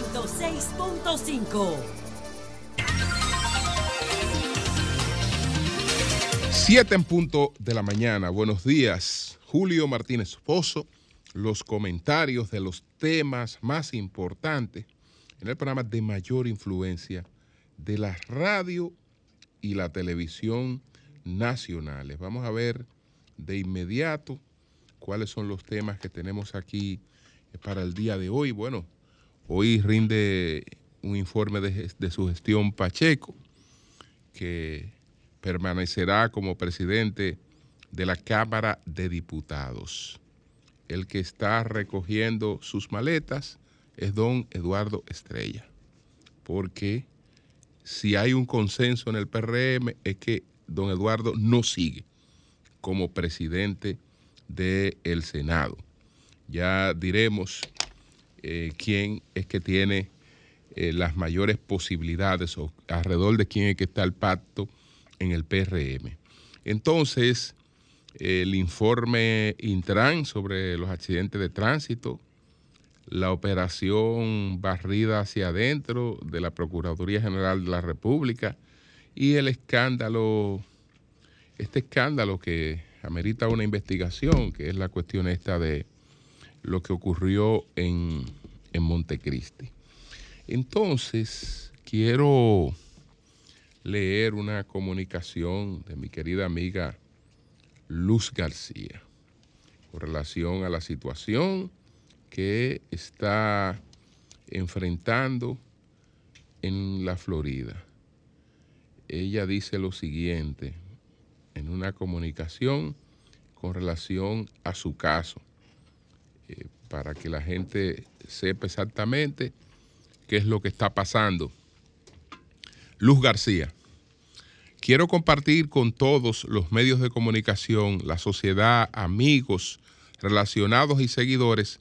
106.5. 7 en punto de la mañana. Buenos días. Julio Martínez Pozo. Los comentarios de los temas más importantes en el programa de mayor influencia de la radio y la televisión nacionales. Vamos a ver de inmediato cuáles son los temas que tenemos aquí para el día de hoy. Bueno, hoy rinde un informe de, su gestión Pacheco, que permanecerá como presidente de la Cámara de Diputados. El que está recogiendo sus maletas es don Eduardo Estrella, porque si hay un consenso en el PRM es que don Eduardo no sigue como presidente del Senado. Ya diremos eh, quién es que tiene eh, las mayores posibilidades o alrededor de quién es que está el pacto en el PRM. Entonces, el informe Intran sobre los accidentes de tránsito, la operación barrida hacia adentro de la Procuraduría General de la República y el escándalo, este escándalo que amerita una investigación, que es la cuestión esta de lo que ocurrió en, en Montecristi. Entonces, quiero leer una comunicación de mi querida amiga Luz García con relación a la situación que está enfrentando en la Florida. Ella dice lo siguiente en una comunicación con relación a su caso, eh, para que la gente sepa exactamente qué es lo que está pasando. Luz García. Quiero compartir con todos los medios de comunicación, la sociedad, amigos, relacionados y seguidores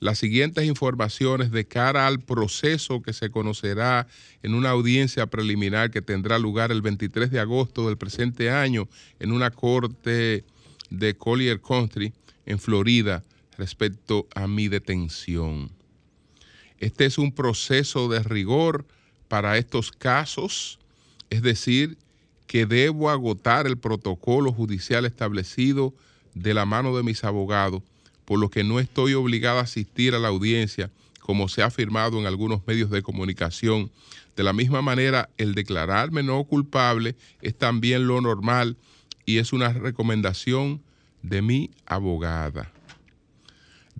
las siguientes informaciones de cara al proceso que se conocerá en una audiencia preliminar que tendrá lugar el 23 de agosto del presente año en una corte de Collier Country en Florida respecto a mi detención. Este es un proceso de rigor para estos casos, es decir, que debo agotar el protocolo judicial establecido de la mano de mis abogados por lo que no estoy obligado a asistir a la audiencia, como se ha afirmado en algunos medios de comunicación. De la misma manera, el declararme no culpable es también lo normal y es una recomendación de mi abogada.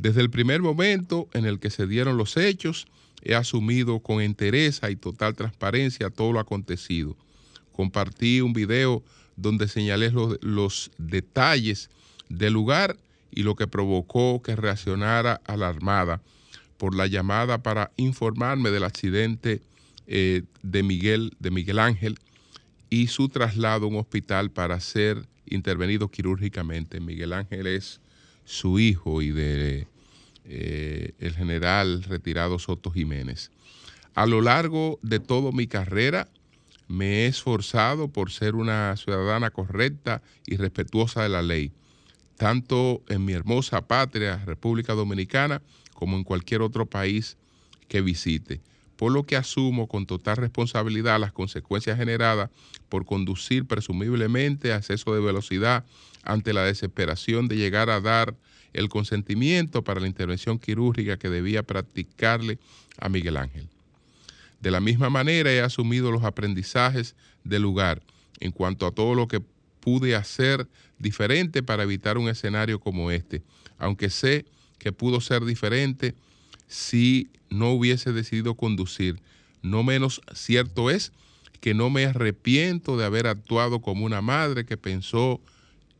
Desde el primer momento en el que se dieron los hechos, he asumido con entereza y total transparencia todo lo acontecido. Compartí un video donde señalé los, detalles del lugar y lo que provocó que reaccionara alarmada por la llamada para informarme del accidente eh, de, Miguel, de Miguel Ángel y su traslado a un hospital para ser intervenido quirúrgicamente. Miguel Ángel es su hijo y de eh, el general retirado Soto Jiménez. A lo largo de toda mi carrera me he esforzado por ser una ciudadana correcta y respetuosa de la ley tanto en mi hermosa patria, República Dominicana, como en cualquier otro país que visite, por lo que asumo con total responsabilidad las consecuencias generadas por conducir presumiblemente a exceso de velocidad ante la desesperación de llegar a dar el consentimiento para la intervención quirúrgica que debía practicarle a Miguel Ángel. De la misma manera he asumido los aprendizajes del lugar en cuanto a todo lo que pude hacer diferente para evitar un escenario como este, aunque sé que pudo ser diferente si no hubiese decidido conducir. No menos cierto es que no me arrepiento de haber actuado como una madre que pensó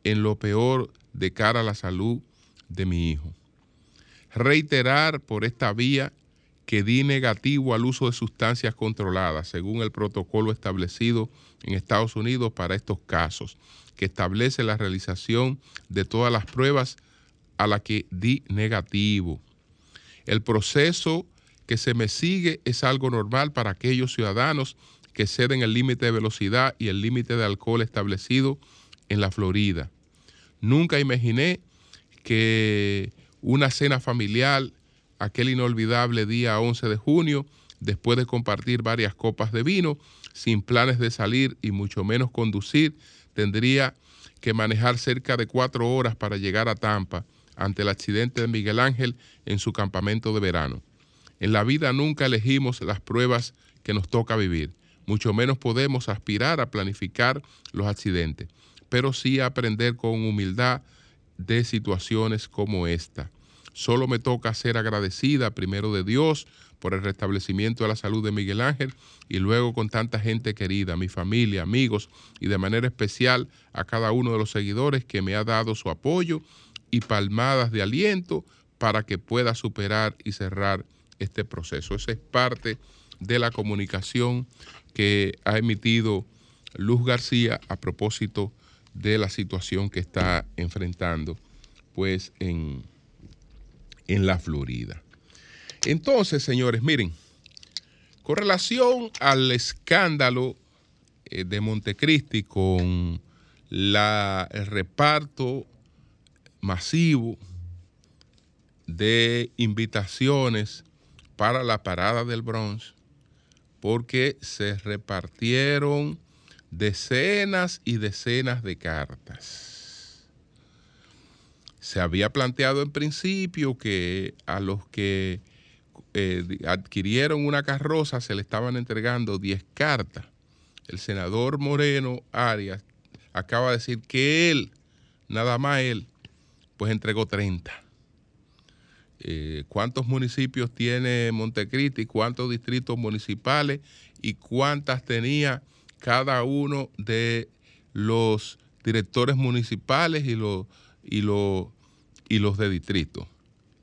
en lo peor de cara a la salud de mi hijo. Reiterar por esta vía que di negativo al uso de sustancias controladas, según el protocolo establecido en Estados Unidos para estos casos, que establece la realización de todas las pruebas a la que di negativo. El proceso que se me sigue es algo normal para aquellos ciudadanos que ceden el límite de velocidad y el límite de alcohol establecido en la Florida. Nunca imaginé que una cena familiar aquel inolvidable día 11 de junio, después de compartir varias copas de vino, sin planes de salir y mucho menos conducir, tendría que manejar cerca de cuatro horas para llegar a Tampa ante el accidente de Miguel Ángel en su campamento de verano. En la vida nunca elegimos las pruebas que nos toca vivir, mucho menos podemos aspirar a planificar los accidentes, pero sí aprender con humildad de situaciones como esta. Solo me toca ser agradecida primero de Dios por el restablecimiento de la salud de Miguel Ángel y luego con tanta gente querida, mi familia, amigos y de manera especial a cada uno de los seguidores que me ha dado su apoyo y palmadas de aliento para que pueda superar y cerrar este proceso. Esa es parte de la comunicación que ha emitido Luz García a propósito de la situación que está enfrentando pues en, en la Florida. Entonces, señores, miren, con relación al escándalo eh, de Montecristi con la, el reparto masivo de invitaciones para la parada del Bronx, porque se repartieron decenas y decenas de cartas. Se había planteado en principio que a los que eh, adquirieron una carroza se le estaban entregando 10 cartas. El senador Moreno Arias acaba de decir que él, nada más él, pues entregó 30. Eh, ¿Cuántos municipios tiene Montecristi? ¿Cuántos distritos municipales? ¿Y cuántas tenía cada uno de los directores municipales y los, y y los de distrito?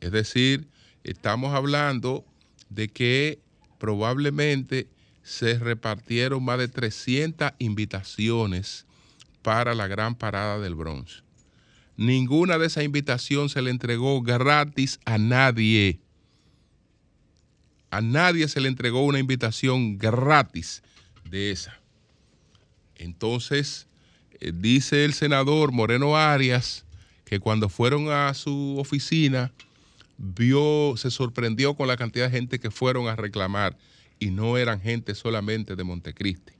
Es decir, estamos hablando de que probablemente se repartieron más de 300 invitaciones para la gran parada del Bronx. Ninguna de esas invitaciones se le entregó gratis a nadie. A nadie se le entregó una invitación gratis de esa. Entonces, eh, dice el senador Moreno Arias que cuando fueron a su oficina, vio, se sorprendió con la cantidad de gente que fueron a reclamar y no eran gente solamente de Montecristi.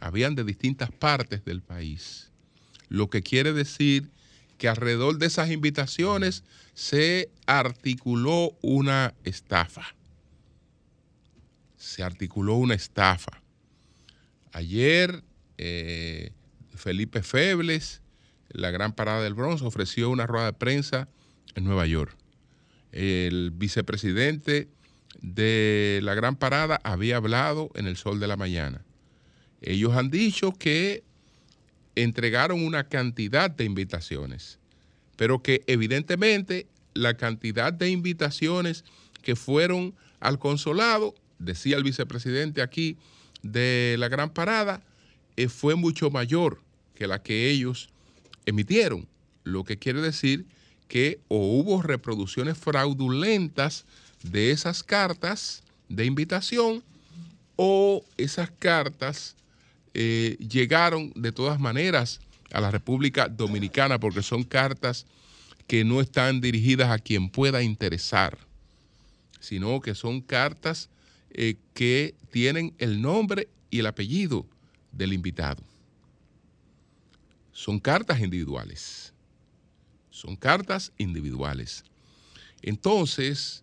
Habían de distintas partes del país. Lo que quiere decir que alrededor de esas invitaciones se articuló una estafa. Se articuló una estafa. Ayer eh, Felipe Febles, la gran parada del Bronx, ofreció una rueda de prensa en Nueva York el vicepresidente de la Gran Parada había hablado en el sol de la mañana. Ellos han dicho que entregaron una cantidad de invitaciones, pero que evidentemente la cantidad de invitaciones que fueron al consulado, decía el vicepresidente aquí de la Gran Parada, eh, fue mucho mayor que la que ellos emitieron, lo que quiere decir que o hubo reproducciones fraudulentas de esas cartas de invitación o esas cartas eh, llegaron de todas maneras a la República Dominicana porque son cartas que no están dirigidas a quien pueda interesar, sino que son cartas eh, que tienen el nombre y el apellido del invitado. Son cartas individuales. Son cartas individuales. Entonces,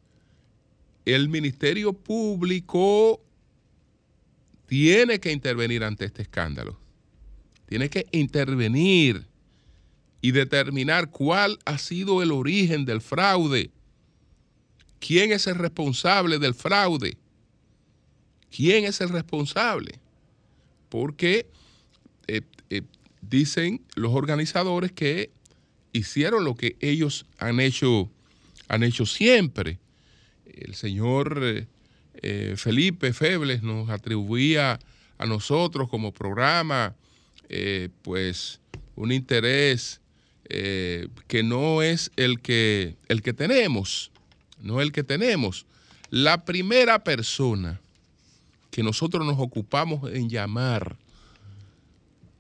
el Ministerio Público tiene que intervenir ante este escándalo. Tiene que intervenir y determinar cuál ha sido el origen del fraude. ¿Quién es el responsable del fraude? ¿Quién es el responsable? Porque eh, eh, dicen los organizadores que hicieron lo que ellos han hecho, han hecho siempre. El señor eh, eh, Felipe Febles nos atribuía a nosotros como programa eh, pues un interés que no es el que, el que tenemos, no el que tenemos. La primera persona que nosotros nos ocupamos en llamar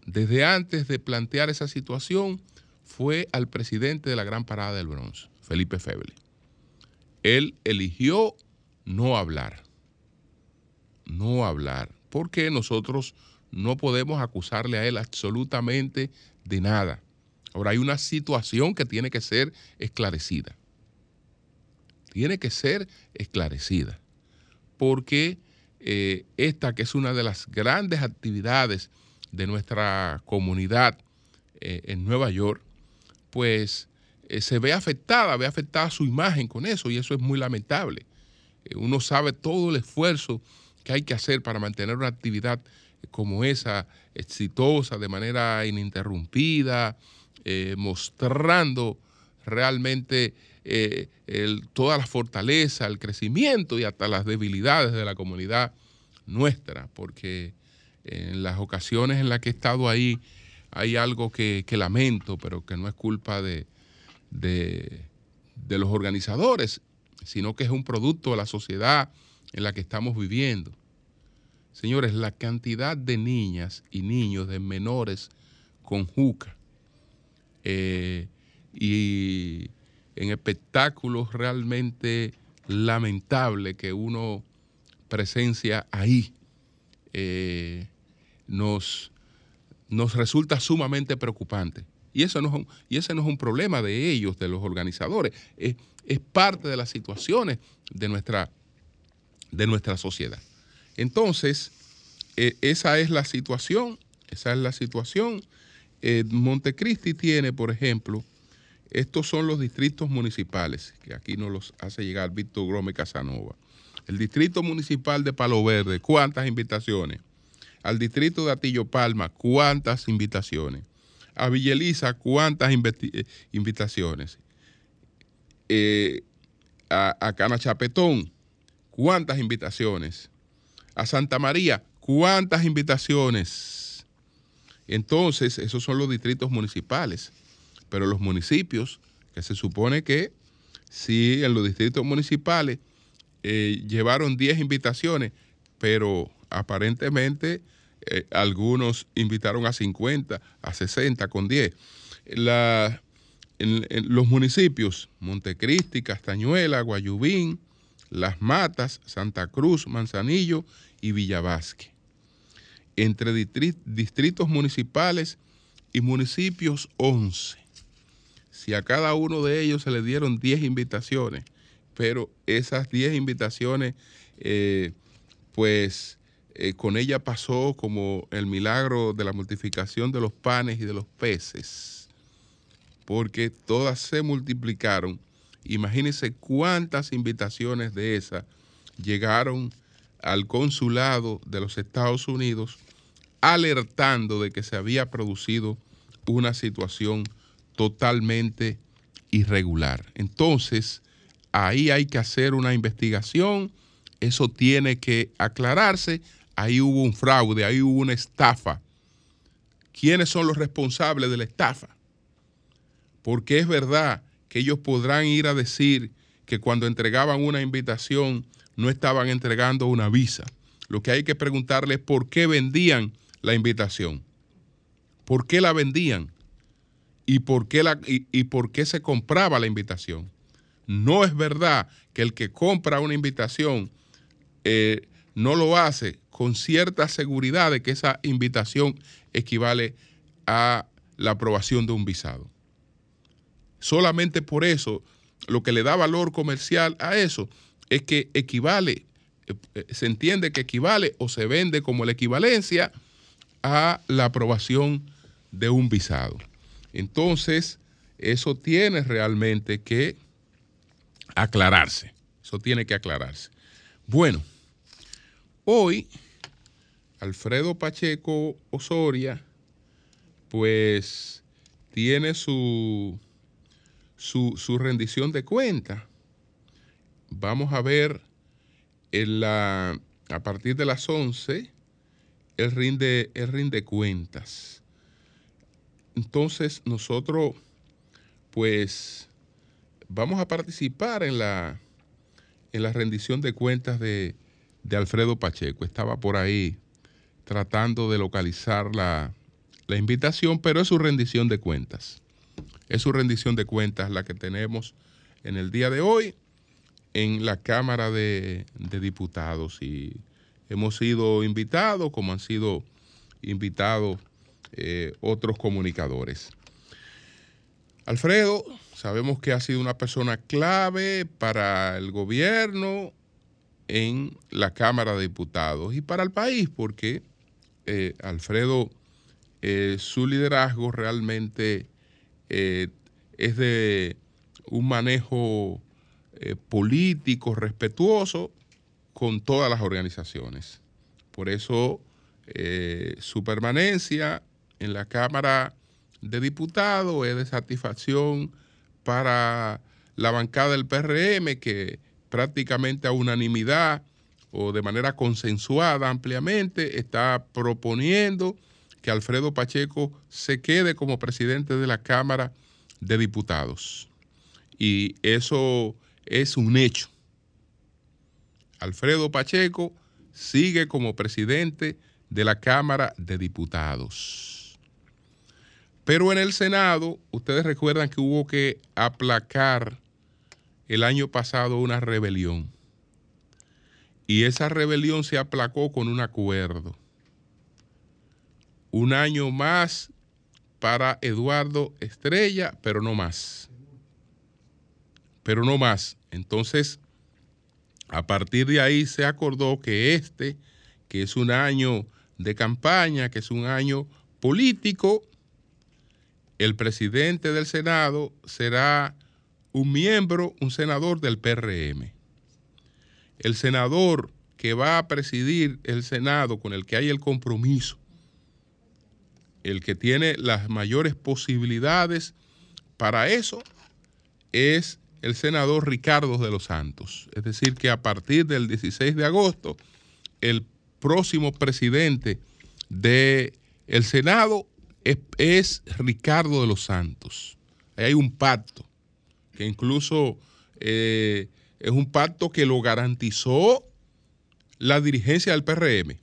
desde antes de plantear esa situación fue al presidente de la Gran Parada del Bronx, Felipe Feble. él eligió no hablar. No hablar. Porque nosotros no podemos acusarle a él absolutamente de nada. Ahora hay una situación que tiene que ser esclarecida. Tiene que ser esclarecida. Porque eh, esta que es una de las grandes actividades de nuestra comunidad eh, en Nueva York, pues eh, se ve afectada, ve afectada su imagen con eso y eso es muy lamentable. Uno sabe todo el esfuerzo que hay que hacer para mantener una actividad como esa, exitosa, de manera ininterrumpida, eh, mostrando realmente toda la fortaleza, el crecimiento y hasta las debilidades de la comunidad nuestra, porque en las ocasiones en las que he estado ahí hay algo que lamento, pero que no es culpa de, los organizadores, sino que es un producto de la sociedad en la que estamos viviendo. Señores, la cantidad de niñas y niños, de menores con juca eh, y en espectáculos realmente lamentables que uno presencia ahí, eh, nos, nos resulta sumamente preocupante. Y, eso no es un, y ese no es un problema de ellos, de los organizadores. Es, parte de las situaciones de nuestra, de nuestra sociedad. Entonces, eh, esa es la situación. Esa es la situación. Eh, Montecristi tiene, por ejemplo, estos son los distritos municipales, que aquí nos los hace llegar Víctor Gómez Casanova. El distrito municipal de Palo Verde, ¿cuántas invitaciones? Al distrito de Atillo Palma, ¿cuántas invitaciones? a Villeliza cuántas eh, invitaciones. A, a Cana Chapetón, cuántas invitaciones. A Santa María, cuántas invitaciones. Entonces, esos son los distritos municipales. Pero los municipios, que se supone que sí, en los distritos municipales eh, llevaron 10 invitaciones, pero aparentemente eh, algunos invitaron a 50, a 60 con 10. en, los municipios, Montecristi, Castañuela, Guayubín, Las Matas, Santa Cruz, Manzanillo y Villavasque. Entre distritos municipales y municipios 11. Si a cada uno de ellos se le dieron 10 invitaciones, pero esas 10 invitaciones, eh, pues eh, con ella pasó como el milagro de la multiplicación de los panes y de los peces, porque todas se multiplicaron. Imagínense cuántas invitaciones de esas llegaron al consulado de los Estados Unidos alertando de que se había producido una situación totalmente irregular. Entonces, ahí hay que hacer una investigación, eso tiene que aclararse ahí hubo un fraude, ahí hubo una estafa. ¿Quiénes son los responsables de la estafa? Porque es verdad ellos podrán ir a decir que cuando entregaban una invitación no estaban entregando una visa. Lo que hay que preguntarles es por qué vendían la invitación. ¿Por qué la vendían? ¿Y por qué, la, y, por qué se compraba la invitación? No es verdad que el que compra una invitación eh, no lo hace con cierta seguridad de que esa invitación equivale a la aprobación de un visado. Solamente por eso, lo que le da valor comercial a eso es que equivale, eh, se entiende que equivale o se vende como la equivalencia a la aprobación de un visado. Entonces, eso tiene realmente que aclararse. Eso tiene que aclararse. Bueno, hoy Alfredo Pacheco Osoria, pues tiene su, su, rendición de cuenta. Vamos a ver en la, a partir de las 11, el rinde, el rinde cuentas. Entonces nosotros, pues, vamos a participar en la, en la rendición de cuentas de, de Alfredo Pacheco. Estaba por ahí tratando de localizar la, invitación, pero es su rendición de cuentas. Es su rendición de cuentas la que tenemos en el día de hoy. en la Cámara de, Diputados y hemos sido invitados, como han sido invitados eh, otros comunicadores. Alfredo, sabemos que ha sido una persona clave para el gobierno en la Cámara de Diputados y para el país, porque eh, Alfredo, eh, su liderazgo realmente es de un manejo eh, político respetuoso con todas las organizaciones. Por eso eh, su permanencia en la Cámara de Diputados es de satisfacción para la bancada del PRM que prácticamente a unanimidad o de manera consensuada ampliamente está proponiendo que Alfredo Pacheco se quede como presidente de la Cámara de Diputados. Y eso es un hecho. Alfredo Pacheco sigue como presidente de la Cámara de Diputados. Pero en el Senado, ustedes recuerdan que hubo que aplacar el año pasado una rebelión. Y esa rebelión se aplacó con un acuerdo. Un año más para Eduardo Estrella, pero no más pero no más. Entonces, a partir de ahí se acordó que este, que es un año de campaña, que es un año político, el presidente del Senado será un miembro, un senador del PRM. El senador que va a presidir el Senado, con el que hay el compromiso, el que tiene las mayores posibilidades para eso, es el senador Ricardo de los Santos. Es decir, que a partir del 16 de agosto, el próximo presidente del el Senado es, Ricardo de los Santos. Ahí hay un pacto, que incluso eh, es un pacto que lo garantizó la dirigencia del PRM.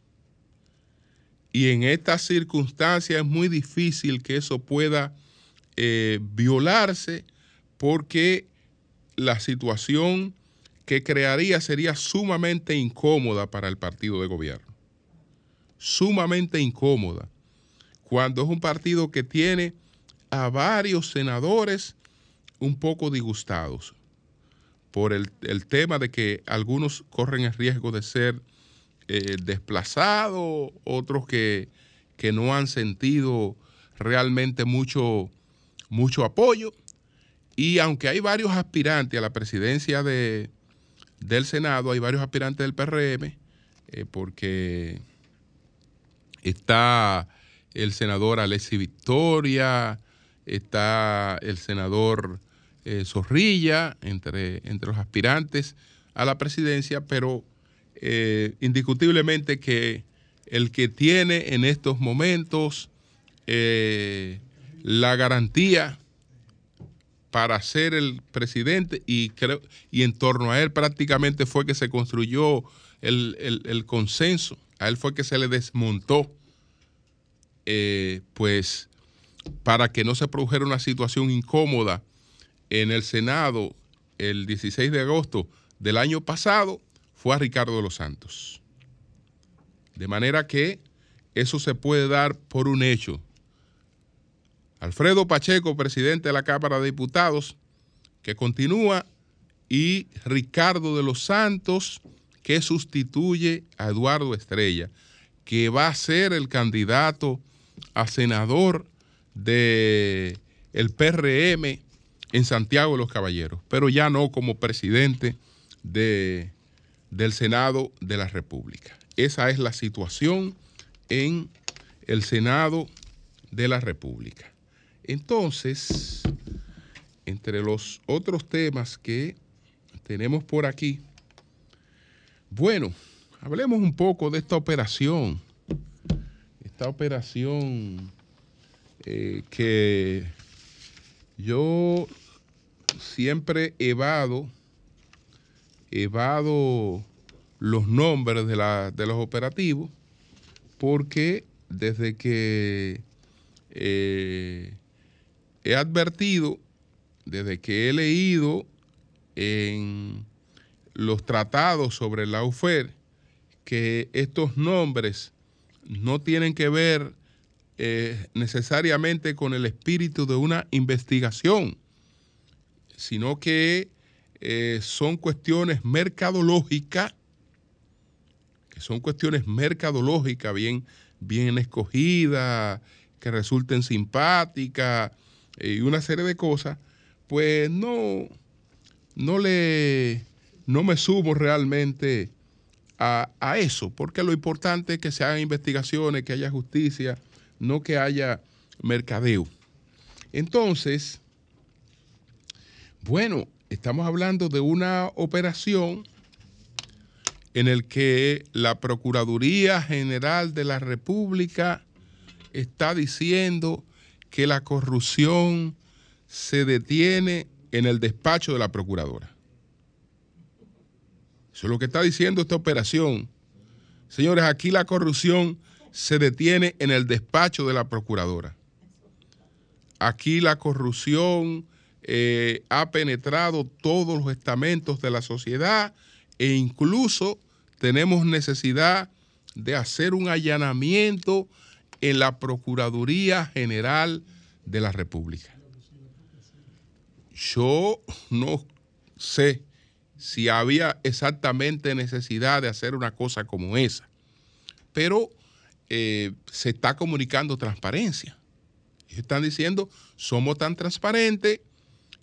Y en estas circunstancias es muy difícil que eso pueda eh, violarse porque la situación que crearía sería sumamente incómoda para el partido de gobierno. Sumamente incómoda. Cuando es un partido que tiene a varios senadores un poco disgustados por el, tema de que algunos corren el riesgo de ser eh, desplazados, otros que, que, no han sentido realmente mucho, mucho apoyo. Y aunque hay varios aspirantes a la presidencia de, del Senado, hay varios aspirantes del PRM, eh, porque está el senador Alessi Victoria, está el senador eh, Zorrilla, entre, entre los aspirantes a la presidencia, pero eh, indiscutiblemente que el que tiene en estos momentos la garantía para ser el presidente y, creo, y en torno a él prácticamente fue que se construyó el, consenso, a él fue que se le desmontó, eh, pues para que no se produjera una situación incómoda en el Senado el 16 de agosto del año pasado, fue a Ricardo de los Santos. De manera que eso se puede dar por un hecho. Alfredo Pacheco, presidente de la Cámara de Diputados, que continúa, y Ricardo de los Santos, que sustituye a Eduardo Estrella, que va a ser el candidato a senador del el PRM en Santiago de los Caballeros, pero ya no como presidente de, del Senado de la República. Esa es la situación en el Senado de la República. Entonces, entre los otros temas que tenemos por aquí, bueno, hablemos un poco de esta operación, esta operación eh, que yo siempre evado, evado los nombres de, de los operativos, porque desde que eh, he advertido desde que he leído en los tratados sobre la UFER que estos nombres no tienen que ver eh, necesariamente con el espíritu de una investigación, sino que eh, son cuestiones mercadológicas, que son cuestiones mercadológicas bien, bien escogidas, que resulten simpáticas eh, y una serie de cosas, pues no, no le no me sumo realmente a, a, eso, porque lo importante es que se hagan investigaciones, que haya justicia, no que haya mercadeo. Entonces, bueno, estamos hablando de una operación en el que la Procuraduría General de la República está diciendo que la corrupción se detiene en el despacho de la Procuradora. Eso es lo que está diciendo esta operación. Señores, aquí la corrupción se detiene en el despacho de la Procuradora. Aquí la corrupción eh, ha penetrado todos los estamentos de la sociedad e incluso tenemos necesidad de hacer un allanamiento en la Procuraduría General de la República. Yo no sé si había exactamente necesidad de hacer una cosa como esa, pero eh, se está comunicando transparencia. están diciendo, somos tan transparentes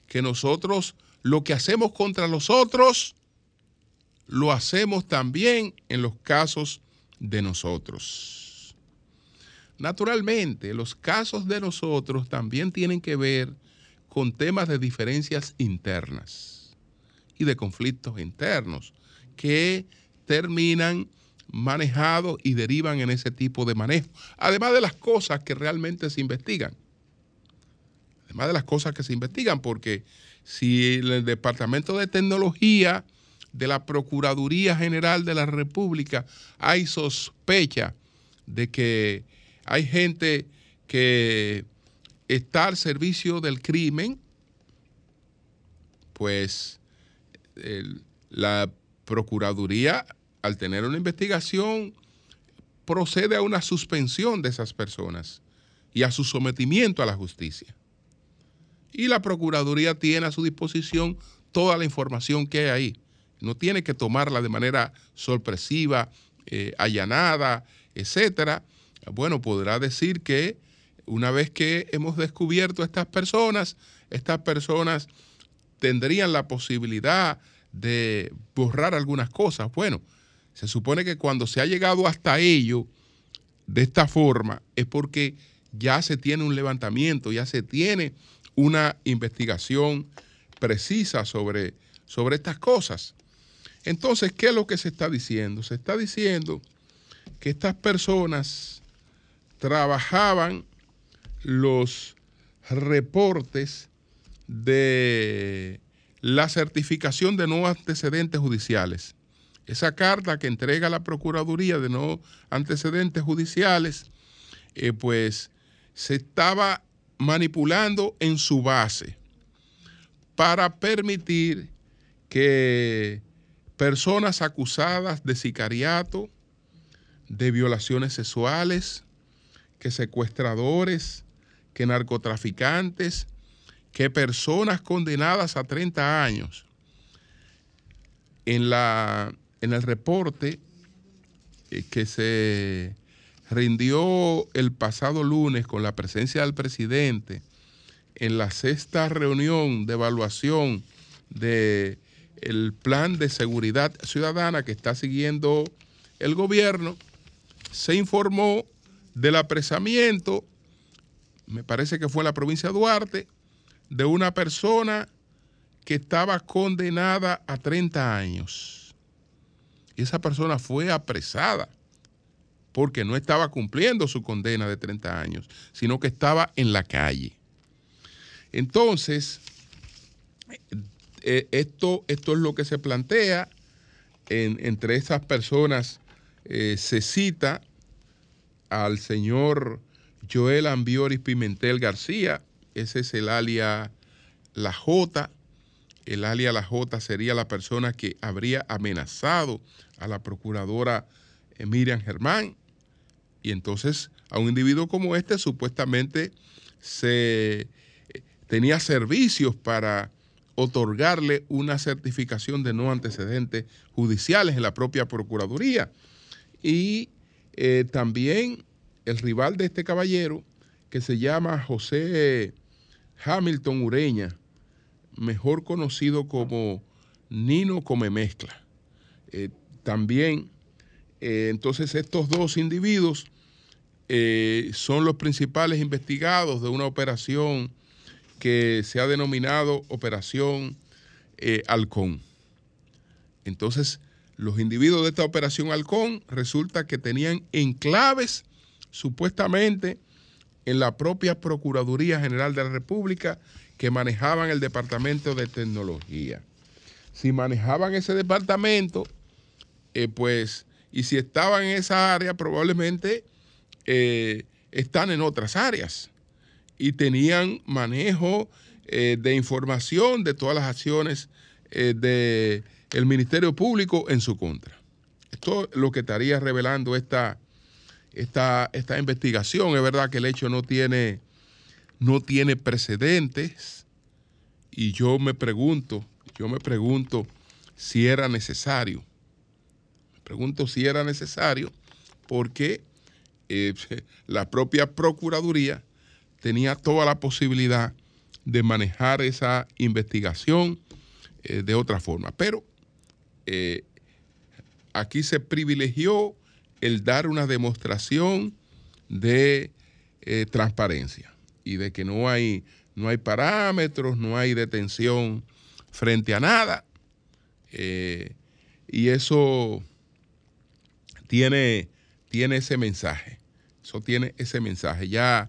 que nosotros lo que hacemos contra los otros, lo hacemos también en los casos de nosotros. Naturalmente, los casos de nosotros también tienen que ver con temas de diferencias internas y de conflictos internos que terminan manejados y derivan en ese tipo de manejo. Además de las cosas que realmente se investigan además de las cosas que se investigan, porque si el Departamento de Tecnología de la Procuraduría General de la República hay sospecha de que hay gente que está al servicio del crimen, pues la Procuraduría, al tener una investigación, procede a una suspensión de esas personas y a su sometimiento a la justicia y la Procuraduría tiene a su disposición toda la información que hay ahí. No tiene que tomarla de manera sorpresiva, eh, allanada, etcétera. Bueno, podrá decir que una vez que hemos descubierto a estas personas, estas personas tendrían la posibilidad de borrar algunas cosas. Bueno, se supone que cuando se ha llegado hasta ello de esta forma es porque ya se tiene un levantamiento, ya se tiene una investigación precisa sobre, sobre estas cosas. Entonces, ¿qué es lo que se está diciendo? Se está diciendo que estas personas trabajaban los reportes de la certificación de no antecedentes judiciales. Esa carta que entrega la Procuraduría de no antecedentes judiciales, eh, pues se estaba manipulando en su base para permitir que personas acusadas de sicariato, de violaciones sexuales, que secuestradores, que narcotraficantes, que personas condenadas a 30 años. En, la, en el reporte eh, que se rindió el pasado lunes con la presencia del presidente en la sexta reunión de evaluación del el plan de seguridad ciudadana que está siguiendo el gobierno, se informó del apresamiento, me parece que fue en la provincia de Duarte, de una persona que estaba condenada a 30 años. Y esa persona fue apresada porque no estaba cumpliendo su condena de 30 años, sino que estaba en la calle. Entonces, eh, esto, esto es lo que se plantea. entre esas personas eh, se cita al señor Joel Ambioris Pimentel García, ese es el alia La J, el alias La J sería la persona que habría amenazado a la procuradora eh, Miriam Germán. Y entonces a un individuo como este supuestamente se eh, tenía servicios para otorgarle una certificación de no antecedentes judiciales en la propia Procuraduría. Y eh, también el rival de este caballero, que se llama José Hamilton Ureña, mejor conocido como Nino Come Mezcla. Eh, también, eh, entonces estos dos individuos eh, son los principales investigados de una operación que se ha denominado Operación Halcón. Entonces, los individuos de esta Operación Halcón resulta que tenían enclaves supuestamente en la propia Procuraduría General de la República que manejaban el Departamento de Tecnología. Si manejaban ese departamento, eh, pues, y si estaban en esa área, probablemente eh, están en otras áreas y tenían manejo eh, de información de todas las acciones del Ministerio Público en su contra. Esto es lo que estaría revelando esta, esta, esta investigación. Es verdad que el hecho no tiene no tiene precedentes y yo me pregunto, yo me pregunto si era necesario. Pregunto si era necesario porque eh, la propia Procuraduría tenía toda la posibilidad de manejar esa investigación eh, de otra forma. Pero eh, aquí se privilegió el dar una demostración de transparencia y de que no hay, no hay parámetros, no hay detención frente a nada. Y eso tiene, tiene ese mensaje. Eso tiene ese mensaje. Ya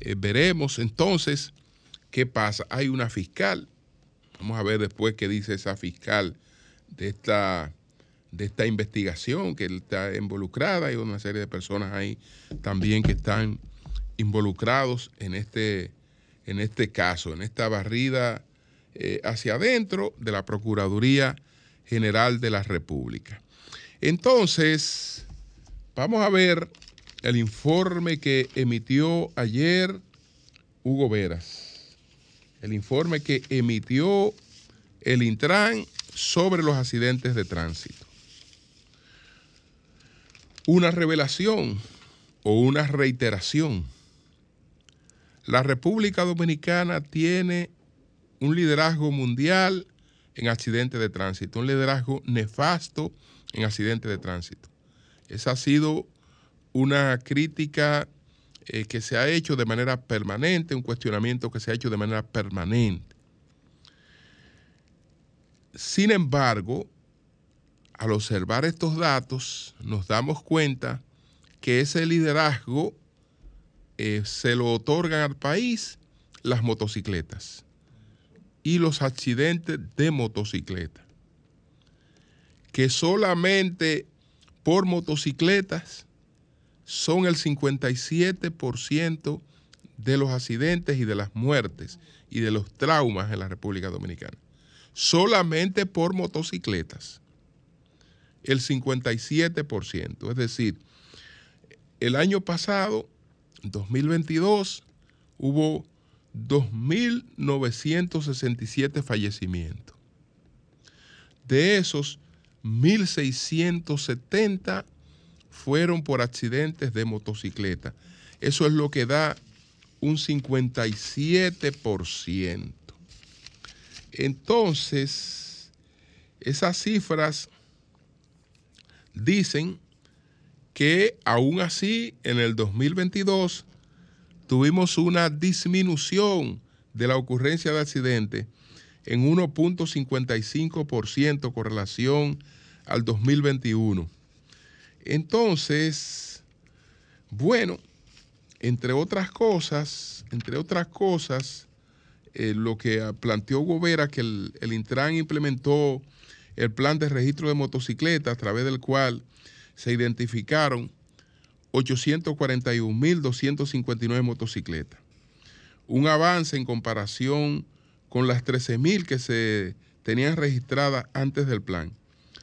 eh, veremos entonces qué pasa. Hay una fiscal. Vamos a ver después qué dice esa fiscal de esta, de esta investigación que está involucrada. Hay una serie de personas ahí también que están involucrados en este, en este caso, en esta barrida eh, hacia adentro de la Procuraduría General de la República. Entonces, vamos a ver el informe que emitió ayer Hugo Veras, el informe que emitió el Intran sobre los accidentes de tránsito. Una revelación o una reiteración la República Dominicana tiene un liderazgo mundial en accidentes de tránsito, un liderazgo nefasto en accidentes de tránsito. Esa ha sido una crítica eh, que se ha hecho de manera permanente, un cuestionamiento que se ha hecho de manera permanente. Sin embargo, al observar estos datos, nos damos cuenta que ese liderazgo eh, se lo otorgan al país las motocicletas y los accidentes de motocicleta, que solamente por motocicletas son el 57% de los accidentes y de las muertes y de los traumas en la República Dominicana. Solamente por motocicletas. El 57%. Es decir, el año pasado 2022 hubo 2.967 fallecimientos. De esos, 1.670 fueron por accidentes de motocicleta. Eso es lo que da un 57%. Entonces, esas cifras dicen que aún así en el 2022 tuvimos una disminución de la ocurrencia de accidentes en 1.55% con relación al 2021. Entonces, bueno, entre otras cosas, entre otras cosas, eh, lo que planteó Gobera, que el, el Intran implementó el plan de registro de motocicletas a través del cual se identificaron 841.259 motocicletas. Un avance en comparación con las 13.000 que se tenían registradas antes del plan.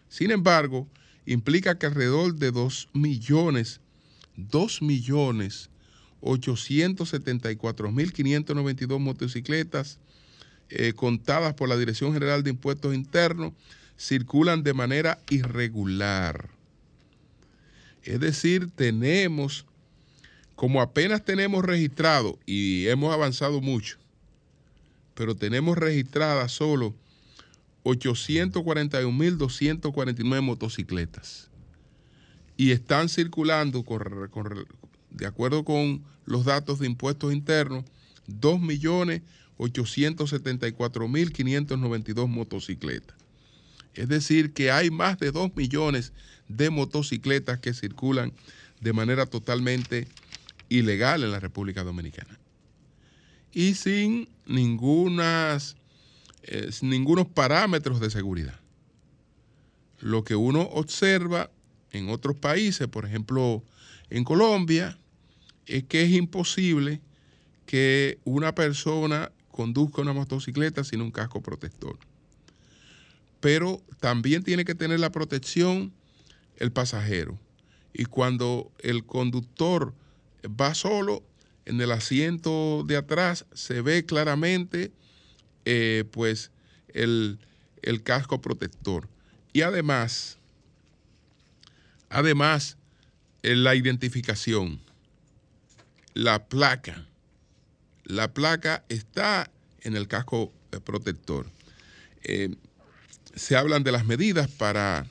Sin embargo, implica que alrededor de 2 millones, 2 millones 874.592 motocicletas eh, contadas por la Dirección General de Impuestos Internos circulan de manera irregular. Es decir, tenemos, como apenas tenemos registrado, y hemos avanzado mucho, pero tenemos registradas solo 841.249 motocicletas. Y están circulando, de acuerdo con los datos de impuestos internos, 2.874.592 motocicletas. Es decir, que hay más de 2 millones de motocicletas que circulan de manera totalmente ilegal en la República Dominicana. Y sin ningunas, eh, ningunos parámetros de seguridad. Lo que uno observa en otros países, por ejemplo en Colombia, es que es imposible que una persona conduzca una motocicleta sin un casco protector. Pero también tiene que tener la protección el pasajero. Y cuando el conductor va solo, en el asiento de atrás se ve claramente eh, pues el, el casco protector. Y además, además, la identificación, la placa. La placa está en el casco eh, protector. Eh, se hablan de las medidas para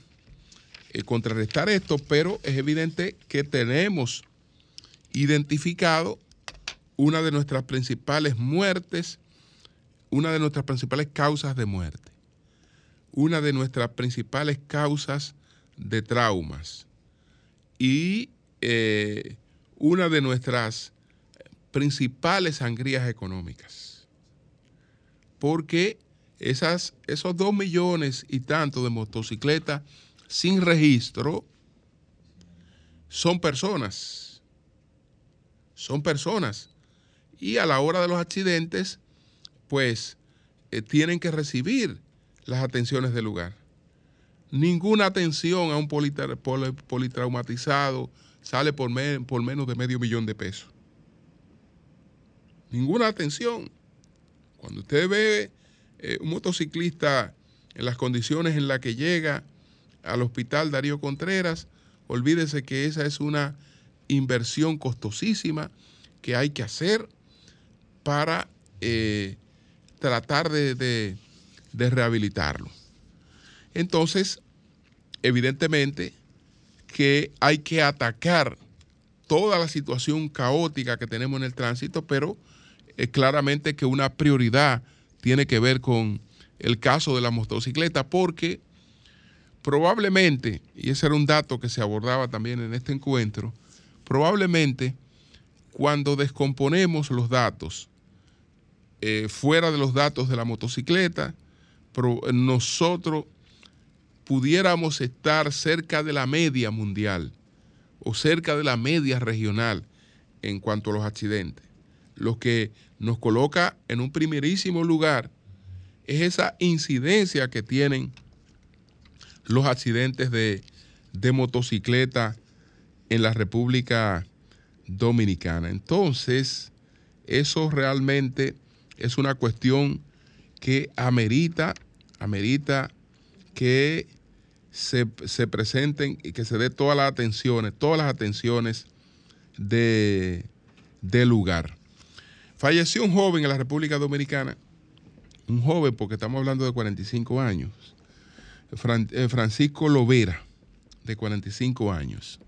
eh, contrarrestar esto, pero es evidente que tenemos identificado una de nuestras principales muertes, una de nuestras principales causas de muerte, una de nuestras principales causas de traumas y eh, una de nuestras principales sangrías económicas. Porque esas, esos dos millones y tanto de motocicletas sin registro son personas. Son personas. Y a la hora de los accidentes, pues eh, tienen que recibir las atenciones del lugar. Ninguna atención a un politraumatizado sale por, menos de medio millón de pesos. Ninguna atención. Cuando usted ve eh, un motociclista en las condiciones en las que llega al hospital Darío Contreras, olvídese que esa es una inversión costosísima que hay que hacer para eh, tratar de rehabilitarlo. Entonces, evidentemente que hay que atacar toda la situación caótica que tenemos en el tránsito, pero es claramente que una prioridad tiene que ver con el caso de la motocicleta, porque probablemente, y ese era un dato que se abordaba también en este encuentro, probablemente cuando descomponemos los datos eh, fuera de los datos de la motocicleta, nosotros pudiéramos estar cerca de la media mundial o cerca de la media regional en cuanto a los accidentes. Lo que nos coloca en un primerísimo lugar es esa incidencia que tienen los accidentes de, de motocicleta en la República Dominicana. Entonces, eso realmente es una cuestión que amerita, amerita que se, presenten y que se dé todas las atenciones, todas las atenciones de, lugar. Falleció un joven en la República Dominicana, un joven porque estamos hablando de 45 años, eh, Francisco Lovera, de 45 años.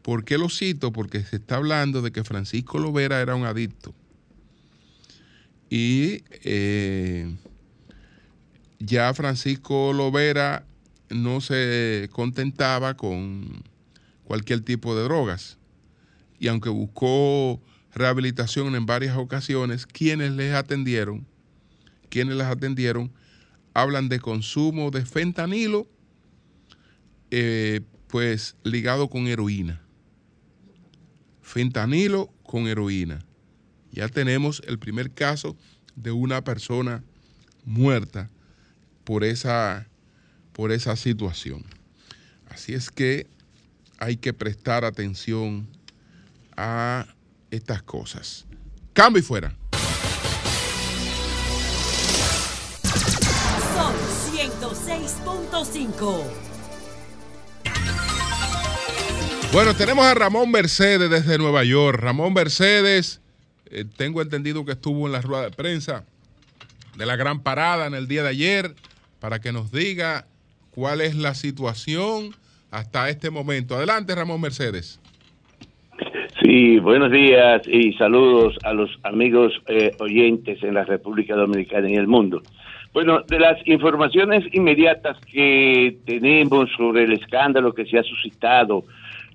¿Por qué lo cito? Porque se está hablando de que Francisco Lovera era un adicto. Y eh, ya Francisco Lovera no se contentaba con cualquier tipo de drogas. Y aunque buscó rehabilitación en varias ocasiones, quienes les atendieron, quienes las atendieron, hablan de consumo de fentanilo, eh, pues ligado con heroína. Fentanilo con heroína. Ya tenemos el primer caso de una persona muerta por esa, por esa situación. Así es que hay que prestar atención a estas cosas. Cambio y fuera. Son 106.5. Bueno, tenemos a Ramón Mercedes desde Nueva York. Ramón Mercedes, eh, tengo entendido que estuvo en la rueda de prensa de la gran parada en el día de ayer para que nos diga cuál es la situación hasta este momento. Adelante, Ramón Mercedes. Sí, buenos días y saludos a los amigos eh, oyentes en la República Dominicana y el mundo. Bueno, de las informaciones inmediatas que tenemos sobre el escándalo que se ha suscitado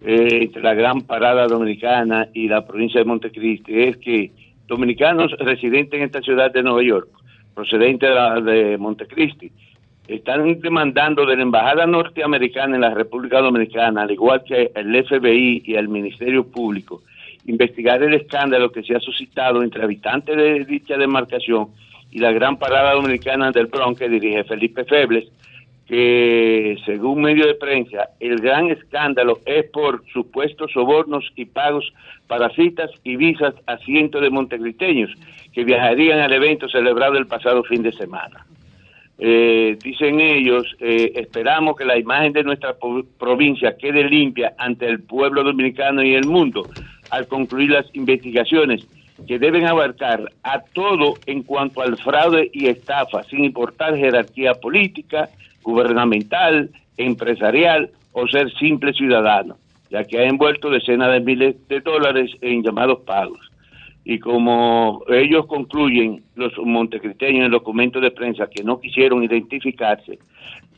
eh, entre la gran parada dominicana y la provincia de Montecristi es que dominicanos residentes en esta ciudad de Nueva York, procedentes de, de Montecristi, están demandando de la Embajada Norteamericana en la República Dominicana, al igual que el FBI y el Ministerio Público, investigar el escándalo que se ha suscitado entre habitantes de dicha demarcación y la gran parada dominicana del Bronx que dirige Felipe Febles, que según medio de prensa, el gran escándalo es por supuestos sobornos y pagos para citas y visas a cientos de montecristeños que viajarían al evento celebrado el pasado fin de semana. Eh, dicen ellos, eh, esperamos que la imagen de nuestra provincia quede limpia ante el pueblo dominicano y el mundo al concluir las investigaciones que deben abarcar a todo en cuanto al fraude y estafa, sin importar jerarquía política, gubernamental, empresarial o ser simple ciudadano, ya que ha envuelto decenas de miles de dólares en llamados pagos y como ellos concluyen, los montecristeños en el documento de prensa que no quisieron identificarse,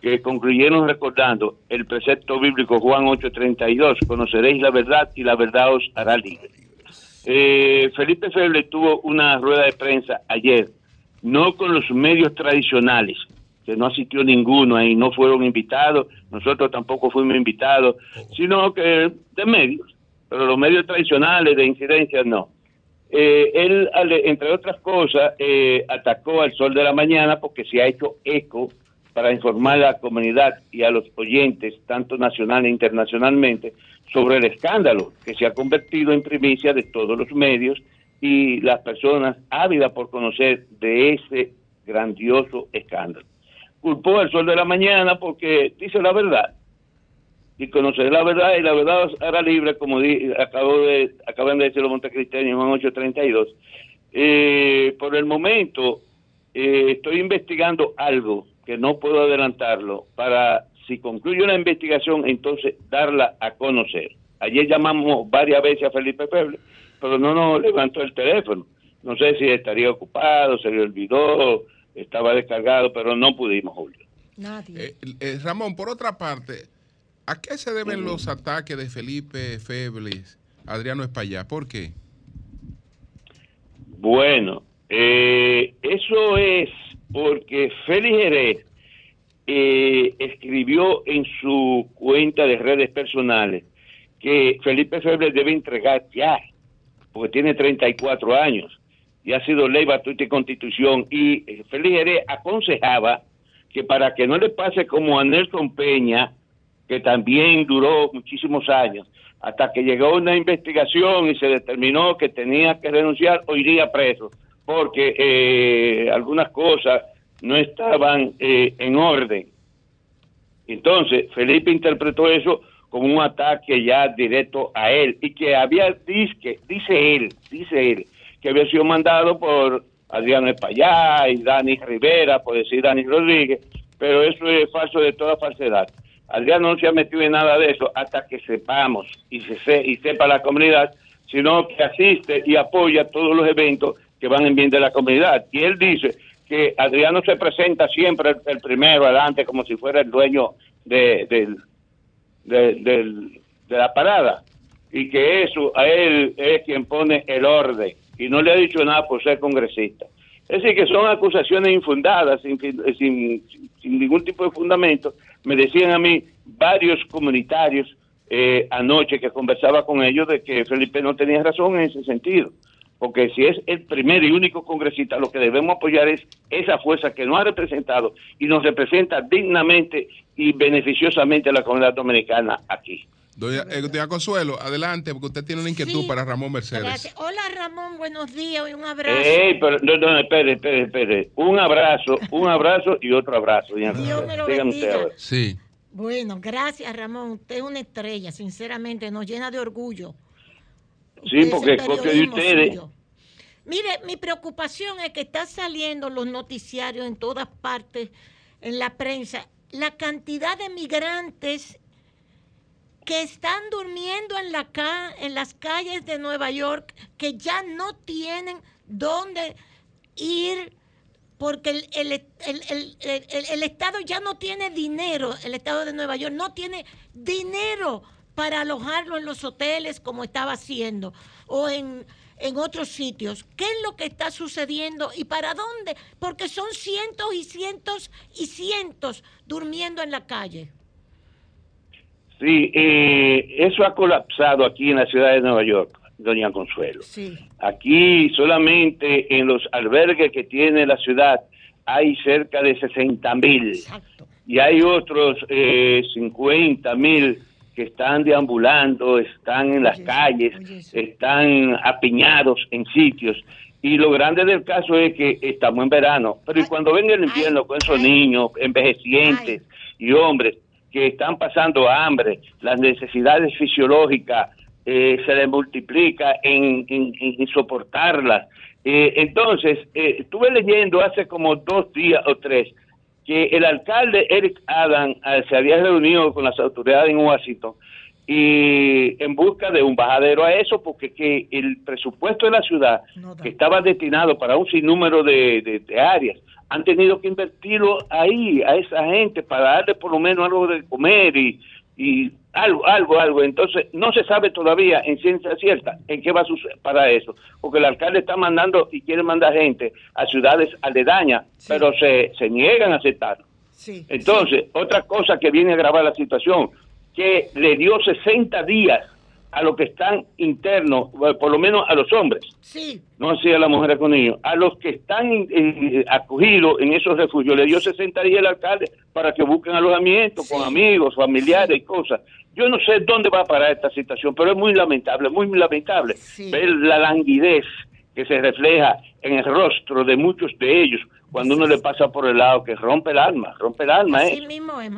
que concluyeron recordando el precepto bíblico Juan 8:32, conoceréis la verdad y la verdad os hará libre. Eh, Felipe Feble tuvo una rueda de prensa ayer, no con los medios tradicionales, no asistió ninguno ahí, no fueron invitados, nosotros tampoco fuimos invitados, sino que de medios, pero los medios tradicionales de incidencia no eh, él, entre otras cosas, eh, atacó al Sol de la Mañana porque se ha hecho eco para informar a la comunidad y a los oyentes, tanto nacional e internacionalmente, sobre el escándalo que se ha convertido en primicia de todos los medios y las personas ávidas por conocer de ese grandioso escándalo. Culpó al Sol de la Mañana porque dice la verdad, y conocer la verdad y la verdad hará libre, como di, acabo de, acaban de decir los montecristianos en 832. Eh, por el momento eh, estoy investigando algo que no puedo adelantarlo para, si concluye una investigación, entonces darla a conocer. Ayer llamamos varias veces a Felipe Peble, pero no nos levantó el teléfono. No sé si estaría ocupado, se le olvidó, estaba descargado, pero no pudimos, Julio. Nadie. Eh, Ramón, por otra parte, ¿A qué se deben los ataques de Felipe Febles, Adriano Espaillá? ¿Por qué? Bueno, eh, eso es porque Félix Jerez eh, escribió en su cuenta de redes personales que Felipe Febles debe entregar ya, porque tiene 34 años y ha sido ley, batuta y constitución. Y eh, Félix Jerez aconsejaba que para que no le pase como a Nelson Peña, que también duró muchísimos años, hasta que llegó una investigación y se determinó que tenía que renunciar o iría preso, porque eh, algunas cosas no estaban eh, en orden. Entonces, Felipe interpretó eso como un ataque ya directo a él y que había, dice, dice él, dice él, que había sido mandado por Adriano Espallá y Dani Rivera, por decir Dani Rodríguez, pero eso es falso de toda falsedad. Adriano no se ha metido en nada de eso hasta que sepamos y, se, y sepa la comunidad, sino que asiste y apoya todos los eventos que van en bien de la comunidad. Y él dice que Adriano se presenta siempre el, primero adelante como si fuera el dueño de, de la parada y que eso a él es quien pone el orden y no le ha dicho nada por ser congresista. Es decir, que son acusaciones infundadas, sin, sin, sin ningún tipo de fundamento, me decían a mí varios comunitarios eh, anoche que conversaba con ellos de que Felipe no tenía razón en ese sentido, porque si es el primer y único congresista, lo que debemos apoyar es esa fuerza que nos ha representado y nos representa dignamente y beneficiosamente a la comunidad dominicana aquí. Doña, eh, Consuelo, adelante, porque usted tiene una inquietud para Ramón Mercedes. Hola Ramón, buenos días y un abrazo. pero, no, no, espere, espere, espere. Un abrazo, un abrazo y otro abrazo. Dios me lo bendiga. Sí. Bueno, gracias Ramón, usted es una estrella, sinceramente, nos llena de orgullo. Sí, porque es copia de ustedes. Mire, mi preocupación es que está saliendo los noticiarios en todas partes, en la prensa, la cantidad de migrantes que están durmiendo en, la en las calles de Nueva York, que ya no tienen dónde ir porque el, el, Estado ya no tiene dinero, el Estado de Nueva York no tiene dinero para alojarlo en los hoteles como estaba haciendo o en, en otros sitios. ¿Qué es lo que está sucediendo y para dónde? Porque son cientos y cientos y cientos durmiendo en la calle. Sí, eh, eso ha colapsado aquí en la ciudad de Nueva York, doña Consuelo. Sí. Aquí solamente en los albergues que tiene la ciudad hay cerca de 60 mil. Y hay otros eh, 50 mil que están deambulando, están en las calles, están apiñados en sitios. Y lo grande del caso es que estamos en verano, pero y cuando venga el invierno con esos niños envejecientes y hombres, que están pasando hambre, las necesidades fisiológicas eh, se les multiplica en, soportarlas. Eh, entonces, eh, estuve leyendo hace como dos días o tres que el alcalde Eric Adam se había reunido con las autoridades en Washington y en busca de un bajadero a eso, porque que el presupuesto de la ciudad, que estaba destinado para un sinnúmero de áreas, han tenido que invertirlo ahí, a esa gente, para darle por lo menos algo de comer y, y algo, algo, algo. Entonces, no se sabe todavía en ciencia cierta en qué va a suceder para eso, porque el alcalde está mandando y quiere mandar gente a ciudades aledañas, pero se, se niegan a aceptarlo. Entonces, otra cosa que viene a agravar la situación, que le dio 60 días a los que están internos, eh, por lo menos a los hombres, sí. no así a las mujeres con niños, a los que están eh, acogidos en esos refugios, le dio 60 días el alcalde para que busquen alojamiento con amigos, familiares y cosas. Yo no sé dónde va a parar esta situación, pero es muy lamentable, muy lamentable ver la languidez que se refleja en el rostro de muchos de ellos cuando uno le pasa por el lado que rompe el alma, rompe el alma. Así mismo es,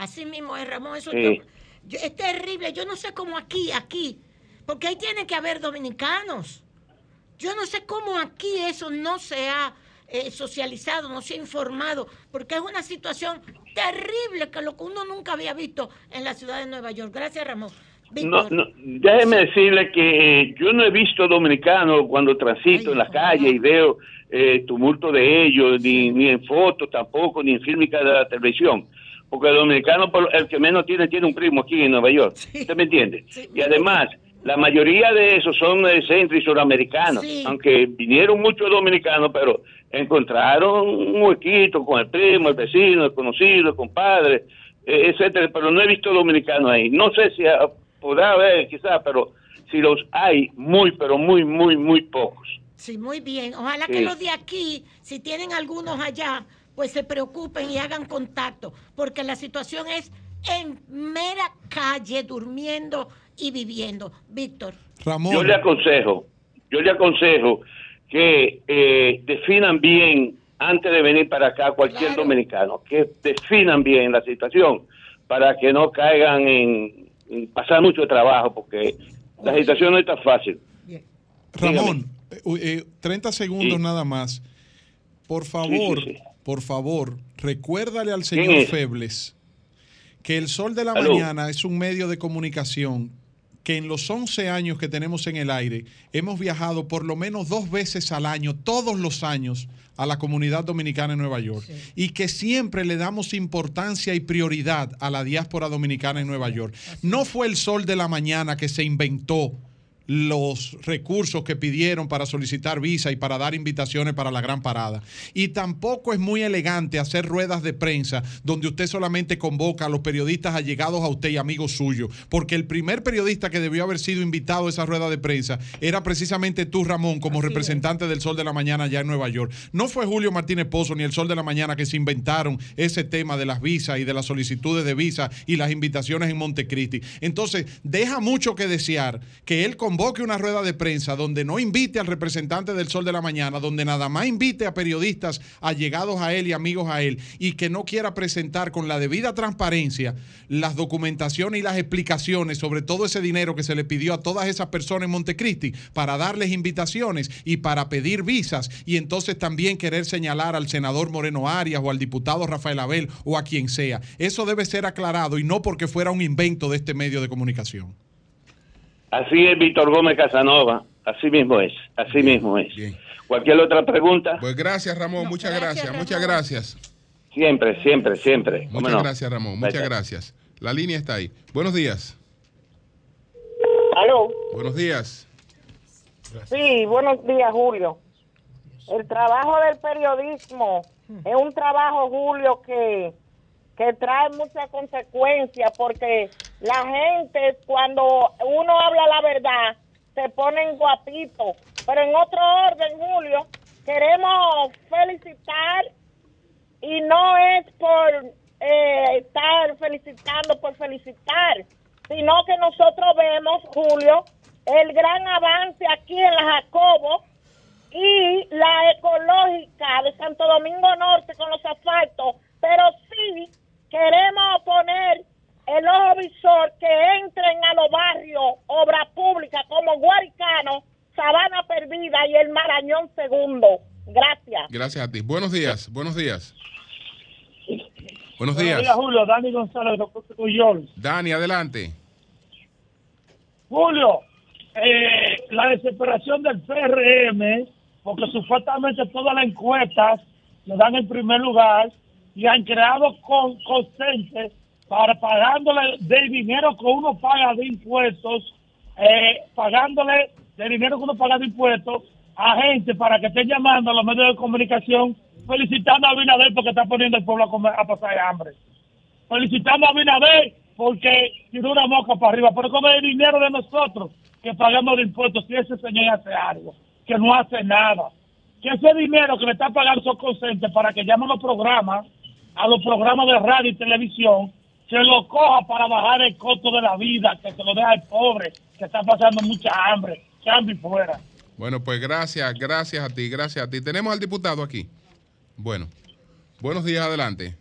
así mismo es, Ramón, eso es terrible. Yo no sé cómo aquí, aquí, porque ahí tiene que haber dominicanos. Yo no sé cómo aquí eso no se ha eh, socializado, no se ha informado, porque es una situación terrible que lo que uno nunca había visto en la ciudad de Nueva York. Gracias, Ramón. No, no, déjeme decirle que eh, yo no he visto dominicanos cuando transito en la calle y veo eh, tumulto de ellos, ni, ni en fotos tampoco, ni en fílmica de la televisión porque el dominicano, el que menos tiene, tiene un primo aquí en Nueva York. ¿Usted me entiende? y además, la mayoría de esos son de centro y suramericanos, aunque vinieron muchos dominicanos, pero encontraron un huequito con el primo, el vecino, el conocido, el compadre, e, etcétera, pero no he visto dominicanos ahí. No sé si podrá haber, quizás, pero si los hay, muy, pero muy, muy, muy pocos. Sí, muy bien. Ojalá que los de aquí, si tienen algunos allá, pues se preocupen y hagan contacto, porque la situación es en mera calle, durmiendo y viviendo. Víctor. Ramón. Yo le aconsejo, yo le aconsejo que eh, definan bien antes de venir para acá cualquier dominicano, que definan bien la situación para que no caigan en, pasar mucho trabajo, porque la situación no es tan fácil. Ramón, 30 eh, segundos nada más. Por favor, por favor, recuérdale al señor Febles que el Sol de la Mañana es un medio de comunicación que en los 11 años que tenemos en el aire hemos viajado por lo menos dos veces al año, todos los años, a la comunidad dominicana en Nueva York. Y que siempre le damos importancia y prioridad a la diáspora dominicana en Nueva York. No fue el sol de la mañana que se inventó los recursos que pidieron para solicitar visa y para dar invitaciones para la gran parada. Y tampoco es muy elegante hacer ruedas de prensa donde usted solamente convoca a los periodistas allegados a usted y amigos suyos, porque el primer periodista que debió haber sido invitado a esa rueda de prensa era precisamente tú, Ramón, como representante del Sol de la Mañana allá en Nueva York. No fue Julio Martínez Pozo ni el Sol de la Mañana que se inventaron ese tema de las visas y de las solicitudes de visa y las invitaciones en Montecristi. Entonces, deja mucho que desear que él convoque convoque una rueda de prensa donde no invite al representante del Sol de la Mañana, donde nada más invite a periodistas allegados a él y amigos a él, y que no quiera presentar con la debida transparencia las documentaciones y las explicaciones sobre todo ese dinero que se le pidió a todas esas personas en Montecristi para darles invitaciones y para pedir visas, y entonces también querer señalar al senador Moreno Arias o al diputado Rafael Abel o a quien sea. Eso debe ser aclarado y no porque fuera un invento de este medio de comunicación. Así es Víctor Gómez Casanova, así mismo es, así mismo es. ¿Cualquier otra pregunta? Pues gracias Ramón, muchas gracias, muchas gracias. Siempre, siempre, siempre. Muchas gracias Ramón, muchas gracias. La línea está ahí. Buenos días. ¿Aló? Buenos días. Sí, buenos días Julio. El trabajo del periodismo es un trabajo, Julio, que que trae muchas consecuencias porque la gente cuando uno habla la verdad se ponen guapitos. Pero en otro orden, Julio, queremos felicitar y no es por eh, estar felicitando por felicitar, sino que nosotros vemos, Julio, el gran avance aquí en la Jacobo y la ecológica de Santo Domingo Norte con los asfaltos, pero sí queremos poner el ojo visor que entren a los barrios, obra pública como Guaricano, Sabana Perdida y el Marañón Segundo. Gracias. Gracias a ti. Buenos días, buenos días. Buenos días. Buenos días, Julio. Dani González, Dani, adelante. Julio, eh, la desesperación del PRM, porque supuestamente todas las encuestas le dan el primer lugar, y han creado con, para pagándole del dinero que uno paga de impuestos, eh, pagándole del dinero que uno paga de impuestos a gente para que estén llamando a los medios de comunicación felicitando a Abinader porque está poniendo el pueblo a, pasar hambre. Felicitando a Abinader porque tiró una mosca para arriba, pero con el dinero de nosotros que pagamos de impuestos, si ese señor hace algo, que no hace nada, que ese dinero que le está pagando son conscientes para que llamen los programas a los programas de radio y televisión se lo coja para bajar el costo de la vida, que se lo deja al pobre, que está pasando mucha hambre, cambio y fuera. Bueno, pues gracias, gracias a ti, gracias a ti. Tenemos al diputado aquí. Bueno, buenos días, adelante.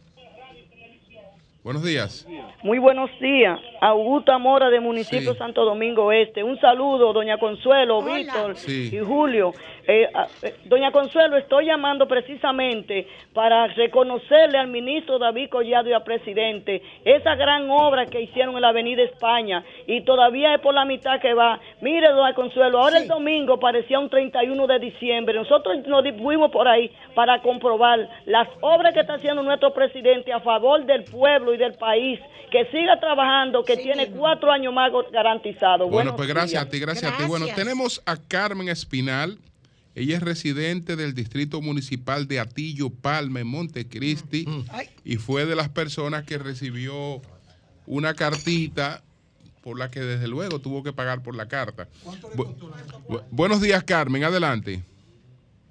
Buenos días. Muy buenos días. Augusta Mora de Municipio Santo Domingo Este. Un saludo, doña Consuelo, Víctor y Julio. Eh, eh, doña Consuelo, estoy llamando precisamente para reconocerle al ministro David Collado y al presidente esa gran obra que hicieron en la Avenida España y todavía es por la mitad que va. Mire, doña Consuelo, ahora el domingo parecía un 31 de diciembre. Nosotros nos fuimos por ahí para comprobar las obras que está haciendo nuestro presidente a favor del pueblo y del país. Que siga trabajando, que tiene cuatro años más garantizados. Bueno, pues gracias a ti, gracias, a ti. Bueno, tenemos a Carmen Espinal ella es residente del Distrito Municipal de Atillo Palma en Montecristi mm. y fue de las personas que recibió una cartita por la que desde luego tuvo que pagar por la carta. buenos días, Carmen, adelante.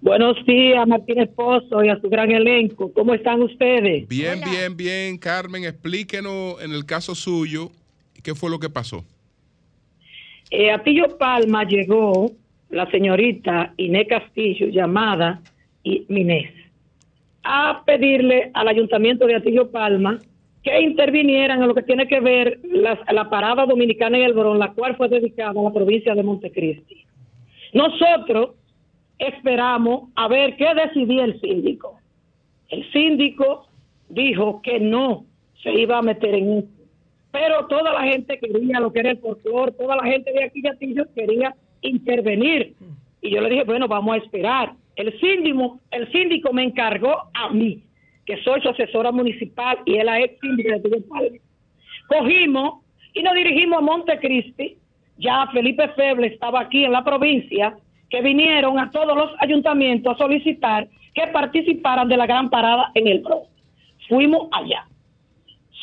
Buenos días, Martín Esposo y a su gran elenco. ¿Cómo están ustedes? Bien, bien, bien. Carmen, explíquenos en el caso suyo qué fue lo que pasó. Eh, Atillo Palma llegó la señorita Inés Castillo, llamada Minés, a pedirle al Ayuntamiento de Atillo Palma que intervinieran en lo que tiene que ver la parada dominicana en el Borón, la cual fue dedicada a la provincia de Montecristi. Nosotros esperamos a ver qué decidía el síndico. El síndico dijo que no se iba a meter en eso. Pero toda la gente quería lo que era el folclor, toda la gente de aquí de Atillo quería intervenir. Y yo le dije, bueno, vamos a esperar. El síndico, el síndico me encargó a mí, que soy su asesora municipal y él la ex síndico de Cogimos y nos dirigimos a Montecristi ya Felipe Feble estaba aquí en la provincia, que vinieron a todos los ayuntamientos a solicitar que participaran de la gran parada en el PRO. Fuimos allá.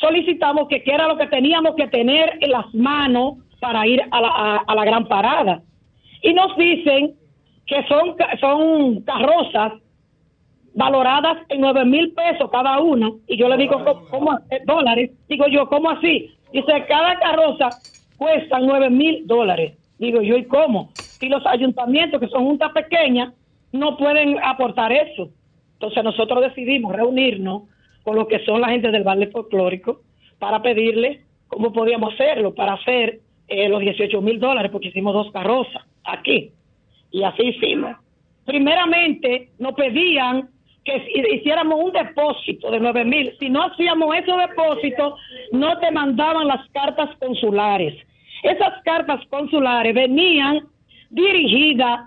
Solicitamos que qué era lo que teníamos que tener en las manos para ir a la, a, la gran parada. Y nos dicen que son, son carrozas valoradas en nueve mil pesos cada una. Y yo le digo, ¿cómo, eh, dólares? Digo yo, ¿cómo así? Dice, cada carroza cuesta nueve mil dólares. Digo yo, ¿y cómo? Si los ayuntamientos, que son juntas pequeñas, no pueden aportar eso. Entonces nosotros decidimos reunirnos con lo que son la gente del Valle Folclórico para pedirle cómo podíamos hacerlo, para hacer eh, los 18 mil dólares, porque hicimos dos carrozas aquí. Y así hicimos. Primeramente nos pedían que hiciéramos un depósito de 9 mil. Si no hacíamos ese depósito, no te mandaban las cartas consulares. Esas cartas consulares venían dirigidas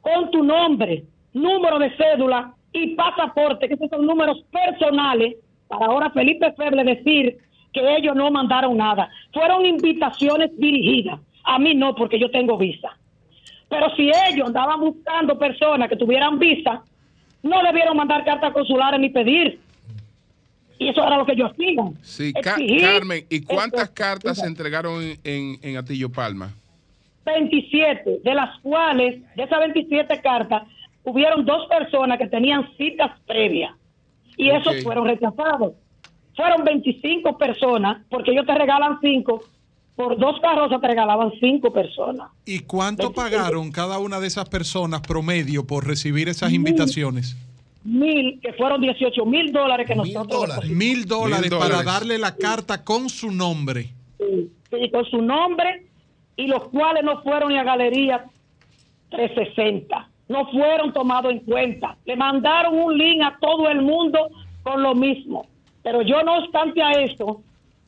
con tu nombre, número de cédula y pasaporte, que esos son números personales, para ahora Felipe Feble decir que ellos no mandaron nada. Fueron invitaciones dirigidas. A mí no, porque yo tengo visa. Pero si ellos andaban buscando personas que tuvieran visa, no debieron mandar cartas consulares ni pedir. Y eso era lo que ellos hacían. Sí, Carmen, ¿y cuántas cartas se entregaron en, en, Atillo Palma? 27, de las cuales, de esas 27 cartas, hubieron dos personas que tenían citas previas. Y esos fueron rechazados. Fueron 25 personas, porque ellos te regalan 5 por dos carrozas te regalaban cinco personas. ¿Y cuánto pagaron cada una de esas personas promedio por recibir esas invitaciones? Mil, que fueron 18 mil dólares que nosotros... Mil dólares para darle la carta con su nombre. Sí, con su nombre y los cuales no fueron ni a Galería 360. No fueron tomados en cuenta. Le mandaron un link a todo el mundo con lo mismo. Pero yo no obstante a esto,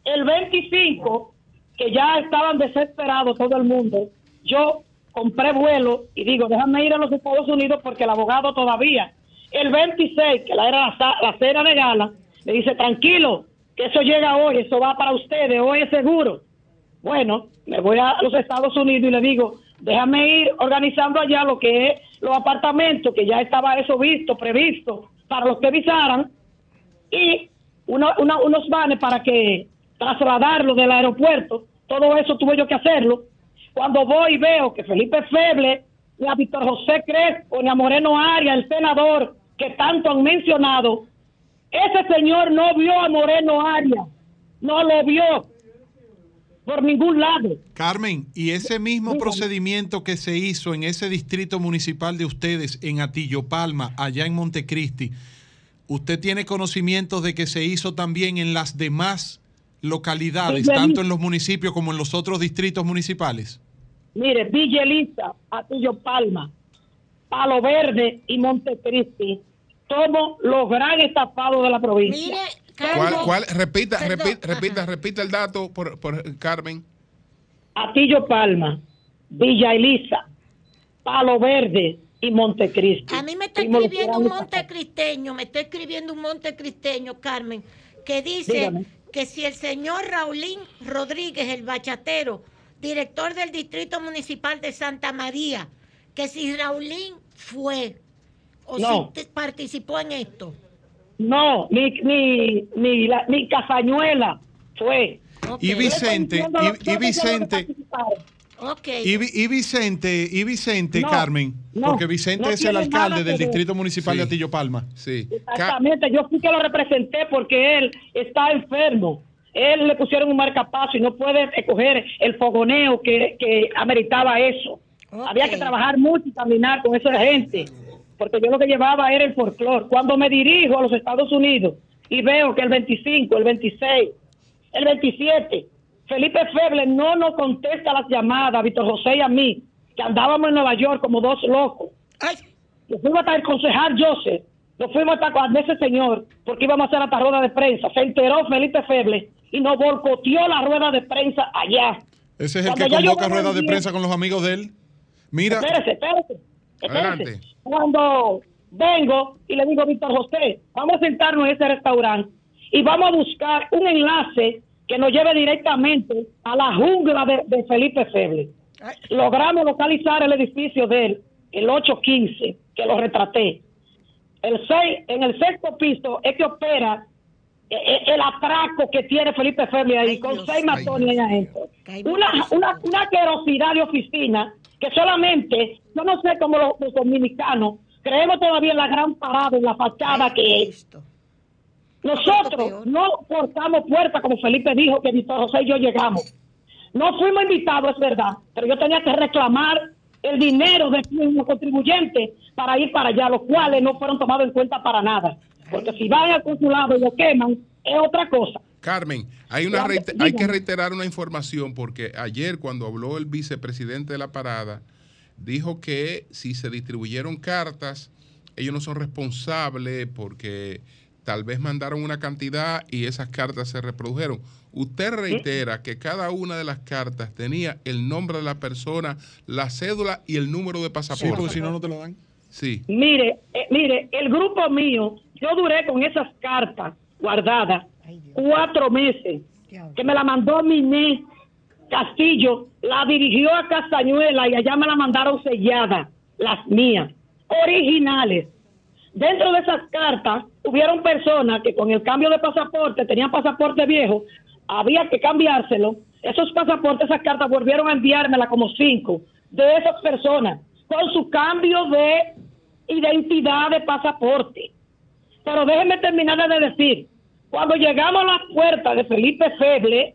el 25 que ya estaban desesperados todo el mundo, yo compré vuelo y digo, déjame ir a los Estados Unidos porque el abogado todavía, el 26, que era la, la de gala, me dice, tranquilo, que eso llega hoy, eso va para ustedes, hoy es seguro. Bueno, me voy a los Estados Unidos y le digo, déjame ir organizando allá lo que es los apartamentos, que ya estaba eso visto, previsto, para los que visaran, y unos vanes para que trasladarlo del aeropuerto, todo eso tuve yo que hacerlo. Cuando voy y veo que Felipe Feble, ni a Víctor José Crespo, ni a Moreno Arias, el senador que tanto han mencionado, ese señor no vio a Moreno Arias, no lo vio por ningún lado. Carmen, y ese mismo procedimiento que se hizo en ese distrito municipal de ustedes, en Atillo Palma, allá en Montecristi, ¿usted tiene conocimiento de que se hizo también en las demás localidades, tanto en los municipios como en los otros distritos municipales? Mire, Villa Elisa, Atillo Palma, Palo Verde y Montecristi somos los gran estafados de la provincia. ¿Cuál, cuál? Repita, repita, repita, repita el dato por, por Carmen. Atillo Palma, Villa Elisa, Palo Verde y Montecristi. A mí me está escribiendo un montecristeño, me está escribiendo un montecristeño, Carmen, que dice que si el señor Raulín Rodríguez, el bachatero, director del Distrito Municipal de Santa María, que si Raulín fue o si participó en esto. No, ni, ni, ni, la, ni Casañuela fue. Y Vicente, y, Vicente, y, y, Vicente, y Vicente, Carmen, porque Vicente es el alcalde del Distrito Municipal de Atillo Palma. Sí. Exactamente, yo fui que lo representé porque él está enfermo. Él le pusieron un marcapaso y no puede coger el fogoneo que, que ameritaba eso. Había que trabajar mucho y caminar con esa gente, porque yo lo que llevaba era el folclore. Cuando me dirijo a los Estados Unidos y veo que el 25, el 26, el 27 Felipe Feble no nos contesta las llamadas, Víctor José y a mí, que andábamos en Nueva York como dos locos. Ay. Nos fuimos hasta el concejal Joseph, nos fuimos hasta con ese señor, porque íbamos a hacer esta rueda de prensa. Se enteró Felipe Feble y nos volcoteó la rueda de prensa allá. Ese es el que convoca rueda de prensa con los amigos de él. Mira. Espérese, espérese. Espérese. Cuando vengo y le digo, Víctor José, vamos a sentarnos en ese restaurante y vamos a buscar un enlace que nos lleve directamente a la jungla de, Felipe Feble. logramos localizar el edificio de él, el 815, que lo retraté. El seis, en el sexto piso es que opera eh, eh, el atraco que tiene Felipe Fermi ahí, con seis matones ahí adentro. Una, una, una de oficina que solamente, yo no sé cómo los, dominicanos, creemos todavía en la gran parada, en la fachada que es. Nosotros no cortamos puertas, como Felipe dijo, que Víctor José y yo llegamos. No fuimos invitados, es verdad, pero yo tenía que reclamar el dinero de los contribuyentes para ir para allá, los cuales no fueron tomados en cuenta para nada. Porque si van al consulado y lo queman, es otra cosa. Carmen, hay, una hay que reiterar una información porque ayer cuando habló el vicepresidente de la parada, dijo que si se distribuyeron cartas, ellos no son responsables porque tal vez mandaron una cantidad y esas cartas se reprodujeron. Usted reitera que cada una de las cartas tenía el nombre de la persona, la cédula y el número de pasaporte. si no, no te lo dan. Sí. Mire, eh, mire, el grupo mío, yo duré con esas cartas guardadas cuatro meses, que me la mandó Miné Castillo, la dirigió a Castañuela y allá me la mandaron sellada, las mías, originales. Dentro de esas cartas hubieron personas que con el cambio de pasaporte tenían pasaporte viejo, había que cambiárselo. Esos pasaportes, esas cartas volvieron a enviármela como cinco de esas personas con su cambio de identidad de pasaporte. Pero déjenme terminar de decir, cuando llegamos a la puerta de Felipe Feble,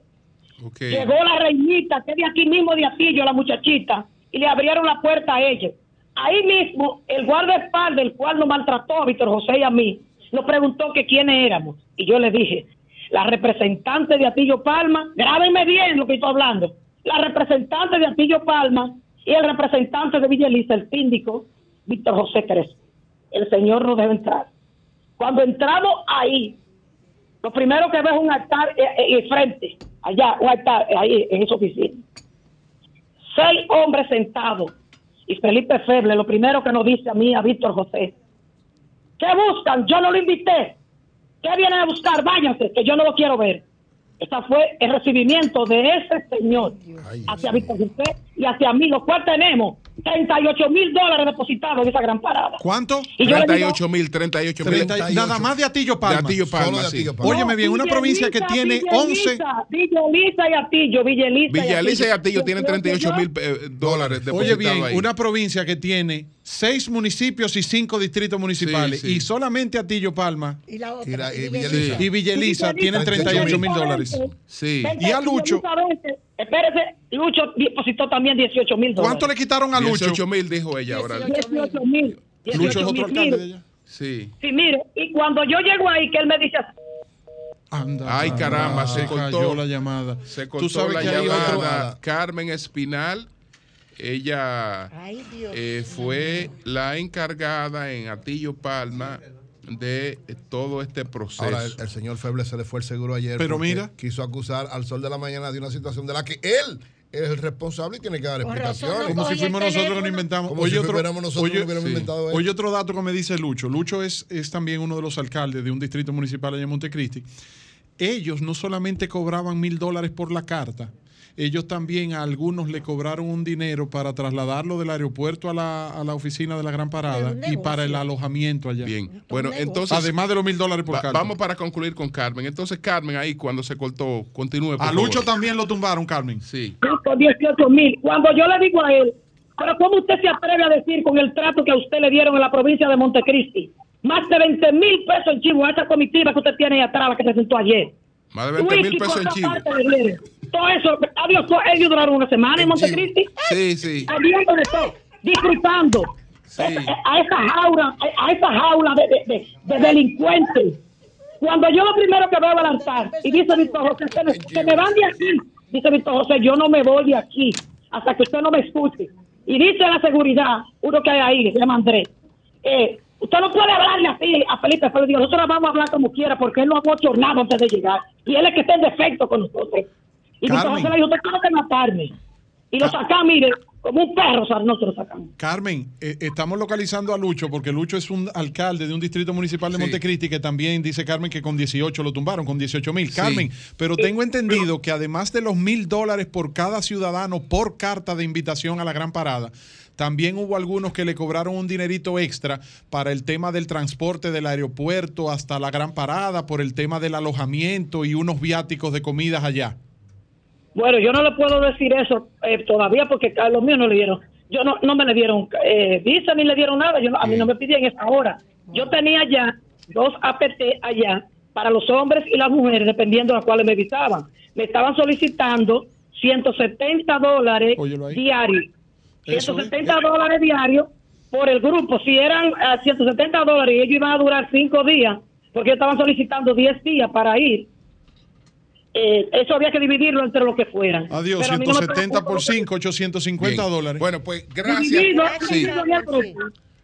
llegó la reinita, que de aquí mismo de Atillo, la muchachita, y le abrieron la puerta a ella. Ahí mismo, el guardaespaldas, el cual nos maltrató a Víctor José y a mí, nos preguntó que quiénes éramos. Y yo le dije, la representante de Atillo Palma, grábenme bien lo que estoy hablando, la representante de Atillo Palma y el representante de Villa el síndico, Víctor José Crespo. El señor no debe entrar. Cuando entramos ahí, lo primero que veo es un altar eh, eh, en frente, allá, un altar eh, ahí en esa oficina. Seis hombres sentados. Y Felipe Feble, lo primero que nos dice a mí, a Víctor José, ¿qué buscan? Yo no lo invité. ¿Qué vienen a buscar? Váyanse, que yo no lo quiero ver. Ese fue el recibimiento de ese señor hacia Víctor José y hacia mí, lo cual tenemos 38 mil dólares depositados en esa gran parada. ¿Cuánto? 38 mil, 38 mil. Nada más de Atillo Palma. De Atillo Palma, sí. Óyeme bien, una provincia que tiene 11. Villa Elisa y Atillo, Villa Elisa. Villa Elisa y Atillo tienen 38 mil eh, dólares depositados Oye bien, una provincia que tiene seis municipios y cinco distritos municipales y solamente Atillo Palma y, la otra, y, Villa Elisa tienen 38 mil dólares. Sí. Y a Lucho. Espérese, Lucho depositó también 18 mil dólares. ¿Cuánto le quitaron a Lucho? 18 mil, dijo ella ahora. 18 mil. Lucho es otro alcalde de ella. Sí. Sí, mire, y cuando yo llego ahí, que él me dice Anda, Ay, caramba, se cortó la llamada. Se cortó la llamada. Carmen Espinal, ella eh, fue la encargada en Atillo Palma de todo este proceso. Ahora, el, señor Feble se le fue el seguro ayer. Pero mira. Quiso acusar al sol de la mañana de una situación de la que él es el responsable y tiene que dar explicaciones. como si fuimos nosotros que lo inventamos. Como si otro, nosotros oye, hubiéramos inventado Hoy otro dato que me dice Lucho. Lucho es, es también uno de los alcaldes de un distrito municipal allá en Montecristi. Ellos no solamente cobraban mil dólares por la carta, ellos también a algunos le cobraron un dinero para trasladarlo del aeropuerto a la, a la oficina de la Gran Parada y para el alojamiento allá. Bien, bueno, entonces... Además de los mil dólares por carta. Vamos para concluir con Carmen. Entonces, Carmen, ahí cuando se cortó, continúe. a Lucho también lo tumbaron, Carmen. Sí. Con 18 mil. Cuando yo le digo a él, pero ¿cómo usted se atreve a decir con el trato que a usted le dieron en la provincia de Montecristi? Más de 20 mil pesos en chivo a esa comitiva que usted tiene ahí atrás, la que se sentó ayer. Más de 20 mil pesos en chivo. Todo eso, adiós, ellos duraron una semana en Montecristi. Sí, sí. disfrutando. A esa jaula, a esa jaula de, de, delincuentes. Cuando yo lo primero que veo al altar y dice Víctor José, se me, van de aquí. Dice Víctor José, yo no me voy de aquí hasta que usted no me escuche. Y dice la seguridad, uno que hay ahí, se llama Andrés, eh, Usted no puede hablarle así a Felipe Felipe. Nosotros vamos a hablar como quiera porque él no ha bochornado antes de llegar. Y él es que está en defecto con nosotros. Y Carmen. José le dijo, usted tiene que matarme. Y lo saca, mire, como un perro, o sea, nosotros sacamos. Carmen, eh, estamos localizando a Lucho porque Lucho es un alcalde de un distrito municipal de Montecristi que también dice Carmen que con 18 lo tumbaron, con 18 mil. Carmen, pero tengo entendido que además de los mil dólares por cada ciudadano por carta de invitación a la gran parada, también hubo algunos que le cobraron un dinerito extra para el tema del transporte del aeropuerto hasta la gran parada, por el tema del alojamiento y unos viáticos de comidas allá. Bueno, yo no le puedo decir eso eh, todavía porque a los míos no le dieron. Yo no, no me le dieron eh, visa ni le dieron nada. Yo a mí no me pidieron esa hora. Yo tenía ya dos APT allá para los hombres y las mujeres, dependiendo de las cuales me visitaban. Me estaban solicitando 170 dólares diarios. 170 dólares diarios por el grupo. Si eran 170 eh, dólares y ellos iban a durar 5 días, porque estaban solicitando 10 días para ir eh, eso había que dividirlo entre lo que fueran. Adiós, 170 por 5, 850 dólares. Bueno, pues gracias.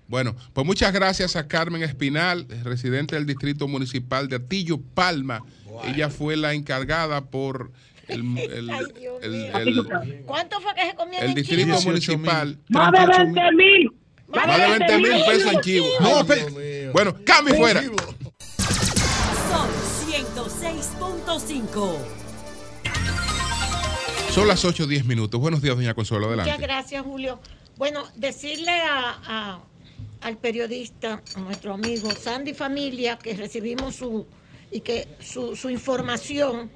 Bueno, pues muchas gracias a Carmen Espinal, residente del Distrito Municipal de Atillo Palma. Ella fue la encargada por el, ¿Cuánto fue que se comió el Distrito Municipal? Más de 20 mil. Más de 20 mil pesos en chivo. No, bueno, cambio fuera. 106.5. Son las 8 o 10 minutos. Buenos días, doña Consuelo. Adelante. Muchas gracias, Julio. Bueno, decirle a, al periodista, a nuestro amigo Sandy Familia, que recibimos su y que su, su información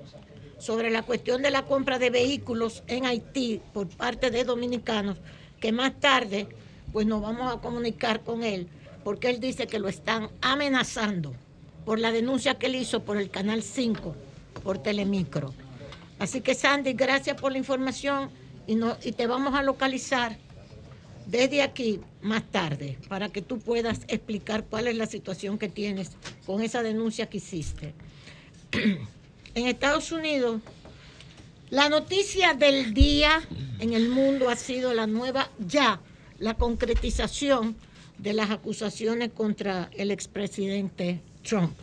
sobre la cuestión de la compra de vehículos en Haití por parte de dominicanos, que más tarde pues nos vamos a comunicar con él, porque él dice que lo están amenazando por la denuncia que él hizo por el Canal 5, por Telemicro. Así que Sandy, gracias por la información y, no, y te vamos a localizar desde aquí más tarde para que tú puedas explicar cuál es la situación que tienes con esa denuncia que hiciste. en Estados Unidos, la noticia del día en el mundo ha sido la nueva, ya, la concretización de las acusaciones contra el expresidente Trump.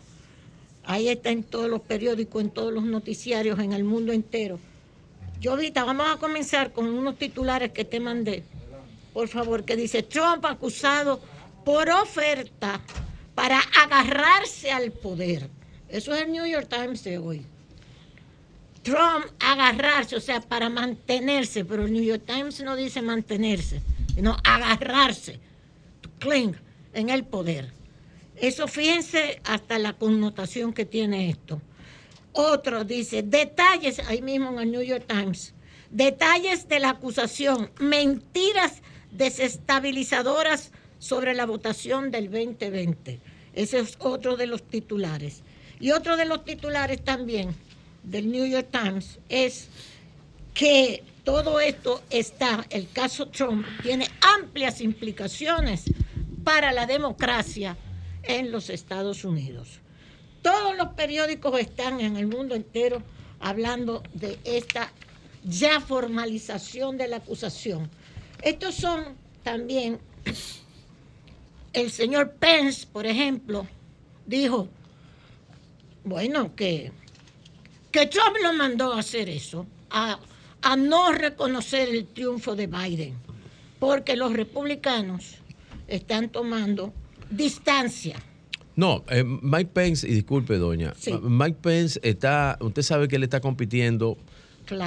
Ahí está en todos los periódicos, en todos los noticiarios, en el mundo entero. Ahorita vamos a comenzar con unos titulares que te mandé, por favor, que dice Trump acusado por oferta para agarrarse al poder. Eso es el New York Times de hoy. Trump agarrarse, o sea, para mantenerse, pero el New York Times no dice mantenerse, sino agarrarse, cling en el poder. Eso fíjense hasta la connotación que tiene esto. Otro dice, detalles, ahí mismo en el New York Times, detalles de la acusación, mentiras desestabilizadoras sobre la votación del 2020. Ese es otro de los titulares. Y otro de los titulares también del New York Times es que todo esto está, el caso Trump tiene amplias implicaciones para la democracia en los Estados Unidos. Todos los periódicos están en el mundo entero hablando de esta ya formalización de la acusación. Estos son también, el señor Pence, por ejemplo, dijo, bueno, que, que Trump lo mandó a hacer eso, a, a no reconocer el triunfo de Biden, porque los republicanos están tomando distancia. No, eh, Mike Pence, y disculpe, doña, Mike Pence está, usted sabe que él está compitiendo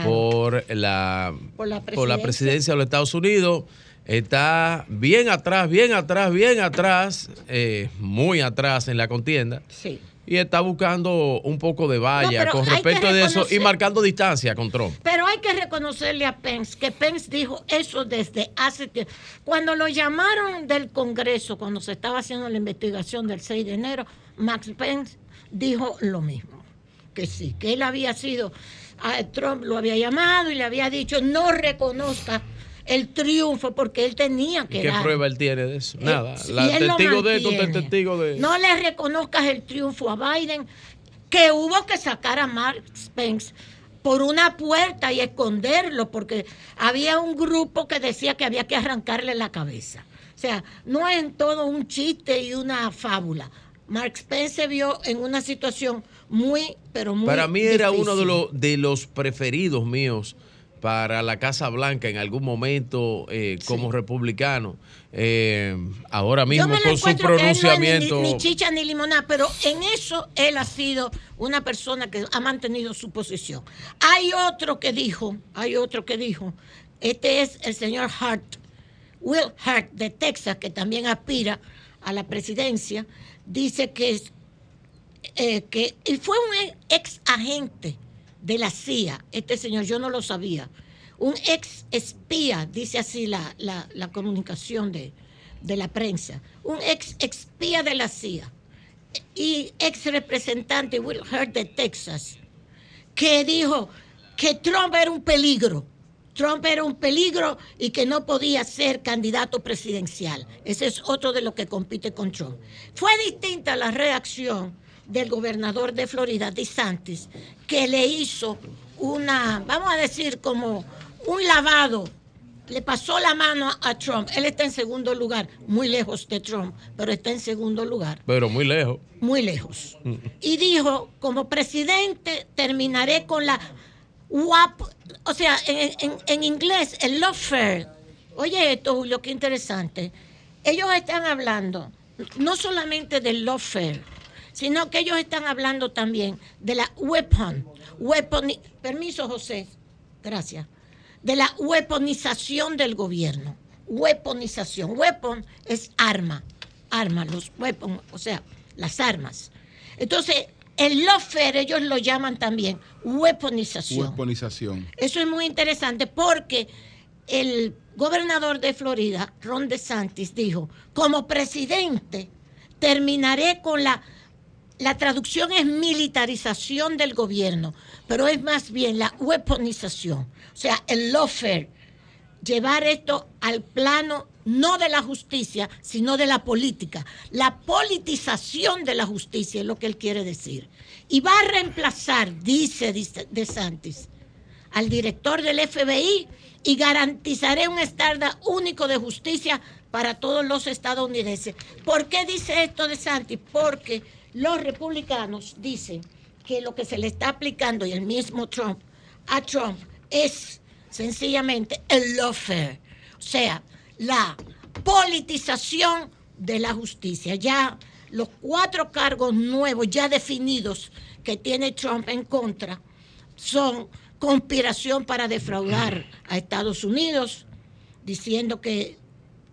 por, la, por, la presidencia de los Estados Unidos. Está bien atrás, bien atrás, bien atrás, eh, muy atrás en la contienda. Sí y está buscando un poco de valla con respecto a eso y marcando distancia con Trump. Pero hay que reconocerle a Pence que Pence dijo eso desde hace tiempo. Cuando lo llamaron del Congreso, cuando se estaba haciendo la investigación del 6 de enero, Max Pence dijo lo mismo, que sí, que él había sido, a Trump lo había llamado y le había dicho no reconozca el triunfo porque él tenía que ¿Qué prueba él tiene de eso? Nada. testigo de esto, testigo de... No le reconozcas el triunfo a Biden, que hubo que sacar a Mark Spence por una puerta y esconderlo, porque había un grupo que decía que había que arrancarle la cabeza. O sea, no es todo un chiste y una fábula. Mark Spence se vio en una situación muy, pero muy Para mí era uno de los, de los preferidos míos para la Casa Blanca en algún momento eh, como republicano. Eh, ahora mismo con su pronunciamiento. ni, chicha ni limonada, pero en eso él ha sido una persona que ha mantenido su posición. Hay otro que dijo, hay otro que dijo, este es el señor Hart, Will Hart de Texas, que también aspira a la presidencia, dice que, eh, que fue un ex agente de la CIA, este señor, yo no lo sabía, un ex espía, dice así la, comunicación de, la prensa, un ex espía de la CIA y ex representante Will Hurt de Texas, que dijo que Trump era un peligro. Trump era un peligro y que no podía ser candidato presidencial. Ese es otro de los que compite con Trump. Fue distinta la reacción del gobernador de Florida, DeSantis, que le hizo una, vamos a decir, como un lavado. Le pasó la mano a Trump. Él está en segundo lugar, muy lejos de Trump, pero está en segundo lugar. Pero muy lejos. Muy lejos. Mm. Y dijo, como presidente terminaré con la WAP, o sea, en, inglés, el lawfare. Oye esto, Julio, qué interesante. Ellos están hablando no solamente del lawfare, sino que ellos están hablando también de la weapon. weapon permiso, José. Gracias. De la weaponización del gobierno. Weaponización. Weapon es arma. Arma, los weapons, o sea, las armas. Entonces, el lawfare ellos lo llaman también weaponización. Weaponización. Eso es muy interesante porque el gobernador de Florida, Ron DeSantis, dijo, como presidente terminaré con la la traducción es militarización del gobierno, pero es más bien la weaponización, o sea, el lawfare, llevar esto al plano no de la justicia, sino de la política. La politización de la justicia es lo que él quiere decir. Y va a reemplazar, dice De Santis, al director del FBI y garantizaré un estándar único de justicia para todos los estadounidenses. ¿Por qué dice esto De Santis? Porque los republicanos dicen que lo que se le está aplicando y el mismo Trump a Trump es sencillamente el lawfare, o sea, la politización de la justicia. Ya los cuatro cargos nuevos ya definidos que tiene Trump en contra son conspiración para defraudar a Estados Unidos, diciendo que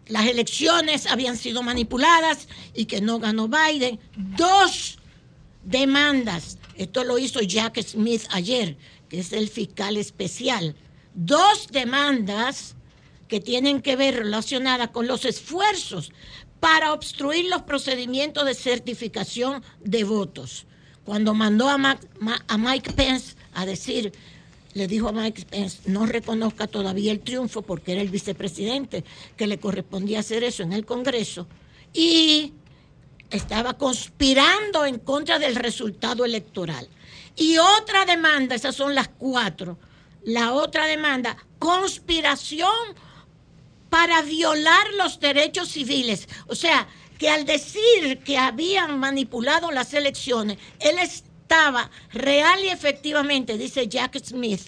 las elecciones habían sido manipuladas y que no ganó Biden. Dos demandas. Esto lo hizo Jack Smith ayer, que es el fiscal especial. Dos demandas que tienen que ver relacionadas con los esfuerzos para obstruir los procedimientos de certificación de votos. Cuando mandó a, Mike Pence a decir le dijo a Mike Pence, no reconozca todavía el triunfo porque era el vicepresidente que le correspondía hacer eso en el Congreso y estaba conspirando en contra del resultado electoral. Y otra demanda, esas son las cuatro, la otra demanda, conspiración para violar los derechos civiles. O sea, que al decir que habían manipulado las elecciones, él estaba real y efectivamente, dice Jack Smith,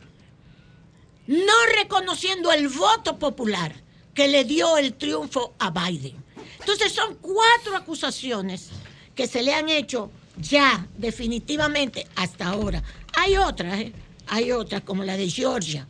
no reconociendo el voto popular que le dio el triunfo a Biden. Entonces son cuatro acusaciones que se le han hecho ya definitivamente hasta ahora. Hay otras, ¿eh? hay otras como la de Georgia.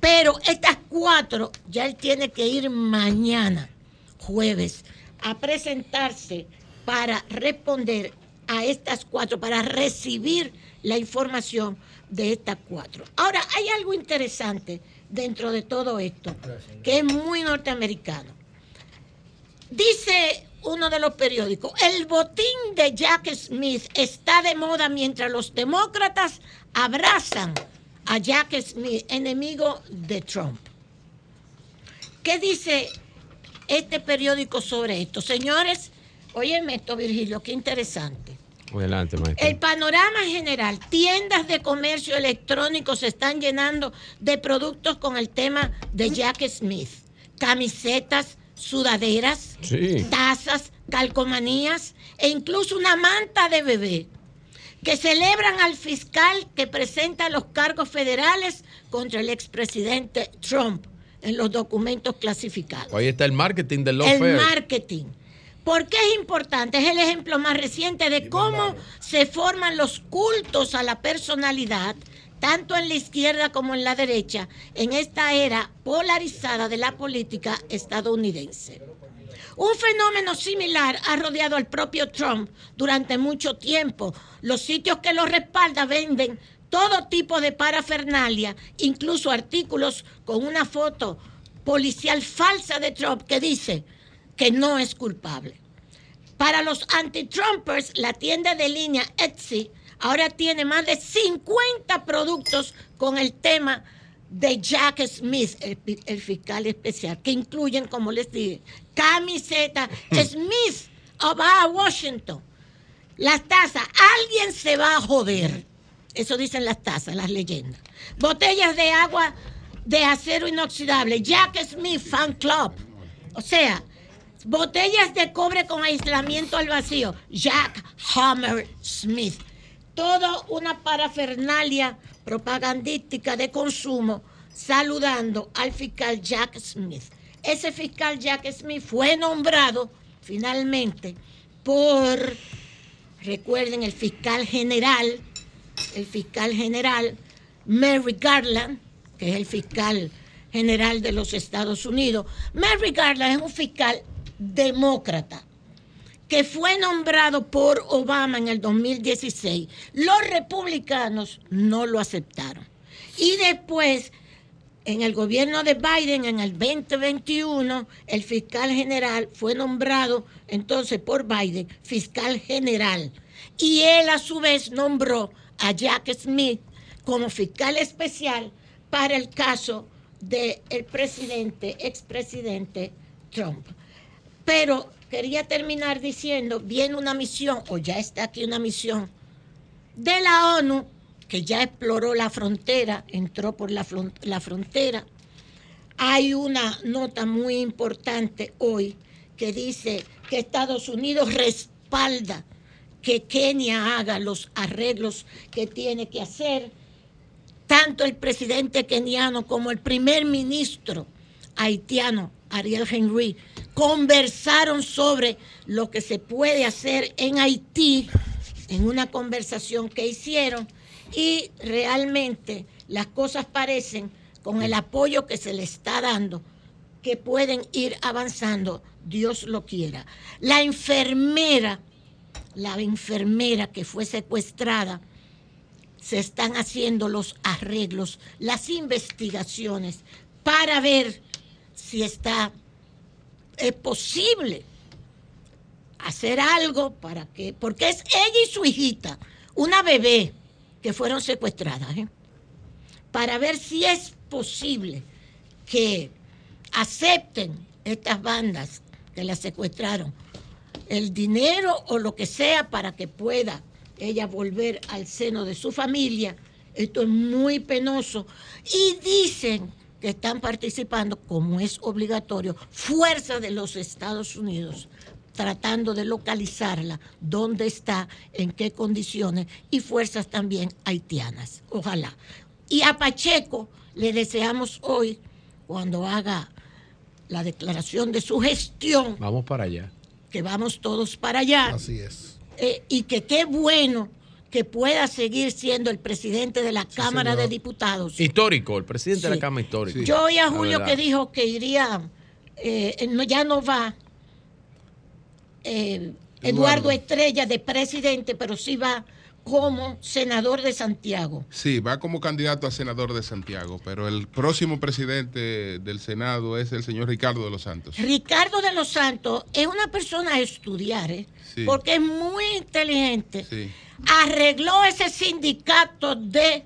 Pero estas cuatro ya él tiene que ir mañana, jueves, a presentarse para responder a estas cuatro para recibir la información de estas cuatro. Ahora, hay algo interesante dentro de todo esto, que es muy norteamericano. Dice uno de los periódicos, el botín de Jack Smith está de moda mientras los demócratas abrazan a Jack Smith, enemigo de Trump. ¿Qué dice este periódico sobre esto? Señores, óyeme esto, Virgilio, qué interesante. Adelante, El panorama general, tiendas de comercio electrónico se están llenando de productos con el tema de Jack Smith. Camisetas, sudaderas, tazas, calcomanías e incluso una manta de bebé. que celebran al fiscal que presenta los cargos federales contra el expresidente Trump en los documentos clasificados. Ahí está el marketing del El marketing. ¿Por qué es importante? Es el ejemplo más reciente de cómo se forman los cultos a la personalidad, tanto en la izquierda como en la derecha, en esta era polarizada de la política estadounidense. Un fenómeno similar ha rodeado al propio Trump durante mucho tiempo. Los sitios que lo respaldan venden todo tipo de parafernalia, incluso artículos con una foto policial falsa de Trump que dice que no es culpable. Para los anti-Trumpers, la tienda de línea Etsy ahora tiene más de 50 productos con el tema de Jack Smith, el, fiscal especial, que incluyen, como les dije, camiseta. Smith of Washington. Las tazas, alguien se va a joder. Eso dicen las tazas, las leyendas. Botellas de agua de acero inoxidable, Jack Smith Fan Club. O sea, botellas de cobre con aislamiento al vacío, Jack Hammer Smith. Todo una parafernalia propagandística de consumo saludando al fiscal Jack Smith. Ese fiscal Jack Smith fue nombrado finalmente por, recuerden, el fiscal general, el fiscal general Mary Garland, que es el fiscal general de los Estados Unidos. Mary Garland es un fiscal demócrata que fue nombrado por Obama en el 2016. Los republicanos no lo aceptaron. Y después, en el gobierno de Biden, en el 2021, el fiscal general fue nombrado entonces por Biden fiscal general. Y él a su vez nombró a Jack Smith como fiscal especial para el caso del presidente, expresidente Trump. Pero quería terminar diciendo, viene una misión, o ya está aquí una misión, de la ONU, que ya exploró la frontera, entró por la, frontera. Hay una nota muy importante hoy que dice que Estados Unidos respalda que Kenia haga los arreglos que tiene que hacer. Tanto el presidente keniano como el primer ministro haitiano, Ariel Henry, conversaron sobre lo que se puede hacer en Haití en una conversación que hicieron y realmente las cosas parecen con el apoyo que se le está dando que pueden ir avanzando, Dios lo quiera. La enfermera, la enfermera que fue secuestrada, se están haciendo los arreglos, las investigaciones para ver si está es posible hacer algo para que, porque es ella y su hijita, una bebé que fueron secuestradas, ¿eh? para ver si es posible que acepten estas bandas que la secuestraron el dinero o lo que sea para que pueda ella volver al seno de su familia. Esto es muy penoso. Y dicen que están participando, como es obligatorio, fuerza de los Estados Unidos tratando de localizarla, dónde está, en qué condiciones, y fuerzas también haitianas. Ojalá. Y a Pacheco le deseamos hoy, cuando haga la declaración de su gestión. Vamos para allá. Que vamos todos para allá. Así es. Eh, y que qué bueno que pueda seguir siendo el presidente de la Cámara de Diputados. Histórico, el presidente de la Cámara histórica. Yo oí a Julio que dijo que iría, eh, ya no va eh, Eduardo. Estrella de presidente, pero sí va como senador de Santiago. Sí, va como candidato a senador de Santiago, pero el próximo presidente del Senado es el señor Ricardo de los Santos. Ricardo de los Santos es una persona a estudiar, ¿eh? porque es muy inteligente. Sí arregló ese sindicato de,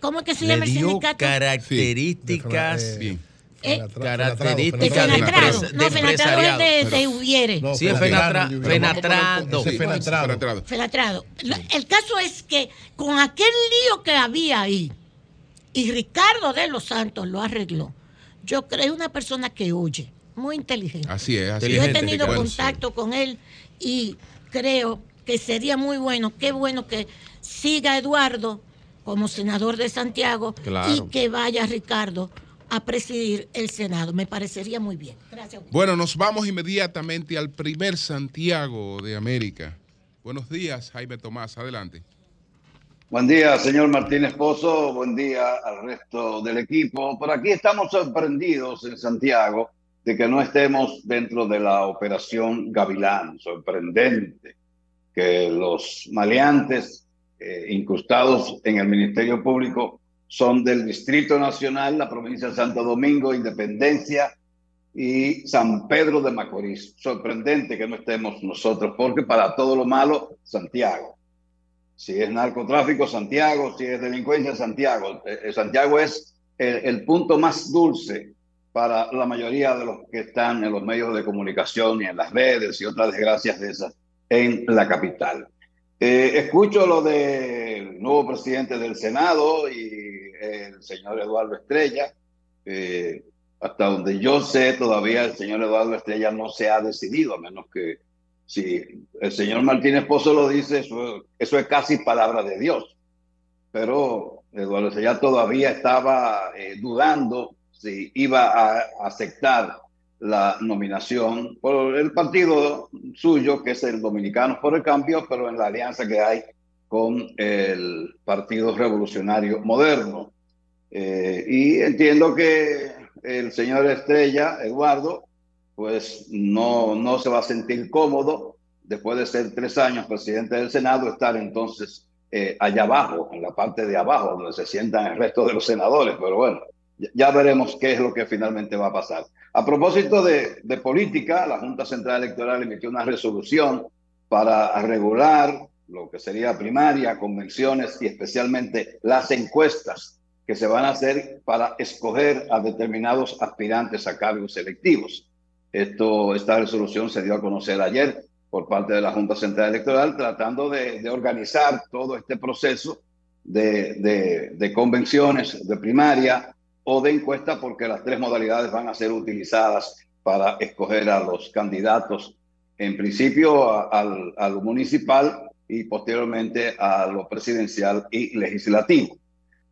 ¿cómo es que se llama el sindicato? características eh, eh, características de, no, Fenatrado es de, de Hubiere. sí, es Fenatrado. Fenatrado. El caso es que con aquel lío que había ahí, y Ricardo de los Santos lo arregló, yo creo una persona que oye, muy inteligente. Así es, así Yo he tenido contacto con él y creo que sería muy bueno, qué bueno que siga Eduardo como senador de Santiago y que vaya Ricardo a presidir el Senado. Me parecería muy bien. Gracias. Bueno, nos vamos inmediatamente al primer Santiago de América. Buenos días, Jaime Tomás. Adelante. Buen día, señor Martínez Pozo. Buen día al resto del equipo. Por aquí estamos sorprendidos en Santiago de que no estemos dentro de la operación Gavilán. Sorprendente que los maleantes eh, incrustados en el Ministerio Público son del Distrito Nacional, la provincia de Santo Domingo, Independencia y San Pedro de Macorís. Sorprendente que no estemos nosotros, porque para todo lo malo, Santiago. Si es narcotráfico, Santiago, si es delincuencia, Santiago. Eh, eh, Santiago es el punto más dulce para la mayoría de los que están en los medios de comunicación y en las redes y otras desgracias de esas en la capital. Eh, escucho lo del nuevo presidente del Senado y el señor Eduardo Estrella. hasta donde yo sé, todavía el señor Eduardo Estrella no se ha decidido, a menos que si el señor Martínez Pozo lo dice, eso, eso es casi palabra de Dios. Pero Eduardo Estrella todavía estaba eh, dudando si iba a aceptar la nominación por el partido suyo, que es el Dominicano por el Cambio, pero en la alianza que hay con el Partido Revolucionario Moderno. Eh, y entiendo que el señor Estrella, Eduardo, pues no, no se va a sentir cómodo después de ser tres años presidente del Senado, estar entonces eh, allá abajo, en la parte de abajo, donde se sientan el resto de los senadores. Pero bueno, ya veremos qué es lo que finalmente va a pasar. A propósito de, política, la Junta Central Electoral emitió una resolución para regular lo que sería primaria, convenciones y especialmente las encuestas que se van a hacer para escoger a determinados aspirantes a cargos selectivos. Esto, esta resolución se dio a conocer ayer por parte de la Junta Central Electoral, tratando de, organizar todo este proceso de, de convenciones de primaria, o de encuesta porque las tres modalidades van a ser utilizadas para escoger a los candidatos, en principio al, al municipal y posteriormente a lo presidencial y legislativo.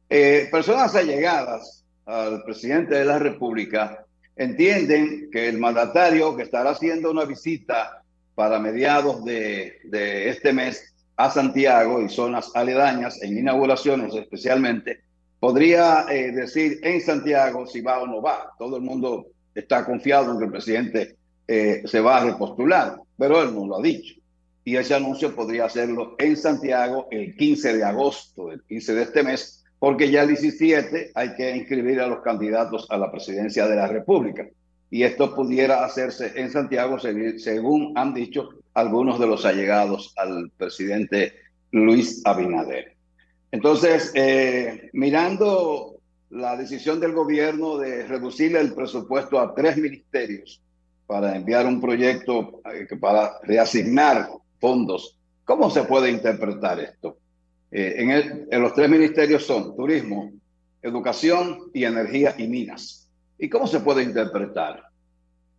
Eh, personas allegadas al presidente de la República entienden que el mandatario que estará haciendo una visita para mediados de, de este mes a Santiago y zonas aledañas, en inauguraciones especialmente, podría eh, decir en Santiago si va o no va. Todo el mundo está confiado en que el presidente eh, se va a repostular, pero él no lo ha dicho. Y ese anuncio podría hacerlo en Santiago el 15 de agosto, el 15 de este mes, porque ya el 17 hay que inscribir a los candidatos a la presidencia de la República. Y esto pudiera hacerse en Santiago, según han dicho algunos de los allegados al presidente Luis Abinader. Entonces, eh, mirando la decisión del gobierno de reducir el presupuesto a tres ministerios para enviar un proyecto eh, para reasignar fondos, ¿cómo se puede interpretar esto? Eh, en, en los tres ministerios son turismo, educación y energía y minas. ¿Y cómo se puede interpretar?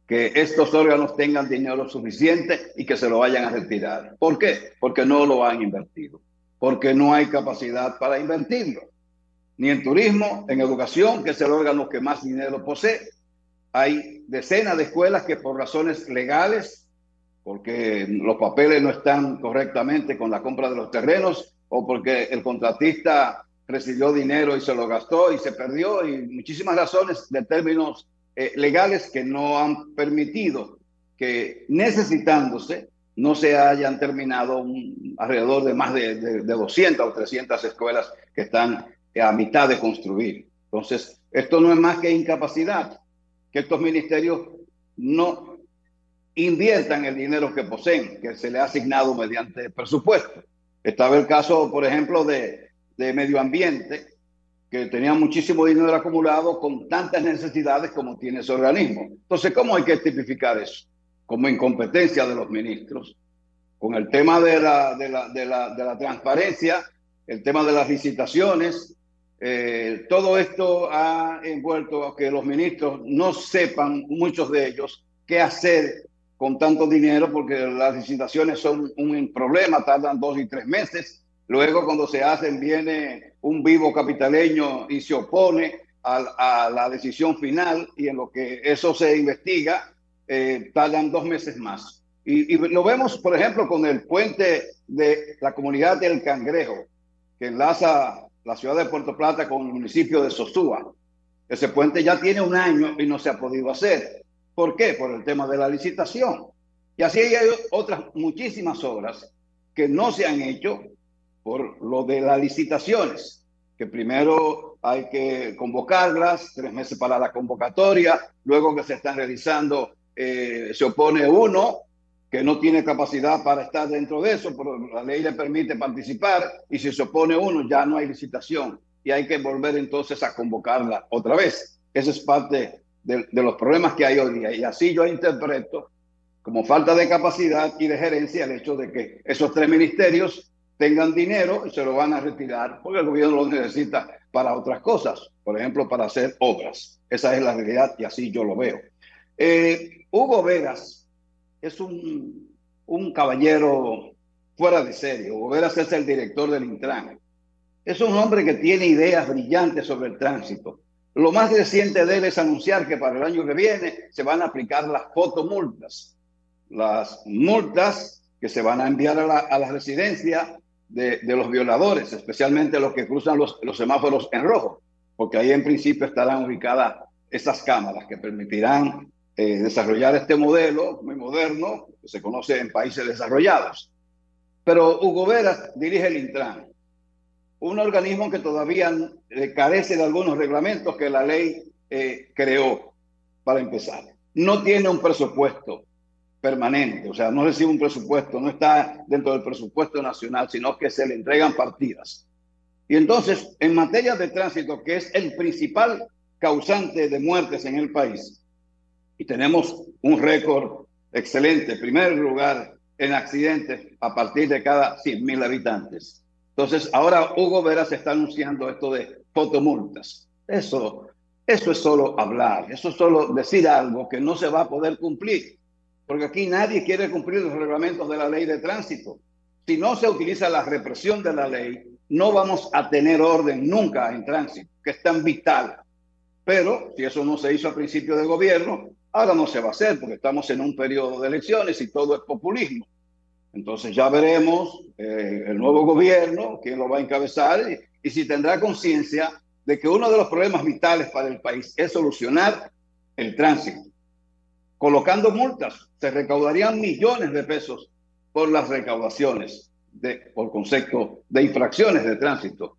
que estos órganos tengan dinero suficiente y que se lo vayan a retirar. ¿Por qué? Porque no lo han invertido porque no hay capacidad para invertirlo. Ni en turismo, en educación, que es el órgano que más dinero posee. Hay decenas de escuelas que por razones legales, porque los papeles no están correctamente con la compra de los terrenos o porque el contratista recibió dinero y se lo gastó y se perdió y muchísimas razones de términos eh, legales que no han permitido que necesitándose no se hayan terminado alrededor de más de, de, 200 o 300 escuelas que están a mitad de construir. Entonces, esto no es más que incapacidad, que estos ministerios no inviertan el dinero que poseen, que se le ha asignado mediante presupuesto. Estaba el caso, por ejemplo, de, de medio ambiente, que tenía muchísimo dinero acumulado con tantas necesidades como tiene ese organismo. Entonces, ¿cómo hay que tipificar eso? Como incompetencia de los ministros. Con el tema de la, de la, de la, de la transparencia, el tema de las licitaciones, eh, todo esto ha envuelto a que los ministros no sepan, muchos de ellos, qué hacer con tanto dinero porque las licitaciones son un problema, tardan dos y tres meses. Luego cuando se hacen viene un vivo capitaleño y se opone a, la decisión final y en lo que eso se investiga, eh, tardan dos meses más. Y, y, lo vemos, por ejemplo, con el puente de la comunidad del Cangrejo, que enlaza la ciudad de Puerto Plata con el municipio de Sosúa. Ese puente ya tiene un año y no se ha podido hacer. ¿Por qué? Por el tema de la licitación. Y así hay otras muchísimas obras que no se han hecho por lo de las licitaciones, que primero hay que convocarlas, tres meses para la convocatoria, luego que se están realizando, eh, se opone uno que no tiene capacidad para estar dentro de eso, pero la ley le permite participar y si se opone uno ya no hay licitación y hay que volver entonces a convocarla otra vez. Eso es parte de, los problemas que hay hoy día. Y así yo interpreto como falta de capacidad y de gerencia el hecho de que esos tres ministerios tengan dinero y se lo van a retirar porque el gobierno lo necesita para otras cosas, por ejemplo, para hacer obras. Esa es la realidad y así yo lo veo. Eh, Hugo Vegas es un, un caballero fuera de serie. Hugo Vegas es el director del Intran. Es un hombre que tiene ideas brillantes sobre el tránsito. Lo más reciente de él es anunciar que para el año que viene se van a aplicar las fotomultas, las multas que se van a enviar a la, residencia de, los violadores, especialmente los que cruzan los, semáforos en rojo, porque ahí en principio estarán ubicadas esas cámaras que permitirán eh, desarrollar este modelo muy moderno que se conoce en países desarrollados. Pero Hugo Veras dirige el Intran un organismo que todavía eh, carece de algunos reglamentos que la ley eh, creó, para empezar. No tiene un presupuesto permanente, o sea, no recibe un presupuesto, no está dentro del presupuesto nacional, sino que se le entregan partidas. Y entonces, en materia de tránsito, que es el principal causante de muertes en el país, y tenemos un récord excelente, primer lugar en accidentes a partir de cada 100.000 habitantes. Entonces, ahora Hugo Veras está anunciando esto de fotomultas. Eso, eso es solo hablar, eso es solo decir algo que no se va a poder cumplir, porque aquí nadie quiere cumplir los reglamentos de la ley de tránsito. Si no se utiliza la represión de la ley, no vamos a tener orden nunca en tránsito, que es tan vital. Pero si eso no se hizo a principio de gobierno, ahora no se va a hacer, porque estamos en un periodo de elecciones y todo es populismo. Entonces ya veremos eh, el nuevo gobierno, quién lo va a encabezar y, si tendrá conciencia de que uno de los problemas vitales para el país es solucionar el tránsito. Colocando multas, se recaudarían millones de pesos por las recaudaciones, de, por concepto de infracciones de tránsito.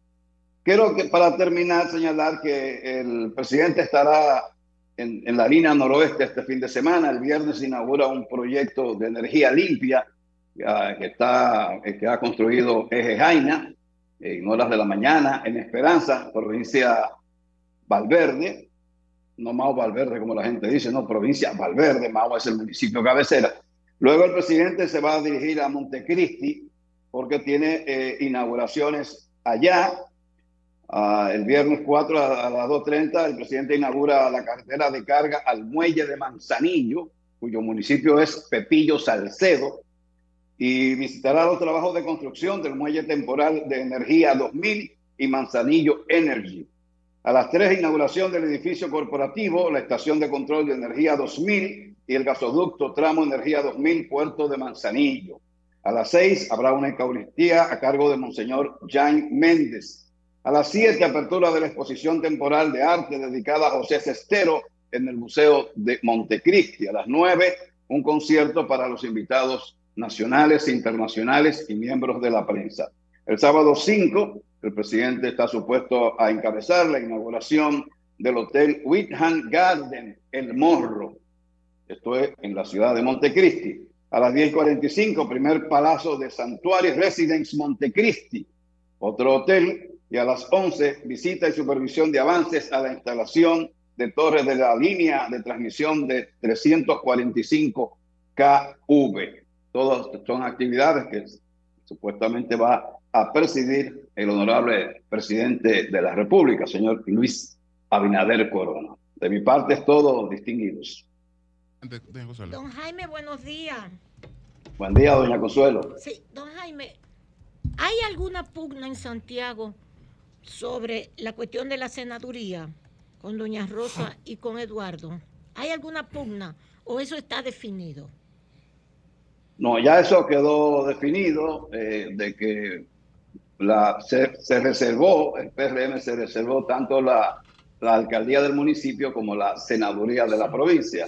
Quiero que para terminar señalar que el presidente estará en, en la línea noroeste este fin de semana. El viernes inaugura un proyecto de energía limpia que, está, que ha construido Eje Jaina en horas de la mañana en Esperanza, provincia Valverde, no Mao Valverde como la gente dice, no, provincia Valverde, Mao es el municipio cabecera. Luego el presidente se va a dirigir a Montecristi porque tiene eh, inauguraciones allá. Ah, el viernes 4 a, a las 2.30 el presidente inaugura la carretera de carga al muelle de Manzanillo, cuyo municipio es Pepillo Salcedo y visitará los trabajos de construcción del muelle temporal de energía 2000 y Manzanillo Energy. A las tres, inauguración del edificio corporativo, la estación de control de energía 2000 y el gasoducto tramo energía 2000 puerto de Manzanillo. A las seis habrá una Eucaristía a cargo de Monseñor Jan Méndez. A las siete, apertura de la exposición temporal de arte dedicada a José Cestero en el Museo de Montecristi. A las nueve, un concierto para los invitados nacionales internacionales y miembros de la prensa. El sábado 5, el presidente está supuesto a encabezar la inauguración del Hotel Whitham Garden, El Morro. Esto es en la ciudad de Montecristi. A las 10.45, primer palazo de Santuario Residence Montecristi, otro hotel. Y a las 11, visita y supervisión de avances a la instalación de torres de la línea de transmisión de 345 KV. Todas son actividades que supuestamente va a presidir el honorable presidente de la República, señor Luis Abinader Corona. De mi parte es todo, distinguidos. Don Jaime, buenos días. Buen día, doña Consuelo. Sí, don Jaime, ¿hay alguna pugna en Santiago sobre la cuestión de la senaduría con doña Rosa y con Eduardo? ¿Hay alguna pugna o eso está definido? No, ya eso quedó definido eh, de que la, se, reservó, el PRM se reservó tanto la, la, alcaldía del municipio como la senaduría de la provincia.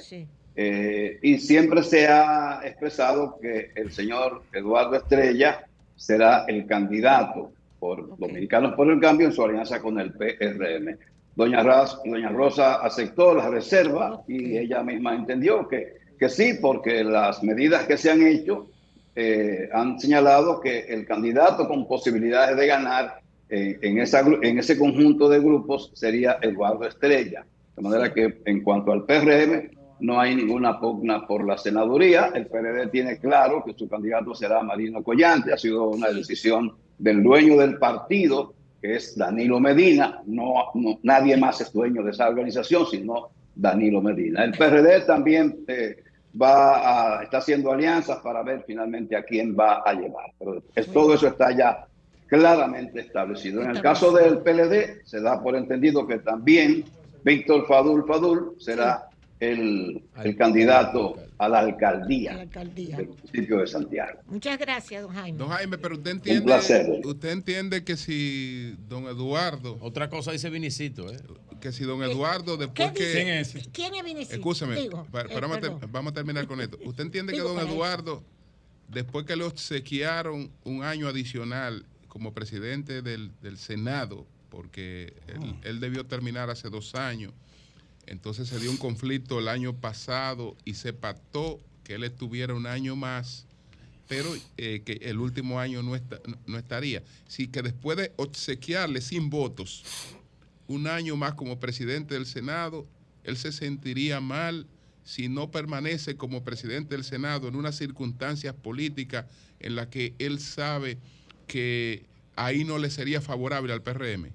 Eh, y siempre se ha expresado que el señor Eduardo Estrella será el candidato por Dominicanos por el Cambio en su alianza con el PRM. Doña, Doña Rosa aceptó la reserva y ella misma entendió que, que sí, porque las medidas que se han hecho eh, han señalado que el candidato con posibilidades de ganar eh, en, esa, en ese conjunto de grupos sería Eduardo Estrella. De manera que en cuanto al PRM, no hay ninguna pugna por la senaduría. El PRD tiene claro que su candidato será Marino Collante. Ha sido una decisión del dueño del partido, que es Danilo Medina. No, nadie más es dueño de esa organización, sino Danilo Medina. El PRD también eh, va a, está haciendo alianzas para ver finalmente a quién va a llevar. Pero todo eso está ya claramente establecido. En el caso del PLD, se da por entendido que también Víctor Fadul Fadul será el, el candidato a la alcaldía, del municipio de Santiago. Muchas gracias, don Jaime. Don Jaime, pero usted entiende, usted entiende que si don Eduardo... Otra cosa dice Vinicito, ¿eh? Que si don Eduardo después que... ¿Quién es? ¿Quién es Vinicito? Escúcheme, eh, vamos, a terminar con esto. ¿Usted entiende que don Eduardo, después que lo obsequiaron un año adicional como presidente del, Senado, porque él, él debió terminar hace dos años, entonces se dio un conflicto el año pasado y se pactó que él estuviera un año más, pero eh, que el último año no, no estaría. Sí, que después de obsequiarle sin votos un año más como presidente del Senado, él se sentiría mal si no permanece como presidente del Senado en unas circunstancias políticas en las que él sabe que ahí no le sería favorable al PRM.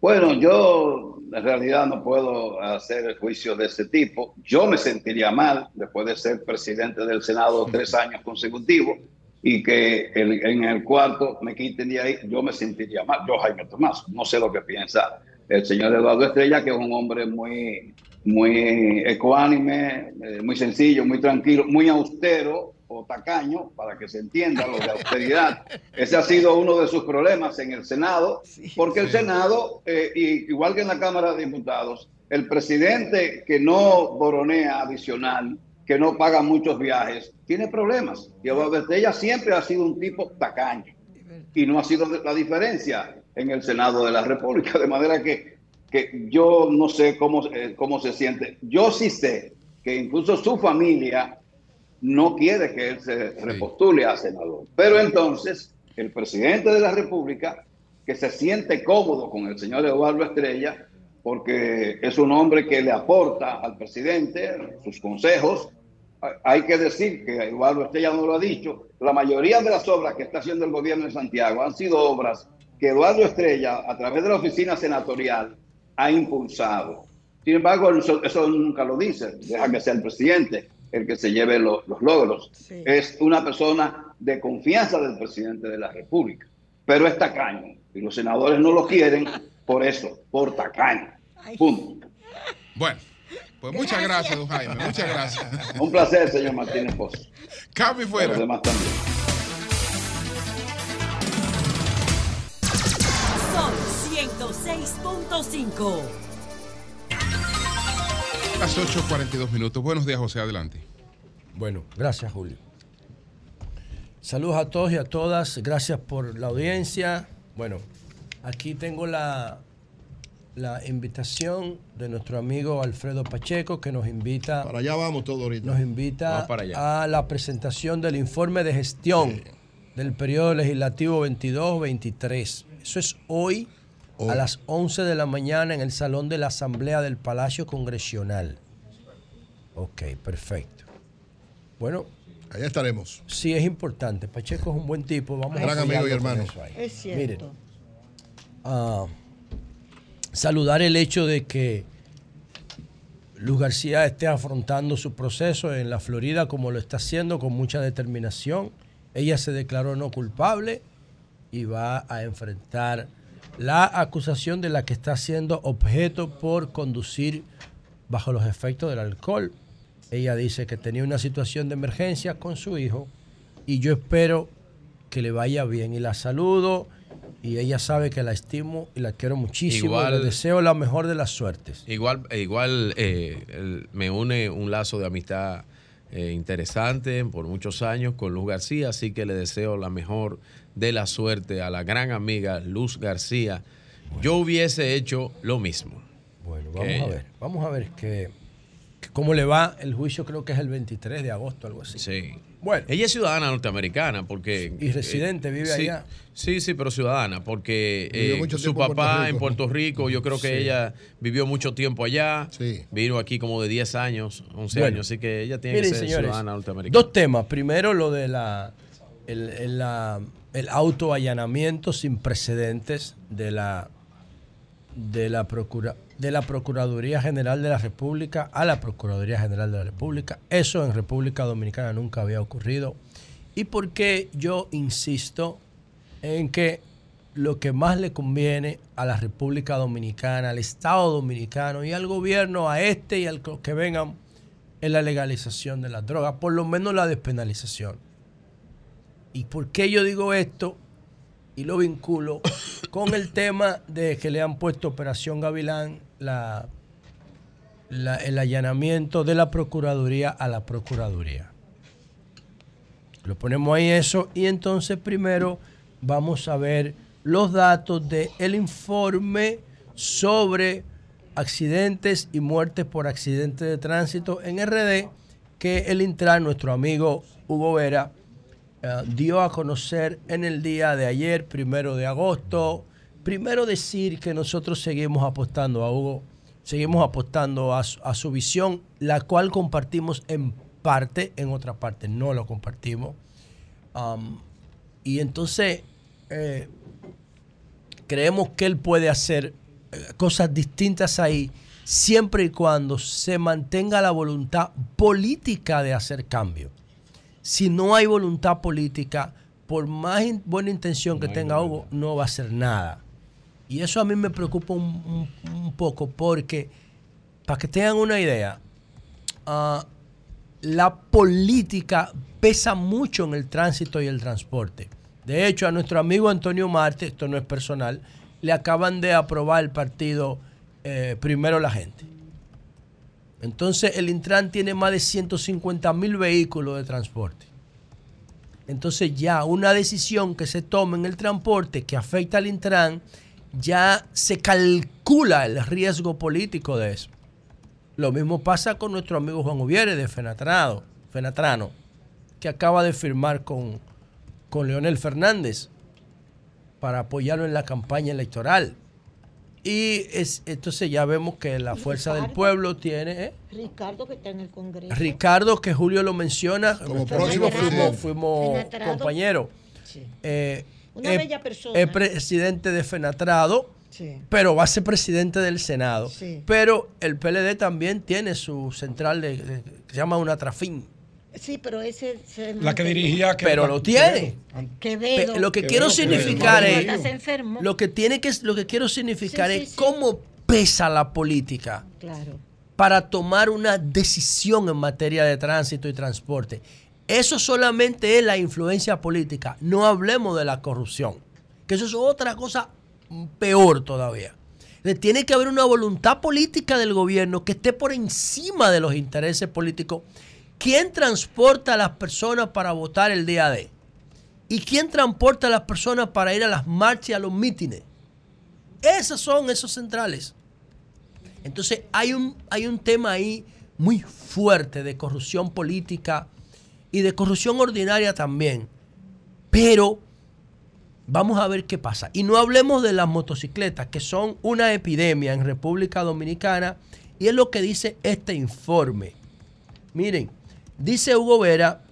Bueno, yo en realidad no puedo hacer el juicio de ese tipo. Yo me sentiría mal después de ser presidente del Senado tres años consecutivos y que en el cuarto me quiten de ahí, yo me sentiría mal. Yo, Jaime Tomás, no sé lo que piensa el señor Eduardo Estrella, que es un hombre muy, muy ecuánime, eh, muy sencillo, muy tranquilo, muy austero, o tacaño, para que se entienda lo de austeridad. Ese ha sido uno de sus problemas en el Senado, porque el Senado, eh, igual que en la Cámara de Diputados, el presidente que no boronea adicional, que no paga muchos viajes, tiene problemas. Y ella siempre ha sido un tipo tacaño. Y no ha sido la diferencia en el Senado de la República. De manera que, que yo no sé cómo, eh, cómo se siente. Yo sí sé que incluso su familia no quiere que él se repostule a senador. Pero entonces, el presidente de la República, que se siente cómodo con el señor Eduardo Estrella, porque es un hombre que le aporta al presidente sus consejos, hay que decir que Eduardo Estrella no lo ha dicho, la mayoría de las obras que está haciendo el gobierno de Santiago han sido obras que Eduardo Estrella, a través de la oficina senatorial, ha impulsado. Sin embargo, eso, nunca lo dice, deja que sea el presidente el que se lleve los logros. Es una persona de confianza del presidente de la República, pero es tacaño y los senadores no lo quieren por eso, por tacaño. Punto. Bueno. Pues muchas gracias, don Jaime. Muchas gracias. Un placer, señor Martínez Pozo. Cambio fuera. Los demás también. Son 106.5. Las 8.42 minutos. Buenos días, José. Adelante. Bueno, gracias, Julio. Saludos a todos y a todas. Gracias por la audiencia. Bueno, aquí tengo la, la invitación de nuestro amigo Alfredo Pacheco que nos invita. Para allá vamos todos ahorita. Nos invita a la presentación del informe de gestión del periodo legislativo 22-23. Eso es hoy a las 11 de la mañana en el salón de la Asamblea del Palacio Congresional. Ok, perfecto. Bueno. Allá estaremos. Sí, es importante. Pacheco es un buen tipo. Vamos Gran amigo y hermano. Es cierto. Miren, ah, saludar el hecho de que Luz García esté afrontando su proceso en la Florida como lo está haciendo con mucha determinación. Ella se declaró no culpable y va a enfrentar la acusación de la que está siendo objeto por conducir bajo los efectos del alcohol. Ella dice que tenía una situación de emergencia con su hijo y yo espero que le vaya bien y la saludo y ella sabe que la estimo y la quiero muchísimo. le deseo la mejor de las suertes. Igual, igual eh, me une un lazo de amistad eh, interesante por muchos años con Luz García, así que le deseo la mejor de la suerte a la gran amiga Luz García. Yo hubiese hecho lo mismo. Bueno, vamos a ver, vamos a ver que, cómo le va el juicio, creo que es el 23 de agosto, algo así. Sí. Bueno. Ella es ciudadana norteamericana porque... Y residente, vive allá. Sí, sí, pero ciudadana, porque eh, su papá en Puerto Rico, yo creo que ella vivió mucho tiempo allá. Sí. Vino aquí como de 10 años, 11 años, así que ella tiene que ser ciudadana norteamericana. Dos temas. Primero, lo de la el, el, el autoallanamiento sin precedentes de la, de la procura, de la Procuraduría General de la República a la Procuraduría General de la República. Eso en República Dominicana nunca había ocurrido. ¿Y por qué yo insisto en que lo que más le conviene a la República Dominicana, al Estado Dominicano y al gobierno, a este y al que vengan, es la legalización de las drogas, por lo menos la despenalización. ¿Y por qué yo digo esto? Y lo vinculo con el tema de que le han puesto Operación Gavilán la, el allanamiento de la Procuraduría a la Procuraduría. Lo ponemos ahí eso y entonces primero vamos a ver los datos del el informe sobre accidentes y muertes por accidentes de tránsito en RD que el Intran, nuestro amigo Hugo Vera, eh, dio a conocer en el día de ayer, primero de agosto. Primero decir que nosotros seguimos apostando a Hugo, seguimos apostando a, su visión, la cual compartimos en parte, en otra parte no lo compartimos. y entonces eh, creemos que él puede hacer eh, cosas distintas ahí, siempre y cuando se mantenga la voluntad política de hacer cambio. Si no hay voluntad política, por más buena intención que tenga Hugo, no va a hacer nada. Y eso a mí me preocupa un, poco porque, para que tengan una idea, ah, la política pesa mucho en el tránsito y el transporte. De hecho, a nuestro amigo Antonio Marte, esto no es personal, le acaban de aprobar el partido eh, Primero la Gente. Entonces el Intran tiene más de 150 mil vehículos de transporte. Entonces ya una decisión que se toma en el transporte que afecta al Intran, ya se calcula el riesgo político de eso. Lo mismo pasa con nuestro amigo Juan Ubiere de Fenatrano, Fenatrano que acaba de firmar con, con Leonel Fernández para apoyarlo en la campaña electoral. Y es, entonces ya vemos que la fuerza del pueblo tiene... ¿eh? Ricardo que está en el Congreso. Ricardo, que Julio lo menciona, como próximo fuimos, fuimos compañeros. Eh, Una bella persona. Es presidente de Fenatrado, pero va a ser presidente del Senado. Pero el PLD también tiene su central de, que se llama una trafín. Sí, pero ese es la que dirigía. pero lo tiene. lo que quiero significar es lo que tiene que lo que quiero significar es cómo pesa la política para tomar una decisión en materia de tránsito y transporte. Eso solamente es la influencia política. No hablemos de la corrupción, que eso es otra cosa peor todavía. Tiene que haber una voluntad política del gobierno que esté por encima de los intereses políticos ¿Quién transporta a las personas para votar el día de? ¿Y quién transporta a las personas para ir a las marchas y a los mítines? Esos son esos centrales. Entonces hay un, hay un tema ahí muy fuerte de corrupción política y de corrupción ordinaria también. Pero vamos a ver qué pasa. Y no hablemos de las motocicletas, que son una epidemia en República Dominicana. Y es lo que dice este informe. Miren, Dice Hugo Vera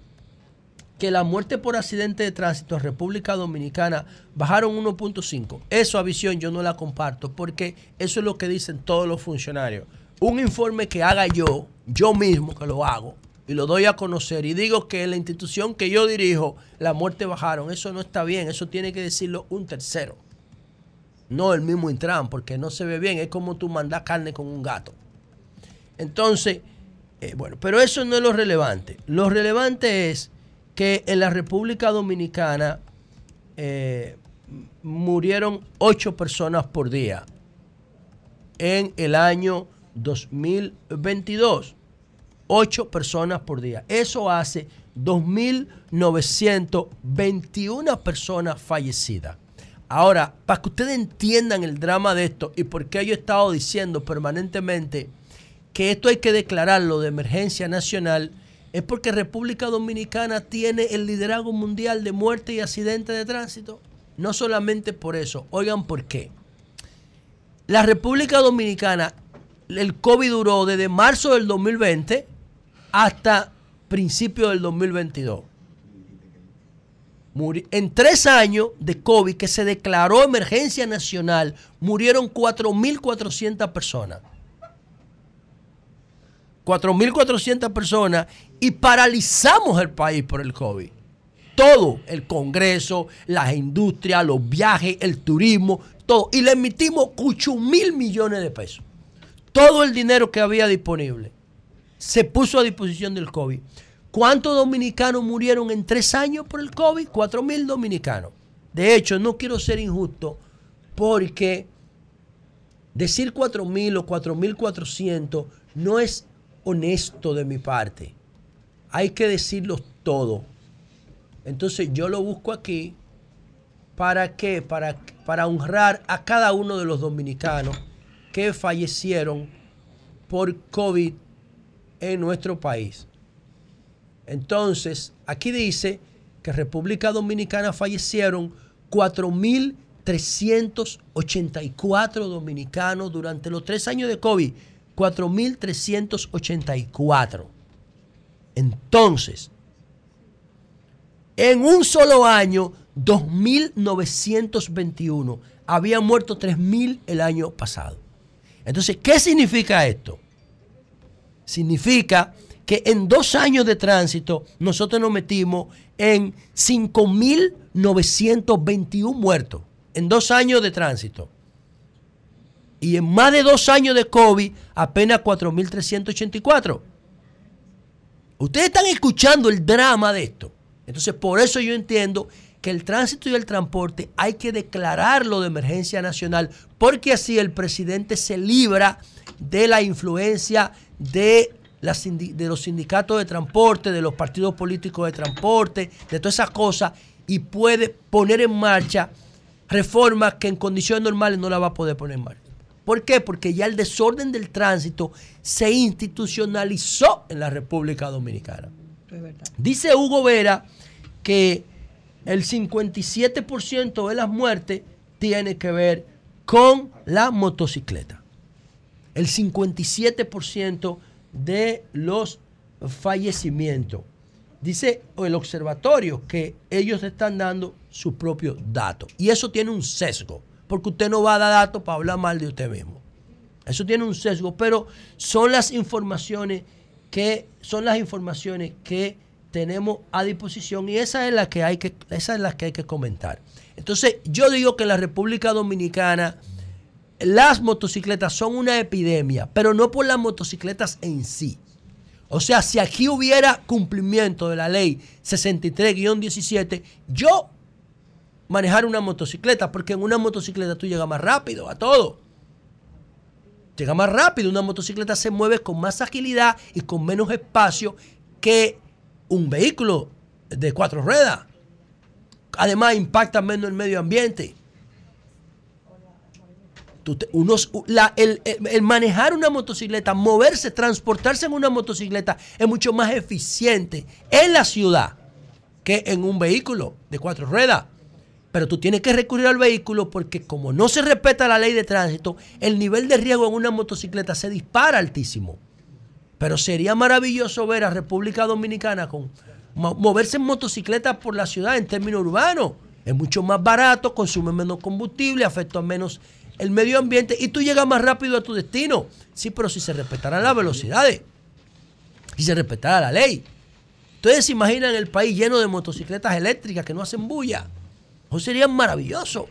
que la muerte por accidente de tránsito en República Dominicana bajaron 1.5. Eso a visión yo no la comparto porque eso es lo que dicen todos los funcionarios. un informe que haga yo, yo mismo que lo hago, y lo doy a conocer y digo que en la institución que yo dirijo, la muerte bajaron. Eso no está bien, eso tiene que decirlo un tercero. No el mismo Intran, porque no se ve bien. Es como tú mandas carne con un gato. Entonces, eh, bueno, pero eso no es lo relevante. Lo relevante es que en la República Dominicana eh, murieron ocho personas por día en el año 2022. Ocho personas por día. Eso hace 2.921 personas fallecidas. Ahora, para que ustedes entiendan el drama de esto y por qué yo he estado diciendo permanentemente que esto hay que declararlo de emergencia nacional, es porque República Dominicana tiene el liderazgo mundial de muerte y accidentes de tránsito. No solamente por eso, oigan por qué. La República Dominicana, el COVID duró desde marzo del 2020 hasta principios del 2022 en tres años de COVID que se declaró emergencia nacional, murieron 4.400 personas. 4.400 personas y paralizamos el país por el COVID. Todo, el Congreso, las industrias, los viajes, el turismo, todo. Y le emitimos 8 mil millones de pesos. Todo el dinero que había disponible se puso a disposición del COVID. ¿Cuántos dominicanos murieron en tres años por el COVID? Cuatro mil dominicanos. De hecho, no quiero ser injusto porque decir cuatro mil o cuatro mil cuatrocientos no es honesto de mi parte. Hay que decirlo todo. Entonces yo lo busco aquí. ¿Para qué? Para, para honrar a cada uno de los dominicanos que fallecieron por COVID en nuestro país. Entonces, aquí dice que República Dominicana fallecieron 4.384 dominicanos durante los tres años de COVID. 4.384. Entonces, en un solo año, 2.921. Habían muerto 3.000 el año pasado. Entonces, ¿qué significa esto? Significa que en dos años de tránsito nosotros nos metimos en 5.921 muertos. En dos años de tránsito. Y en más de dos años de COVID, apenas 4.384. Ustedes están escuchando el drama de esto. Entonces, por eso yo entiendo que el tránsito y el transporte hay que declararlo de emergencia nacional, porque así el presidente se libra de la influencia de los sindicatos de transporte, de los partidos políticos de transporte, de todas esas cosas, y puede poner en marcha reformas que en condiciones normales no la va a poder poner en marcha. ¿Por qué? Porque ya el desorden del tránsito se institucionalizó en la República Dominicana. Dice Hugo Vera que el 57% de las muertes tiene que ver con la motocicleta. El 57% de los fallecimientos. Dice el observatorio que ellos están dando sus propios datos. Y eso tiene un sesgo, porque usted no va a dar datos para hablar mal de usted mismo. Eso tiene un sesgo, pero son las informaciones que son las informaciones que tenemos a disposición y esa es la que hay que esa es la que hay que comentar. Entonces, yo digo que en la República Dominicana las motocicletas son una epidemia, pero no por las motocicletas en sí. O sea, si aquí hubiera cumplimiento de la ley 63-17, yo manejar una motocicleta, porque en una motocicleta tú llegas más rápido a todo. Llega más rápido, una motocicleta se mueve con más agilidad y con menos espacio que un vehículo de cuatro ruedas. Además, impacta menos el medio ambiente el, manejar una motocicleta, moverse, transportarse en una motocicleta es mucho más eficiente en la ciudad que en un vehículo de cuatro ruedas. Pero tú tienes que recurrir al vehículo porque como no se respeta la ley de tránsito, el nivel de riesgo en una motocicleta se dispara altísimo. Pero sería maravilloso ver a República Dominicana con moverse en motocicleta por la ciudad en términos urbanos. Es mucho más barato, consume menos combustible, afecta menos el medio ambiente y tú llegas más rápido a tu destino. Sí, pero si se respetaran las velocidades, si se respetara la ley. Ustedes se imaginan el país lleno de motocicletas eléctricas que no hacen bulla. Eso sería maravilloso.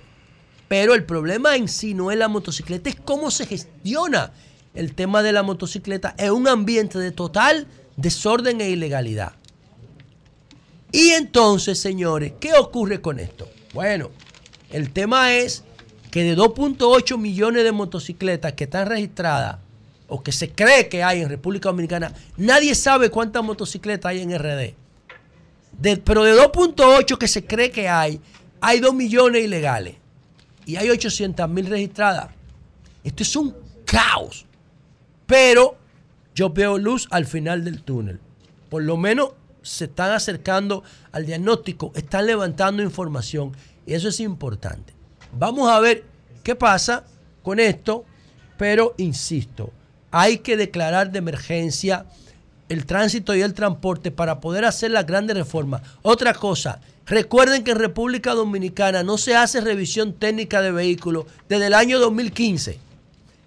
Pero el problema en sí no es la motocicleta, es cómo se gestiona el tema de la motocicleta en un ambiente de total desorden e ilegalidad. Y entonces, señores, ¿qué ocurre con esto? Bueno, el tema es que de 2.8 millones de motocicletas que están registradas o que se cree que hay en República Dominicana, nadie sabe cuántas motocicletas hay en RD. pero de 2.8 que se cree que hay, hay 2 millones ilegales y hay 800 mil registradas. Esto es un caos. Pero yo veo luz al final del túnel. Por lo menos se están acercando al diagnóstico, están levantando información y eso es importante. Vamos a ver qué pasa con esto, pero insisto, hay que declarar de emergencia el tránsito y el transporte para poder hacer las grandes reformas. Otra cosa, recuerden que en República Dominicana no se hace revisión técnica de vehículos desde el año 2015.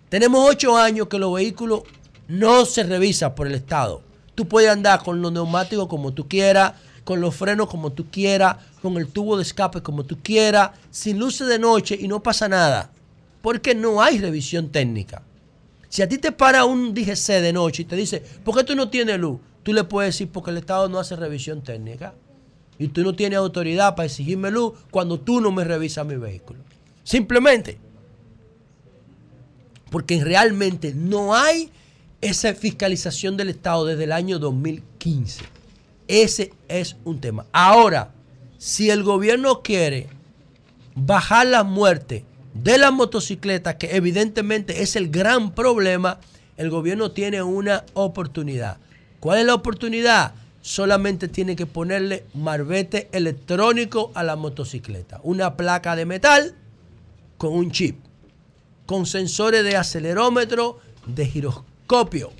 Tenemos ocho años que los vehículos no se revisan por el Estado. Tú puedes andar con los neumáticos como tú quieras, con los frenos como tú quieras, con el tubo de escape como tú quieras, sin luces de noche y no pasa nada. Porque no hay revisión técnica. Si a ti te para un DGC de noche y te dice, ¿por qué tú no tienes luz? Tú le puedes decir, porque el Estado no hace revisión técnica. Y tú no tienes autoridad para exigirme luz cuando tú no me revisas mi vehículo. Simplemente porque realmente no hay esa fiscalización del Estado desde el año 2015. Ese es un tema. Ahora, si el gobierno quiere bajar la muerte de las motocicletas, que evidentemente es el gran problema, el gobierno tiene una oportunidad. ¿Cuál es la oportunidad? Solamente tiene que ponerle marbete electrónico a la motocicleta. Una placa de metal con un chip con sensores de acelerómetro, de giroscopio.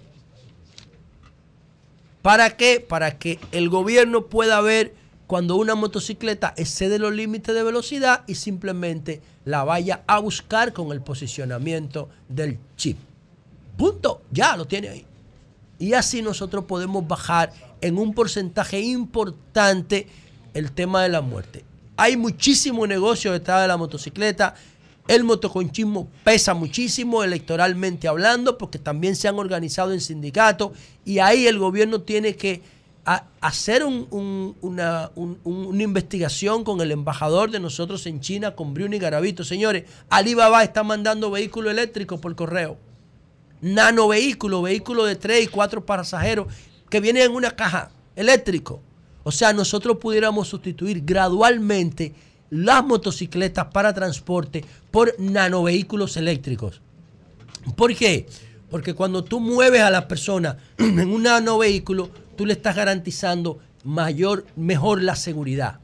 ¿Para qué? Para que el gobierno pueda ver cuando una motocicleta excede los límites de velocidad y simplemente la vaya a buscar con el posicionamiento del chip. Punto, ya lo tiene ahí. Y así nosotros podemos bajar en un porcentaje importante el tema de la muerte. Hay muchísimo negocio detrás de la motocicleta. El motoconchismo pesa muchísimo electoralmente hablando porque también se han organizado en sindicatos y ahí el gobierno tiene que hacer una, investigación con el embajador de nosotros en China, con Bruni Garavito. Señores, Alibaba está mandando vehículos eléctricos por correo. Nano vehículos, vehículos de tres y cuatro pasajeros que vienen en una caja eléctrico. O sea, nosotros pudiéramos sustituir gradualmente las motocicletas para transporte por nanovehículos eléctricos. ¿Por qué? Porque cuando tú mueves a la persona en un nanovehículo, tú le estás garantizando mayor, mejor la seguridad.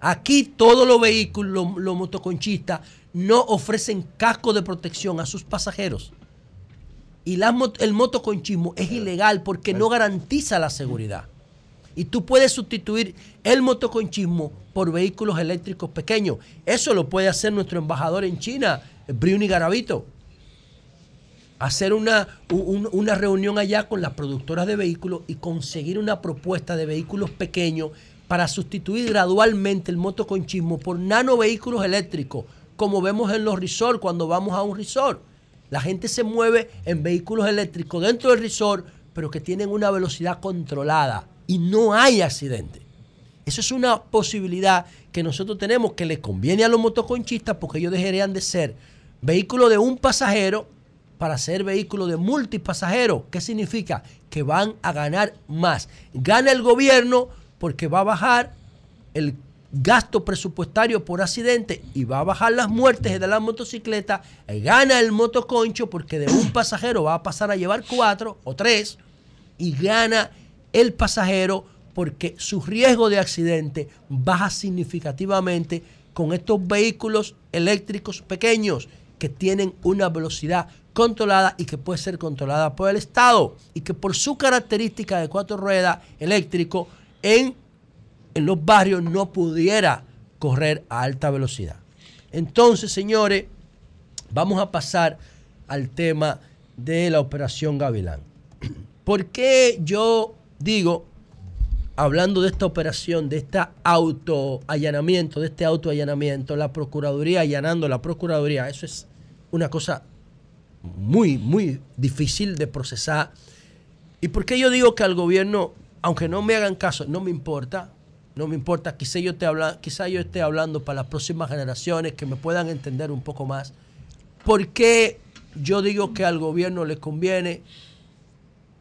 Aquí todos los vehículos, los, motoconchistas, no ofrecen casco de protección a sus pasajeros. Y el motoconchismo es ilegal porque no garantiza la seguridad. Y tú puedes sustituir el motoconchismo por vehículos eléctricos pequeños. Eso lo puede hacer nuestro embajador en China, Bruni Garavito. Hacer una, una reunión allá con las productoras de vehículos y conseguir una propuesta de vehículos pequeños para sustituir gradualmente el motoconchismo por nanovehículos eléctricos, como vemos en los resorts cuando vamos a un resort. La gente se mueve en vehículos eléctricos dentro del resort, pero que tienen una velocidad controlada y no hay accidente. Eso es una posibilidad que nosotros tenemos que le conviene a los motoconchistas porque ellos dejarían de ser vehículos de un pasajero para ser vehículos de multipasajeros. ¿Qué significa? Que van a ganar más. Gana el gobierno porque va a bajar el gasto presupuestario por accidente y va a bajar las muertes de las motocicletas. Gana el motoconcho porque de un pasajero va a pasar a llevar cuatro o tres y gana el pasajero porque su riesgo de accidente baja significativamente con estos vehículos eléctricos pequeños que tienen una velocidad controlada y que puede ser controlada por el Estado y que por su característica de cuatro ruedas eléctrico en, en los barrios no pudiera correr a alta velocidad. Entonces, señores, vamos a pasar al tema de la operación Gavilán. ¿Por qué yo digo, hablando de esta operación, de este autoallanamiento, de este autoallanamiento, la Procuraduría allanando la Procuraduría, eso es una cosa muy, muy difícil de procesar. ¿Y por qué yo digo que al gobierno, aunque no me hagan caso, no me importa? No me importa, quizá yo, esté hablando, quizá yo esté hablando para las próximas generaciones que me puedan entender un poco más. ¿Por qué yo digo que al gobierno le conviene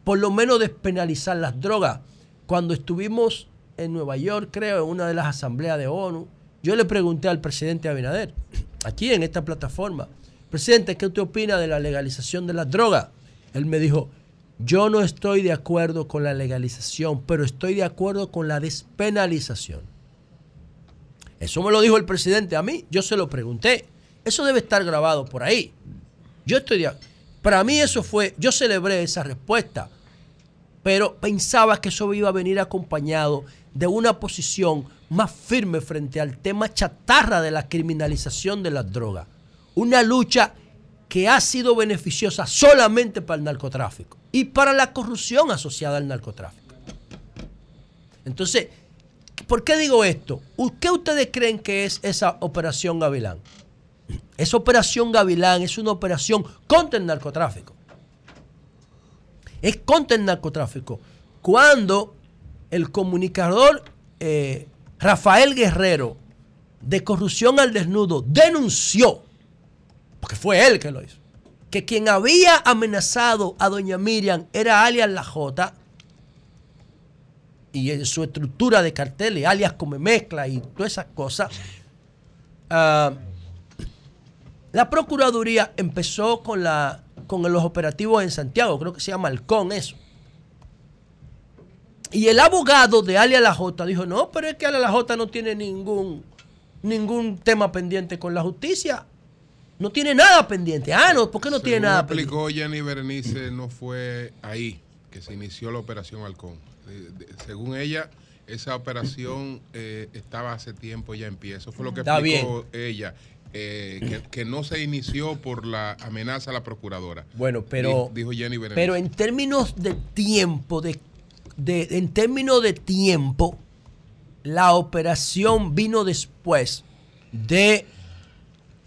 por lo menos despenalizar las drogas? Cuando estuvimos en Nueva York, creo, en una de las asambleas de ONU, yo le pregunté al presidente Abinader, aquí en esta plataforma, presidente, ¿qué usted opina de la legalización de las drogas? Él me dijo, yo no estoy de acuerdo con la legalización, pero estoy de acuerdo con la despenalización. Eso me lo dijo el presidente a mí, yo se lo pregunté. Eso debe estar grabado por ahí. Yo estoy de Para mí eso fue, yo celebré esa respuesta, pero pensaba que eso iba a venir acompañado de una posición más firme frente al tema chatarra de la criminalización de las drogas. Una lucha que ha sido beneficiosa solamente para el narcotráfico y para la corrupción asociada al narcotráfico. Entonces, ¿por qué digo esto? ¿Qué ustedes creen que es esa operación Gavilán? Esa operación Gavilán es una operación contra el narcotráfico. Es contra el narcotráfico. Cuando el comunicador eh, Rafael Guerrero de corrupción al desnudo denunció porque fue él que lo hizo, que quien había amenazado a doña Miriam era alias La J, y en su estructura de cartel, alias Come Mezcla y todas esas cosas, ah, la Procuraduría empezó con, la, con los operativos en Santiago, creo que se llama Halcón eso. Y el abogado de alias La J dijo, no, pero es que alias La J no tiene ningún, ningún tema pendiente con la justicia. No tiene nada pendiente. Ah, no, ¿por qué no tiene nada pendiente? explicó Jenny Berenice, no fue ahí que se inició la operación Halcón. según ella, esa operación eh, estaba hace tiempo ya en pie. Eso fue lo que explicó ella. Eh, que, no se inició por la amenaza a la procuradora. Bueno, pero, dijo Jenny Berenice. pero en términos de tiempo, de, de, en términos de tiempo, la operación vino después de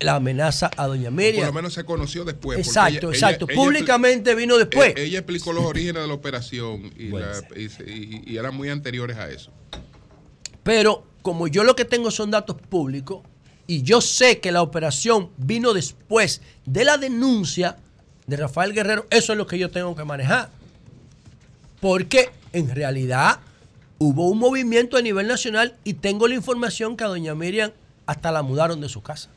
la amenaza a doña Miriam. Por lo menos se conoció después. Exacto, exacto. Públicamente vino después. Ella, explicó los orígenes de la operación y, eran muy anteriores a eso. Pero como yo lo que tengo son datos públicos y yo sé que la operación vino después de la denuncia de Rafael Guerrero, eso es lo que yo tengo que manejar. Porque en realidad hubo un movimiento a nivel nacional y tengo la información que a doña Miriam hasta la mudaron de su casa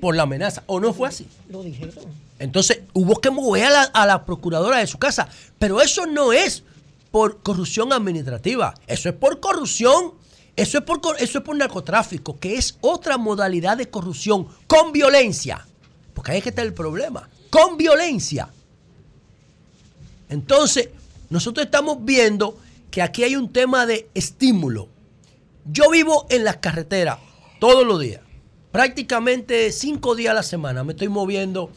por la amenaza. ¿O no fue así? Lo dijeron. Entonces hubo que mover a la, a la procuradora de su casa. Pero eso no es por corrupción administrativa. Eso es por corrupción. Eso es por, eso es por narcotráfico, que es otra modalidad de corrupción con violencia. Porque ahí es que está el problema. Con violencia. Entonces, nosotros estamos viendo que aquí hay un tema de estímulo. Yo vivo en las carreteras todos los días prácticamente cinco días a la semana me estoy moviendo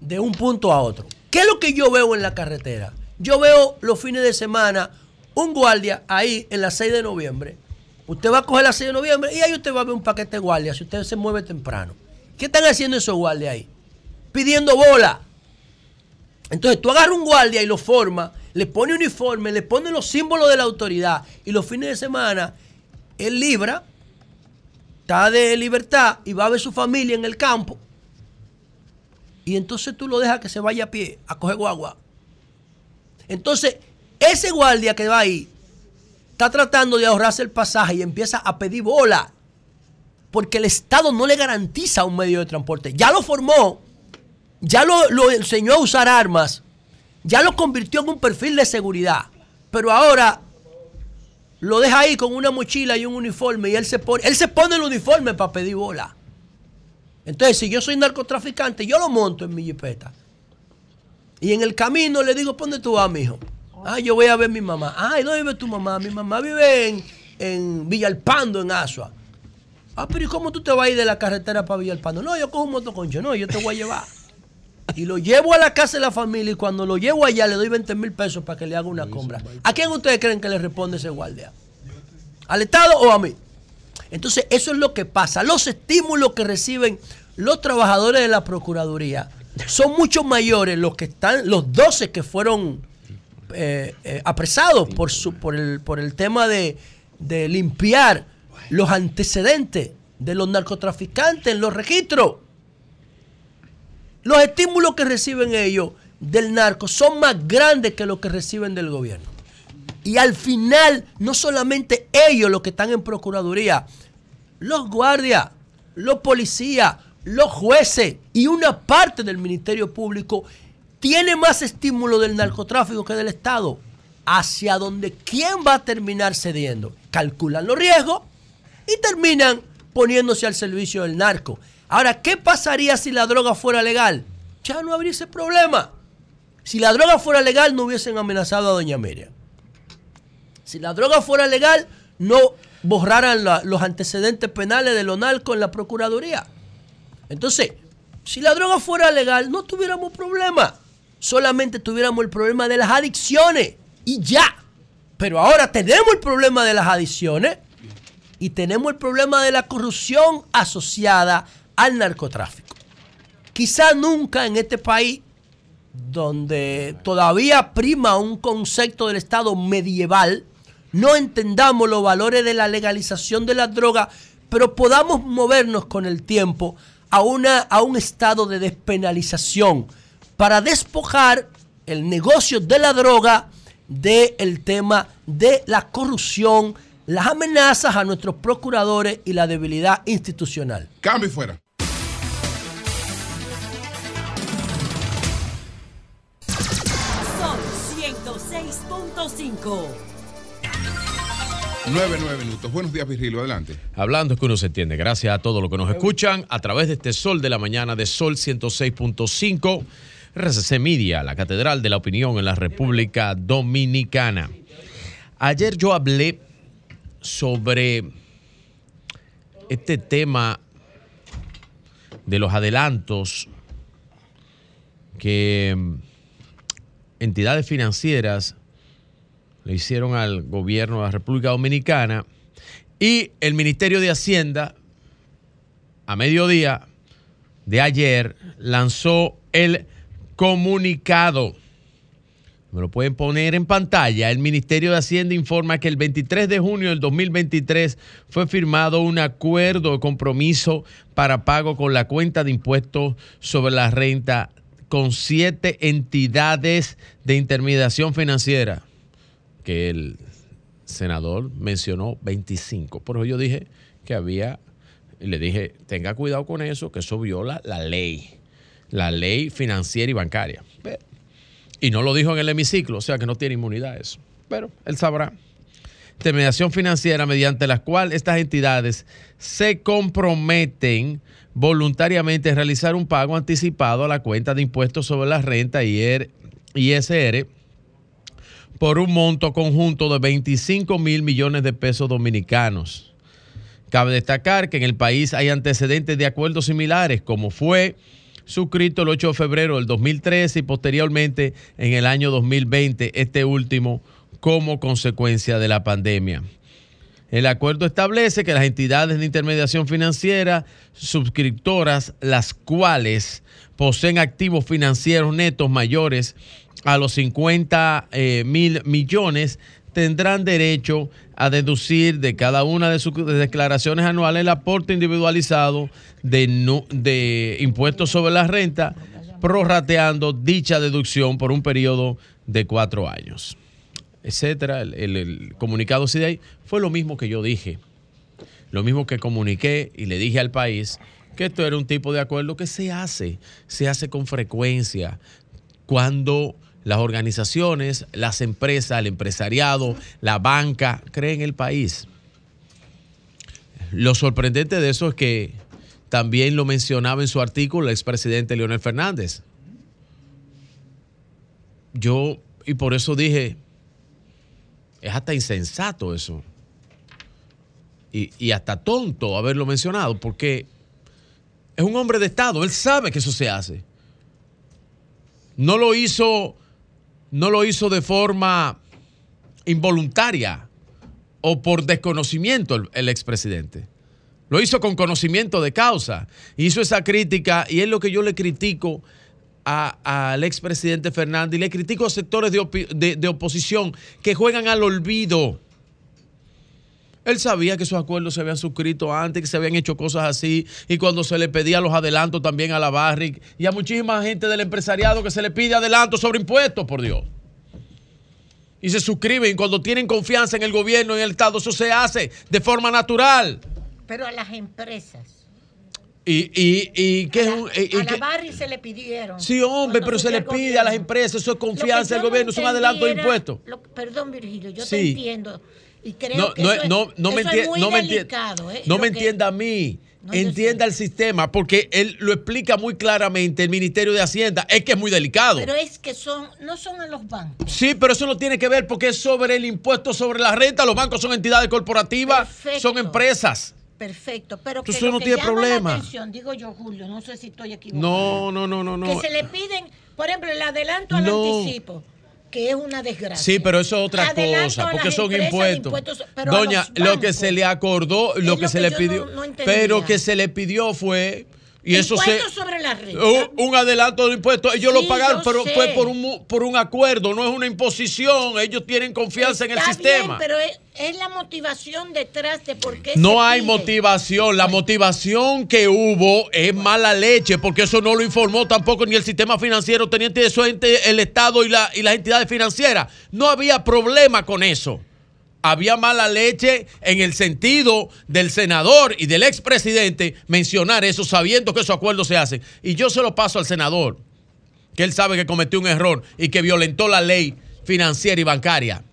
de un punto a otro. ¿Qué es lo que yo veo en la carretera? Yo veo los fines de semana un guardia ahí en la 6 de noviembre. Usted va a coger la 6 de noviembre y ahí usted va a ver un paquete de guardias si usted se mueve temprano. ¿Qué están haciendo esos guardias ahí? Pidiendo bola. Entonces tú agarras un guardia y lo forma, le pone uniforme, le pone los símbolos de la autoridad y los fines de semana él libra está de libertad y va a ver su familia en el campo. Y entonces tú lo dejas que se vaya a pie a coger guagua. Entonces, ese guardia que va ahí está tratando de ahorrarse el pasaje y empieza a pedir bola. Porque el Estado no le garantiza un medio de transporte. Ya lo formó, ya lo, lo enseñó a usar armas, ya lo convirtió en un perfil de seguridad. Pero ahora lo deja ahí con una mochila y un uniforme y él se pone, él se pone el uniforme para pedir bola. Entonces, si yo soy narcotraficante, yo lo monto en mi jipeta. Y en el camino le digo, ¿dónde tú vas, mijo? Ah, yo voy a ver mi mamá. Ay, ¿dónde vive tu mamá? Mi mamá vive en, en Villalpando, en Asua. Ah, pero ¿y cómo tú te vas a ir de la carretera para Villalpando? No, yo cojo un motoconcho. No, yo te voy a llevar. Y lo llevo a la casa de la familia y cuando lo llevo allá le doy 20 mil pesos para que le haga una compra. ¿A quién ustedes creen que le responde ese guardia? ¿Al Estado o a mí? Entonces, eso es lo que pasa. Los estímulos que reciben los trabajadores de la Procuraduría son mucho mayores los que están, los 12 que fueron eh, eh, apresados por, su, por, el, por el tema de, de limpiar los antecedentes de los narcotraficantes en los registros. Los estímulos que reciben ellos del narco son más grandes que los que reciben del gobierno. Y al final, no solamente ellos los que están en Procuraduría, los guardias, los policías, los jueces y una parte del Ministerio Público tiene más estímulo del narcotráfico que del Estado. Hacia donde quién va a terminar cediendo. Calculan los riesgos y terminan poniéndose al servicio del narco. Ahora, ¿qué pasaría si la droga fuera legal? Ya no habría ese problema. Si la droga fuera legal, no hubiesen amenazado a doña Miriam. Si la droga fuera legal, no borraran los antecedentes penales de los narcos en la Procuraduría. Entonces, si la droga fuera legal, no tuviéramos problema. Solamente tuviéramos el problema de las adicciones. Y ya. Pero ahora tenemos el problema de las adicciones y tenemos el problema de la corrupción asociada al narcotráfico. Quizá nunca en este país, donde todavía prima un concepto del Estado medieval, no entendamos los valores de la legalización de la droga, pero podamos movernos con el tiempo a, una, a un estado de despenalización para despojar el negocio de la droga del tema de la corrupción, las amenazas a nuestros procuradores y la debilidad institucional. Cambio fuera. 106.5. 9, 9 minutos. Buenos días, Virgilio. Adelante. Hablando es que uno se entiende. Gracias a todos los que nos escuchan a través de este Sol de la Mañana de Sol 106.5. RCC Media, la Catedral de la Opinión en la República Dominicana. Ayer yo hablé sobre este tema de los adelantos que mm, entidades financieras le hicieron al gobierno de la República Dominicana y el Ministerio de Hacienda a mediodía de ayer lanzó el comunicado me lo pueden poner en pantalla. El Ministerio de Hacienda informa que el 23 de junio del 2023 fue firmado un acuerdo de compromiso para pago con la cuenta de impuestos sobre la renta con siete entidades de intermediación financiera, que el senador mencionó 25. Por eso yo dije que había, le dije, tenga cuidado con eso, que eso viola la ley, la ley financiera y bancaria. Y no lo dijo en el hemiciclo, o sea que no tiene inmunidad eso. Pero él sabrá. Intermediación financiera mediante la cual estas entidades se comprometen voluntariamente a realizar un pago anticipado a la cuenta de impuestos sobre la renta ISR por un monto conjunto de 25 mil millones de pesos dominicanos. Cabe destacar que en el país hay antecedentes de acuerdos similares, como fue suscrito el 8 de febrero del 2013 y posteriormente en el año 2020, este último como consecuencia de la pandemia. El acuerdo establece que las entidades de intermediación financiera suscriptoras, las cuales poseen activos financieros netos mayores a los 50 eh, mil millones, tendrán derecho a deducir de cada una de sus declaraciones anuales el aporte individualizado de, impuestos sobre la renta, prorrateando dicha deducción por un periodo de cuatro años, etcétera. El, comunicado CIDEI fue lo mismo que yo dije, lo mismo que comuniqué y le dije al país que esto era un tipo de acuerdo que se hace, se hace con frecuencia cuando las organizaciones, las empresas, el empresariado, la banca creen el país. Lo sorprendente de eso es que también lo mencionaba en su artículo el expresidente Leonel Fernández. Yo, y por eso dije, es hasta insensato eso. Y, hasta tonto haberlo mencionado, porque es un hombre de Estado, él sabe que eso se hace. No lo hizo, no lo hizo de forma involuntaria o por desconocimiento el, el expresidente. Lo hizo con conocimiento de causa. Hizo esa crítica y es lo que yo le critico al expresidente Fernández y le critico a sectores de, oposición que juegan al olvido. Él sabía que esos acuerdos se habían suscrito antes, que se habían hecho cosas así, y cuando se le pedía los adelantos también a la Barrick y a muchísima gente del empresariado que se le pide adelantos sobre impuestos, por Dios. Y se suscriben cuando tienen confianza en el gobierno y en el Estado, eso se hace de forma natural. Pero a las empresas. Y, y, y que es un. a la Barry se le pidieron. Sí, hombre, pero se le pide a las empresas, eso es confianza del gobierno, es un adelanto de impuestos. perdón, Virgilio, yo te entiendo. Y creo no, que no, eso no, no, me, no me, ¿eh? no me entienda a mí. entienda el sistema, porque él lo explica muy claramente el Ministerio de Hacienda. Es que es muy delicado. Pero es que son, no son a los bancos. Sí, pero eso no tiene que ver porque es sobre el impuesto sobre la renta. Los bancos son entidades corporativas, son empresas. Perfecto, pero que eso no tiene problema. digo yo, Julio, no sé si estoy equivocado. No, no, no, no, no. Que se le piden, por ejemplo, el adelanto al anticipo que es una desgracia. Sí, pero eso es otra cosa, porque son impuestos. Doña, lo que se le acordó, lo, que, se le pidió, pero que se le pidió fue y eso se, sobre la Un, adelanto de impuestos. Ellos lo pagaron, pero fue por un, por un acuerdo, no es una imposición. Ellos tienen confianza en el sistema. pero es, la motivación detrás de por qué. No hay motivación. La motivación que hubo es mala leche, porque eso no lo informó tampoco ni el sistema financiero teniente de su ente, el Estado y, la, y las entidades financieras. No había problema con eso había mala leche en el sentido del senador y del expresidente mencionar eso sabiendo que esos acuerdos se hacen. Y yo se lo paso al senador, que él sabe que cometió un error y que violentó la ley financiera y bancaria.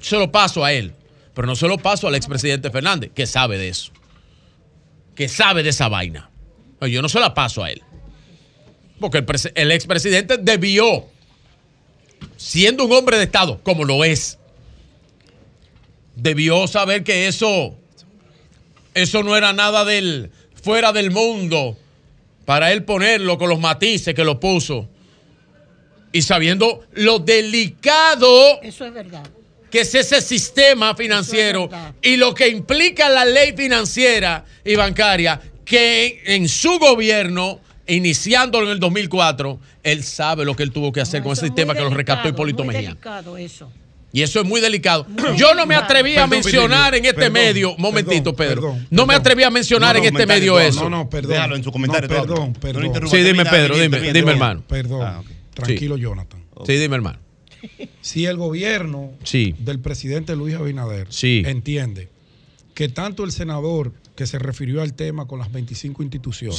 Se lo paso a él, pero no se lo paso al expresidente Fernández, que sabe de eso, que sabe de esa vaina. yo no se la paso a él, porque el, el expresidente debió, siendo un hombre de Estado, como lo es, debió saber que eso, eso no era nada del fuera del mundo para él ponerlo con los matices que lo puso. Y sabiendo lo delicado eso es verdad. que es ese sistema financiero y lo que implica la ley financiera y bancaria, que en su gobierno, iniciándolo en el 2004, él sabe lo que él tuvo que hacer con ese sistema que lo rescató Hipólito Mejía. Eso. Y eso es muy delicado. Yo no me atreví a mencionar en este medio, momentito, Pedro. no me atreví a mencionar en este medio eso. No, no, perdón. Déjalo en su comentario. perdón, perdón. sí, dime, Pedro, dime, dime, hermano. Perdón. Ah, Tranquilo, Jonathan. Sí, dime, hermano. Si el gobierno del presidente Luis Abinader entiende que tanto el senador que se refirió al tema con las 25 instituciones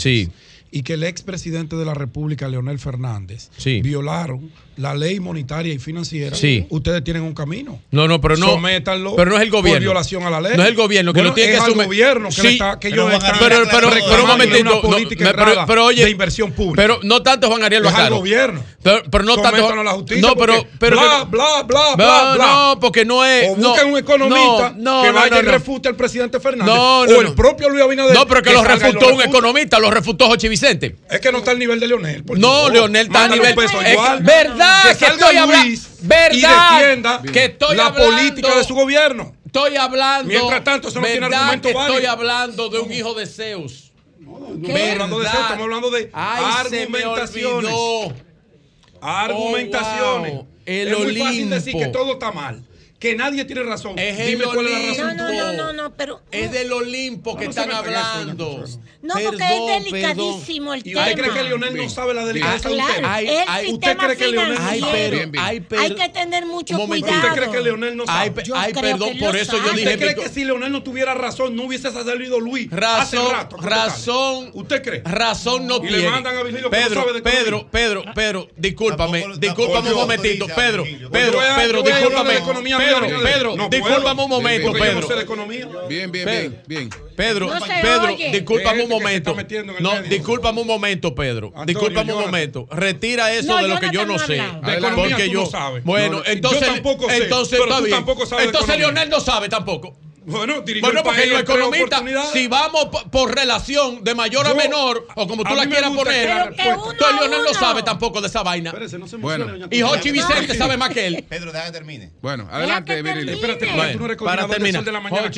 y que el expresidente de la República, Leonel Fernández, violaron la ley monetaria y financiera, ustedes tienen un camino. No, no, pero no. Sométanlo pero no es el gobierno. por violación a la ley. No es el gobierno que lo tiene que asumir. Es el gobierno que, está, que ellos están pero, pero, pero, un momentito. Una política pero, pero, oye, de inversión pública. Pero no tanto Juan Ariel Es el gobierno. Pero, pero no tanto. a la justicia. No, pero. pero bla, bla, bla, bla, bla. No, porque no es. O busquen un economista que vaya y refute al presidente Fernández. No, o el propio Luis Abinader. No, pero que lo refutó un economista, lo refutó Jochi Vicente. Es que no está al nivel de Leonel. No, Leonel está a nivel. Verdad que estoy hablando. Verdad que estoy la política de su gobierno. Estoy hablando. Mientras tanto, eso no tiene argumento que Estoy hablando de un hijo de Zeus. No, no estamos hablando de Zeus, estamos hablando de argumentaciones. Argumentaciones. Oh, El es muy fácil decir que todo está mal que nadie tiene razón. Dime cuál es la razón. No, no, no, no, pero. Es del Olimpo que están hablando. No, porque es delicadísimo el tema. ¿Usted cree que Leonel no sabe la delicadeza del tema? el ¿Usted cree que Leonel no sabe? Hay, que tener mucho cuidado. ¿Usted cree que Leonel no sabe? Ay, perdón, por eso yo dije. ¿Usted cree que si Leonel no tuviera razón, no hubiese salido Luis? Razón, hace rato, razón. ¿Usted cree? Razón no y tiene. le mandan a Virgilio Pedro, Pedro, Pedro, Pedro, discúlpame, discúlpame un momentito, Pedro, Pedro, Pedro, discúlpame, Pedro, Pedro, discúlpame un momento, Pedro. Bien, bien, bien, bien. Pedro, Pedro, discúlpame un momento. No, discúlpame un momento, Pedro. Discúlpame un momento. Retira eso de lo que yo no sé. Porque yo Bueno, entonces entonces está bien. Entonces Leonel no sabe tampoco. Bueno, bueno porque los economistas, si vamos por relación de mayor a menor, o como tú la quieras poner, tú Leonel no sabe tampoco de esa vaina. bueno. Y Jochi Vicente sabe más que él. Pedro, déjame termine. Bueno, adelante, Viril. Espérate, tú no eres para terminar. De la mañana,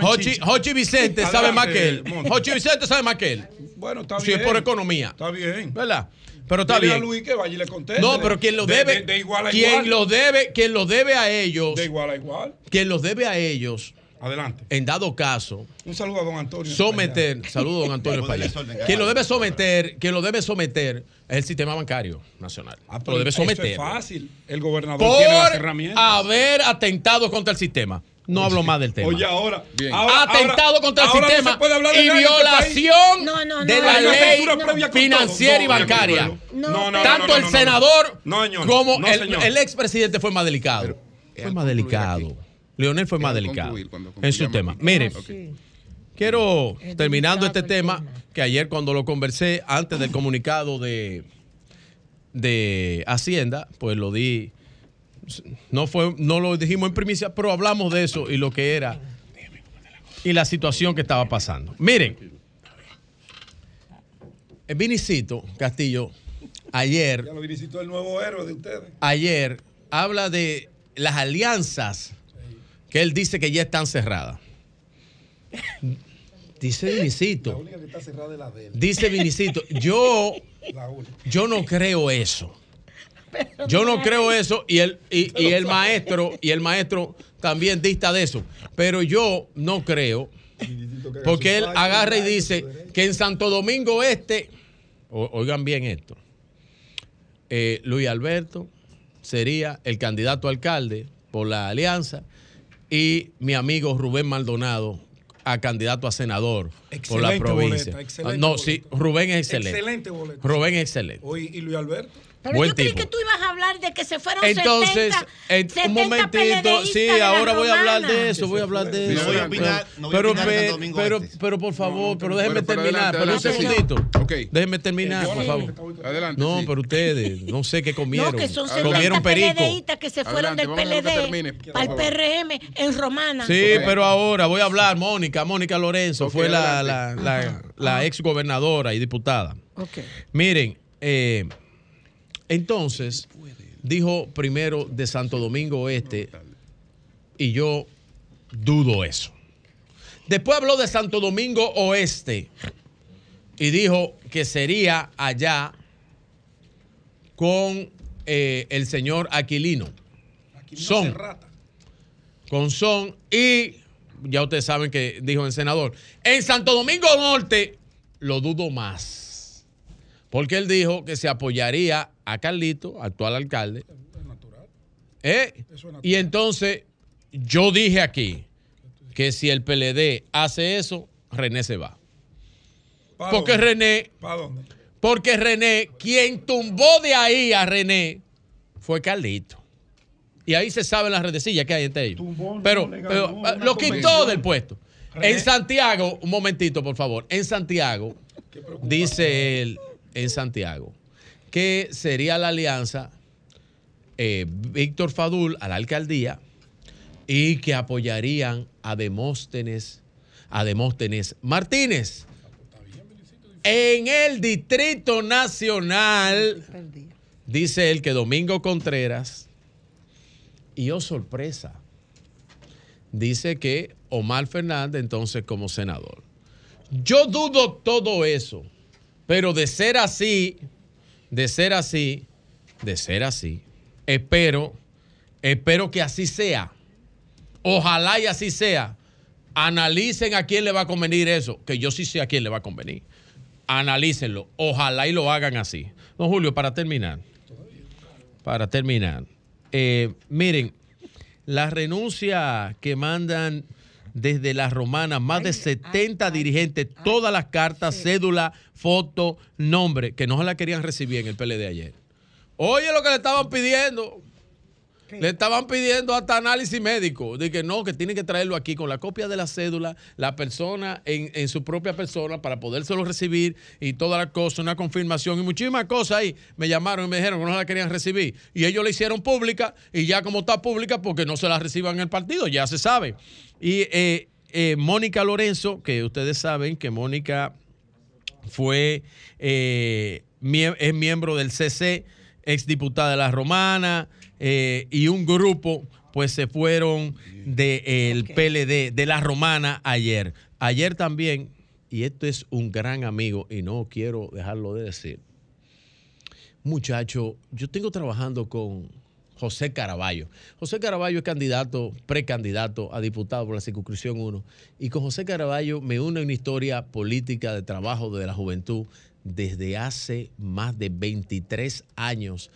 Jochi, Jochi Vicente sabe más que él. Jochi Vicente sabe más que él. Bueno, está bien. Si es por economía. Está bien. ¿Verdad? Pero está bien. Luis que vaya y le conteste. No, pero quien lo debe. De, igual a quien igual. lo debe, quien lo debe a ellos. De igual a igual. Quien los debe a ellos. Adelante. En dado caso. Un saludo a don Antonio. Someter. Saludo a don Antonio Payá. Quien lo debe someter, quien lo debe someter es el sistema bancario nacional. Ah, lo debe someter. Eso es fácil. El gobernador por tiene las herramientas. haber atentado contra el sistema. No hablo más del tema. Oye, ahora. Atentado contra el sistema y este violación de la ley financiera y bancaria. Tanto el senador como el, expresidente fue más delicado. fue más delicado. Leonel fue más delicado en su tema. Mire, quiero, terminando este tema, que ayer cuando lo conversé, antes del comunicado de, de Hacienda, pues lo di no, fue, no lo dijimos en primicia, pero hablamos de eso y lo que era y la situación que estaba pasando. Miren, el Vinicito Castillo, ayer. Ya lo Vinicito el nuevo héroe de ustedes. Ayer habla de las alianzas que él dice que ya están cerradas. Dice Vinicito. Dice Vinicito, yo, yo no creo eso. Yo no creo eso y el, y, el maestro y el maestro también dista de eso. Pero yo no creo porque él agarra y dice que en Santo Domingo Este, oigan bien esto, eh, Luis Alberto sería el candidato a alcalde por la alianza y mi amigo Rubén Maldonado a candidato a senador por la provincia. no, sí, Rubén es excelente. Excelente Rubén es excelente. ¿Y Luis Alberto? Pero yo creí que tú ibas a hablar de que se fueron Entonces, 70, un momentito, sí, ahora voy a hablar de eso, voy a hablar de eso. No voy a opinar, pero, pero, este. pero, por favor, pero déjenme terminar, pero un segundito. Déjenme terminar, por favor. Adelante. No, pero ustedes, no sé qué comieron. No, que son comieron perico. que se fueron del PLD al PRM en Romana. Sí, pero ahora voy a hablar, Mónica, Mónica Lorenzo, fue la, la, la, ex gobernadora y diputada. Miren, eh, entonces, dijo primero de Santo Domingo Este, y yo dudo eso. Después habló de Santo Domingo Oeste y dijo que sería allá con eh, el señor Aquilino. son. Con Son y ya ustedes saben que dijo el senador. En Santo Domingo Norte lo dudo más. Porque él dijo que se apoyaría a Carlito, actual alcalde. Es natural. ¿Eh? Y entonces yo dije aquí que si el PLD hace eso, René se va. Porque René. ¿Para dónde? Porque René, quien tumbó de ahí a René fue Carlito. Y ahí se saben las redecillas que hay entre ellos. pero, pero ah, lo quitó del puesto. En Santiago, un momentito, por favor. En Santiago, dice él en Santiago, que sería la alianza eh, Víctor Fadul a la alcaldía y que apoyarían a Demóstenes, a Demóstenes Martínez. En el Distrito Nacional, dice él que Domingo Contreras, y oh sorpresa, dice que Omar Fernández entonces como senador. Yo dudo todo eso pero de ser así, de ser así, de ser así, espero, espero que así sea. Ojalá y así sea. Analicen a quién le va a convenir eso, que yo sí sé a quién le va a convenir. Analícenlo. Ojalá y lo hagan así. Don Julio, para terminar, para terminar, eh, miren, la renuncia que mandan desde las romanas, más de 70 dirigentes, todas las cartas, cédula, foto, nombre, que no se la querían recibir en el PLD ayer. Oye lo que le estaban pidiendo. Le estaban pidiendo hasta análisis médico. De que no, que tiene que traerlo aquí con la copia de la cédula, la persona en, su propia persona para podérselo recibir y toda la cosa, una confirmación y muchísimas cosas ahí. Me llamaron y me dijeron que no la querían recibir. Y ellos la hicieron pública y ya como está pública, porque no se la reciban en el partido, ya se sabe. Y eh, eh, Mónica Lorenzo, que ustedes saben que Mónica fue, eh, es miembro del CC, exdiputada de la Romana, eh, y un grupo pues se fueron del PLD, de la Romana ayer. Ayer también, y esto es un gran amigo, y no quiero dejarlo de decir, muchacho, yo tengo trabajando con José Caraballo. José Caraballo es candidato, precandidato a diputado por la circunscripción 1. Y con José Caraballo me une una historia política de trabajo de la juventud desde hace más de 23 años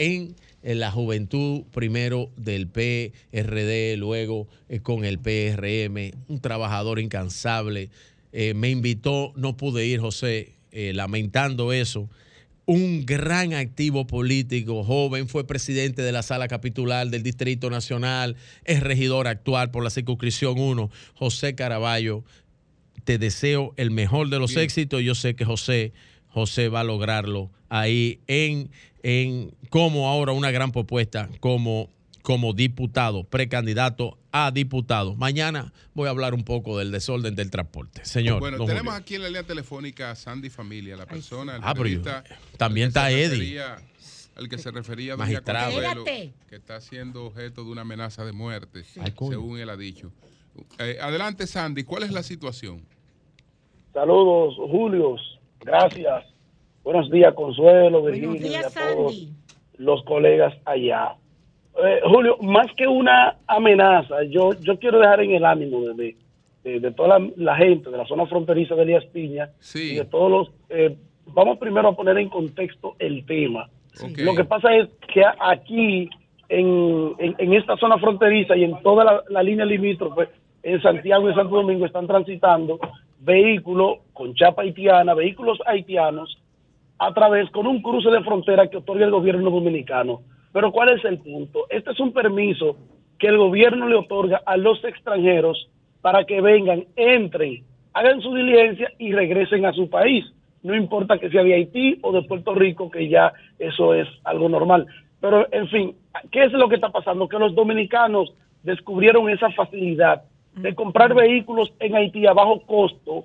en la juventud primero del PRD, luego eh, con el PRM, un trabajador incansable. Eh, me invitó, no pude ir, José, eh, lamentando eso. Un gran activo político, joven, fue presidente de la sala capitular del Distrito Nacional, es regidor actual por la circunscripción 1, José Caraballo. Te deseo el mejor de los éxitos. Yo sé que José, José va a lograrlo ahí en en como ahora una gran propuesta como, como diputado, precandidato a diputado. Mañana voy a hablar un poco del desorden del transporte. Señor. Bueno, tenemos aquí en la línea telefónica a Sandy Familia, la persona, el ah, también está Eddie. Al que se refería Magistrado. que está siendo objeto de una amenaza de muerte, según él ha dicho. Eh, adelante, Sandy, ¿cuál es la situación? Saludos, Julios. Gracias. Buenos días, Consuelo, Virginia, a todos los colegas allá. Eh, Julio, más que una amenaza, yo, yo quiero dejar en el ánimo de, de, toda la, gente de la zona fronteriza de Elías Piña y de todos los... Eh, vamos primero a poner en contexto el tema. Lo que pasa es que aquí, en, en, esta zona fronteriza y en toda la, la línea limítrofe, en Santiago y Santo Domingo están transitando vehículos con chapa haitiana, vehículos haitianos a través con un cruce de frontera que otorga el gobierno dominicano. Pero ¿cuál es el punto? Este es un permiso que el gobierno le otorga a los extranjeros para que vengan, entren, hagan su diligencia y regresen a su país. No importa que sea de Haití o de Puerto Rico, que ya eso es algo normal. Pero, en fin, ¿qué es lo que está pasando? Que los dominicanos descubrieron esa facilidad de comprar vehículos en Haití a bajo costo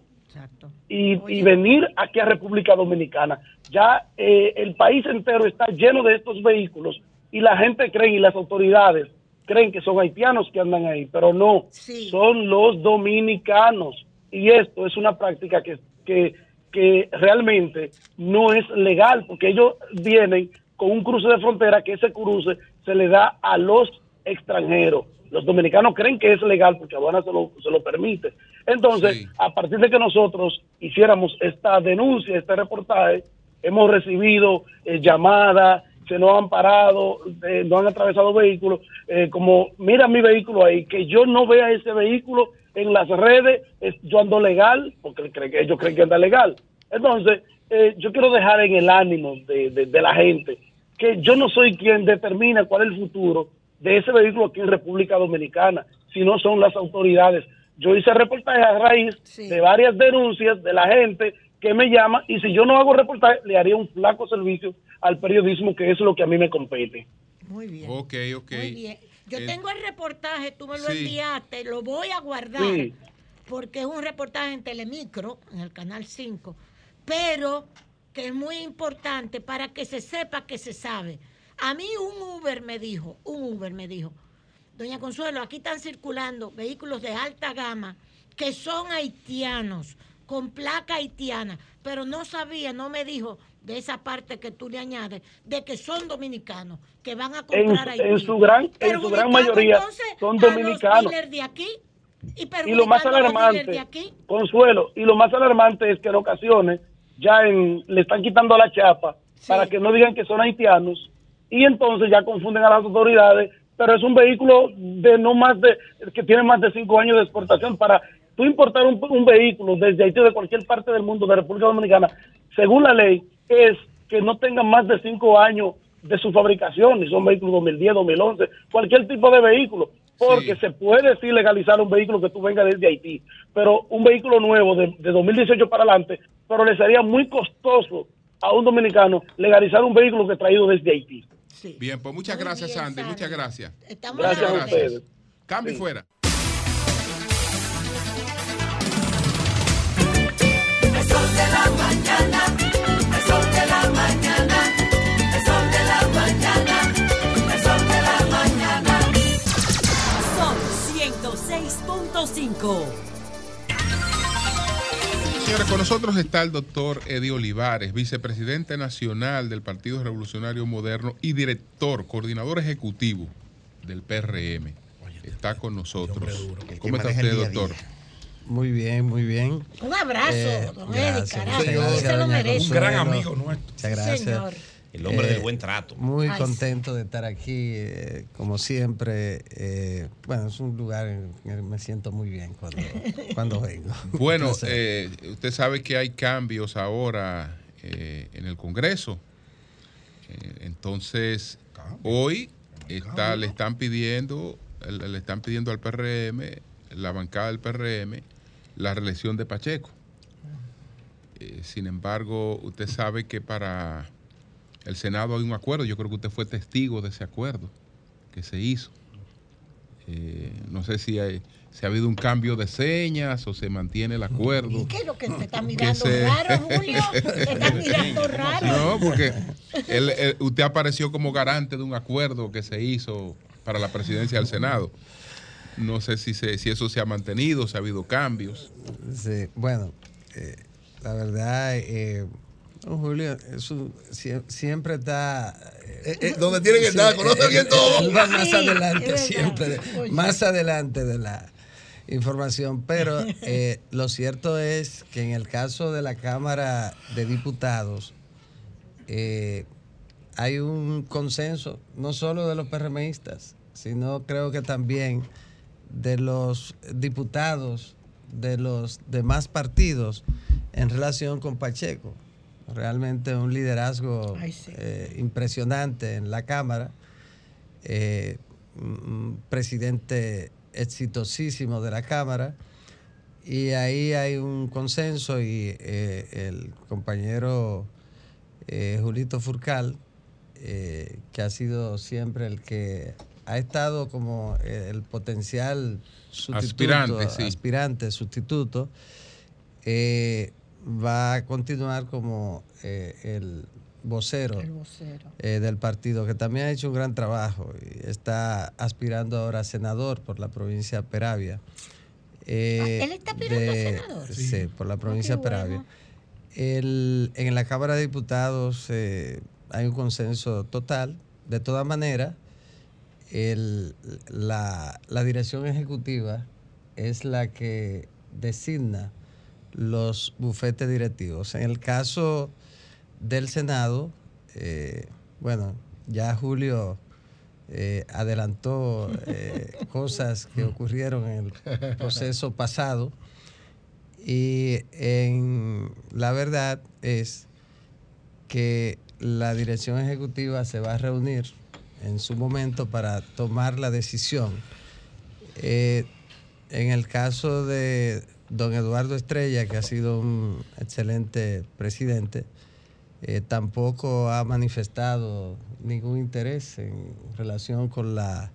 y, venir aquí a República Dominicana. Ya eh, el país entero está lleno de estos vehículos y la gente cree y las autoridades creen que son haitianos que andan ahí, pero no, son los dominicanos. Y esto es una práctica que, que, que realmente no es legal, porque ellos vienen con un cruce de frontera que ese cruce se le da a los extranjeros. Los dominicanos creen que es legal porque aduana se lo, se lo permite. Entonces, a partir de que nosotros hiciéramos esta denuncia, este reportaje, hemos recibido eh, llamadas, se nos han parado, eh, nos han atravesado vehículos, eh, como mira mi vehículo ahí, que yo no vea ese vehículo en las redes, yo ando legal, porque ellos creen que anda legal. Entonces, yo quiero dejar en el ánimo de, de la gente que yo no soy quien determina cuál es el futuro de ese vehículo aquí en República Dominicana, sino son las autoridades yo hice reportaje a raíz de varias denuncias de la gente que me llama y si yo no hago reportaje le haría un flaco servicio al periodismo que es lo que a mí me compete. Muy bien. Ok, ok. Muy bien. Yo eh, tengo el reportaje, tú me lo enviaste, lo voy a guardar porque es un reportaje en Telemicro, en el canal 5, pero que es muy importante para que se sepa que se sabe. A mí un Uber me dijo, un Uber me dijo, Doña Consuelo, aquí están circulando vehículos de alta gama que son haitianos, con placa haitiana, pero no sabía, no me dijo de esa parte que tú le añades, de que son dominicanos, que van a comprar en, En su gran, en su gran mayoría son dominicanos. de aquí, y, lo más alarmante, Consuelo, y lo más alarmante es que en ocasiones ya le están quitando la chapa para que no digan que son haitianos y entonces ya confunden a las autoridades pero es un vehículo de no más de, que tiene más de cinco años de exportación. Para tú importar un, vehículo desde Haití o de cualquier parte del mundo, de República Dominicana, según la ley, es que no tenga más de cinco años de su fabricación, si son vehículos 2010, 2011, cualquier tipo de vehículo, porque se puede sí legalizar un vehículo que tú vengas desde Haití, pero un vehículo nuevo de, 2018 para adelante, pero le sería muy costoso a un dominicano legalizar un vehículo que traído desde Haití. Bien, pues muchas gracias, Sandy. Muchas gracias. gracias a ustedes. Cambio fuera. de la mañana, el sol de la mañana, el sol de la mañana, el sol de la mañana. Son 106.5. Señores, con nosotros está el doctor Eddie Olivares, vicepresidente nacional del Partido Revolucionario Moderno y director, coordinador ejecutivo del PRM. Está con nosotros. ¿Cómo está usted, doctor? Muy bien, muy bien. Un abrazo, eh, don Eddie, carajo. Se lo merece. Un gran amigo nuestro. Muchas gracias. Señor. El hombre del eh, buen trato. Muy contento de estar aquí, eh, como siempre. Eh, bueno, es un lugar en el que me siento muy bien cuando, cuando vengo. Bueno, usted sabe que hay cambios ahora en el Congreso. entonces, hoy está, le están pidiendo, le están pidiendo al PRM, la bancada del PRM, la reelección de Pacheco. Eh, sin embargo, usted sabe que para el Senado hay un acuerdo, yo creo que usted fue testigo de ese acuerdo que se hizo. Eh, no sé si, hay, ha habido un cambio de señas o se mantiene el acuerdo. qué es lo que te está mirando raro, Julio? ¿Te está mirando raro? No, porque usted apareció como garante de un acuerdo que se hizo para la presidencia del Senado. No sé si, si eso se ha mantenido, si ha habido cambios. Sí, bueno, eh, la verdad, eh, Julio, eso siempre está... Eh, eh, donde tiene que estar, conoce bien todo. más adelante, siempre, más adelante de la información, pero lo cierto es que en el caso de la Cámara de Diputados, hay un consenso, no solo de los PRMistas, sino creo que también de los diputados de los demás partidos en relación con Pacheco. Realmente un liderazgo eh, impresionante en la Cámara, eh, un presidente exitosísimo de la Cámara, y ahí hay un consenso y eh, el compañero Julito Furcal, que ha sido siempre el que ha estado como eh, el potencial aspirante, sustituto, eh, va a continuar como eh, el vocero, del partido, que también ha hecho un gran trabajo y está aspirando ahora a senador por la provincia de Peravia. Ah, ¿Él está aspirando a senador? Sí, por la provincia de Peravia. en la Cámara de Diputados hay un consenso total. De todas maneras, el, la, dirección ejecutiva es la que designa los bufetes directivos. En el caso del Senado, eh, bueno, ya Julio eh, adelantó eh, cosas que ocurrieron en el proceso pasado y en, la verdad es que la dirección ejecutiva se va a reunir en su momento para tomar la decisión. En el caso de don Eduardo Estrella, que ha sido un excelente presidente, eh, tampoco ha manifestado ningún interés en relación con la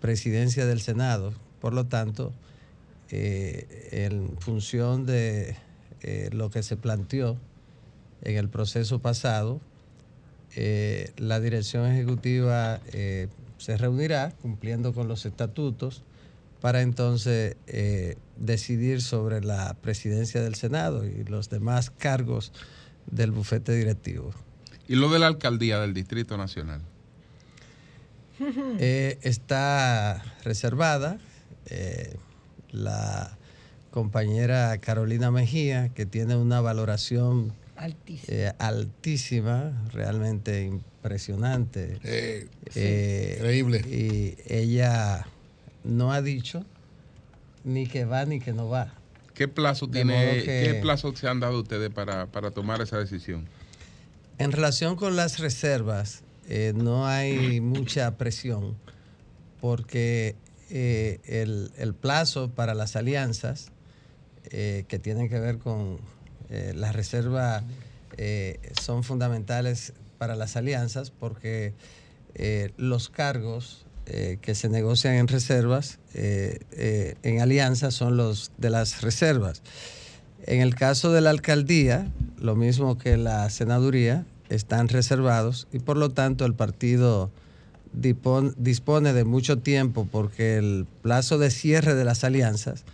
presidencia del Senado. Por lo tanto, eh, en función de lo que se planteó en el proceso pasado, eh, la dirección ejecutiva eh, se reunirá cumpliendo con los estatutos para entonces eh, decidir sobre la presidencia del Senado y los demás cargos del bufete directivo. ¿Y lo de la alcaldía del Distrito Nacional? está reservada. la compañera Carolina Mejía, que tiene una valoración Altísima. altísima, realmente impresionante. Eh, increíble. Y ella no ha dicho ni que va ni que no va. ¿Qué plazo tiene, qué plazo se han dado ustedes para, tomar esa decisión? En relación con las reservas, eh, no hay mucha presión porque eh, el, plazo para las alianzas que tienen que ver con las reservas son fundamentales para las alianzas porque los cargos que se negocian en reservas, en alianzas, son los de las reservas. En el caso de la alcaldía, lo mismo que la senaduría, están reservados y por lo tanto el partido dispone de mucho tiempo porque el plazo de cierre de las alianzas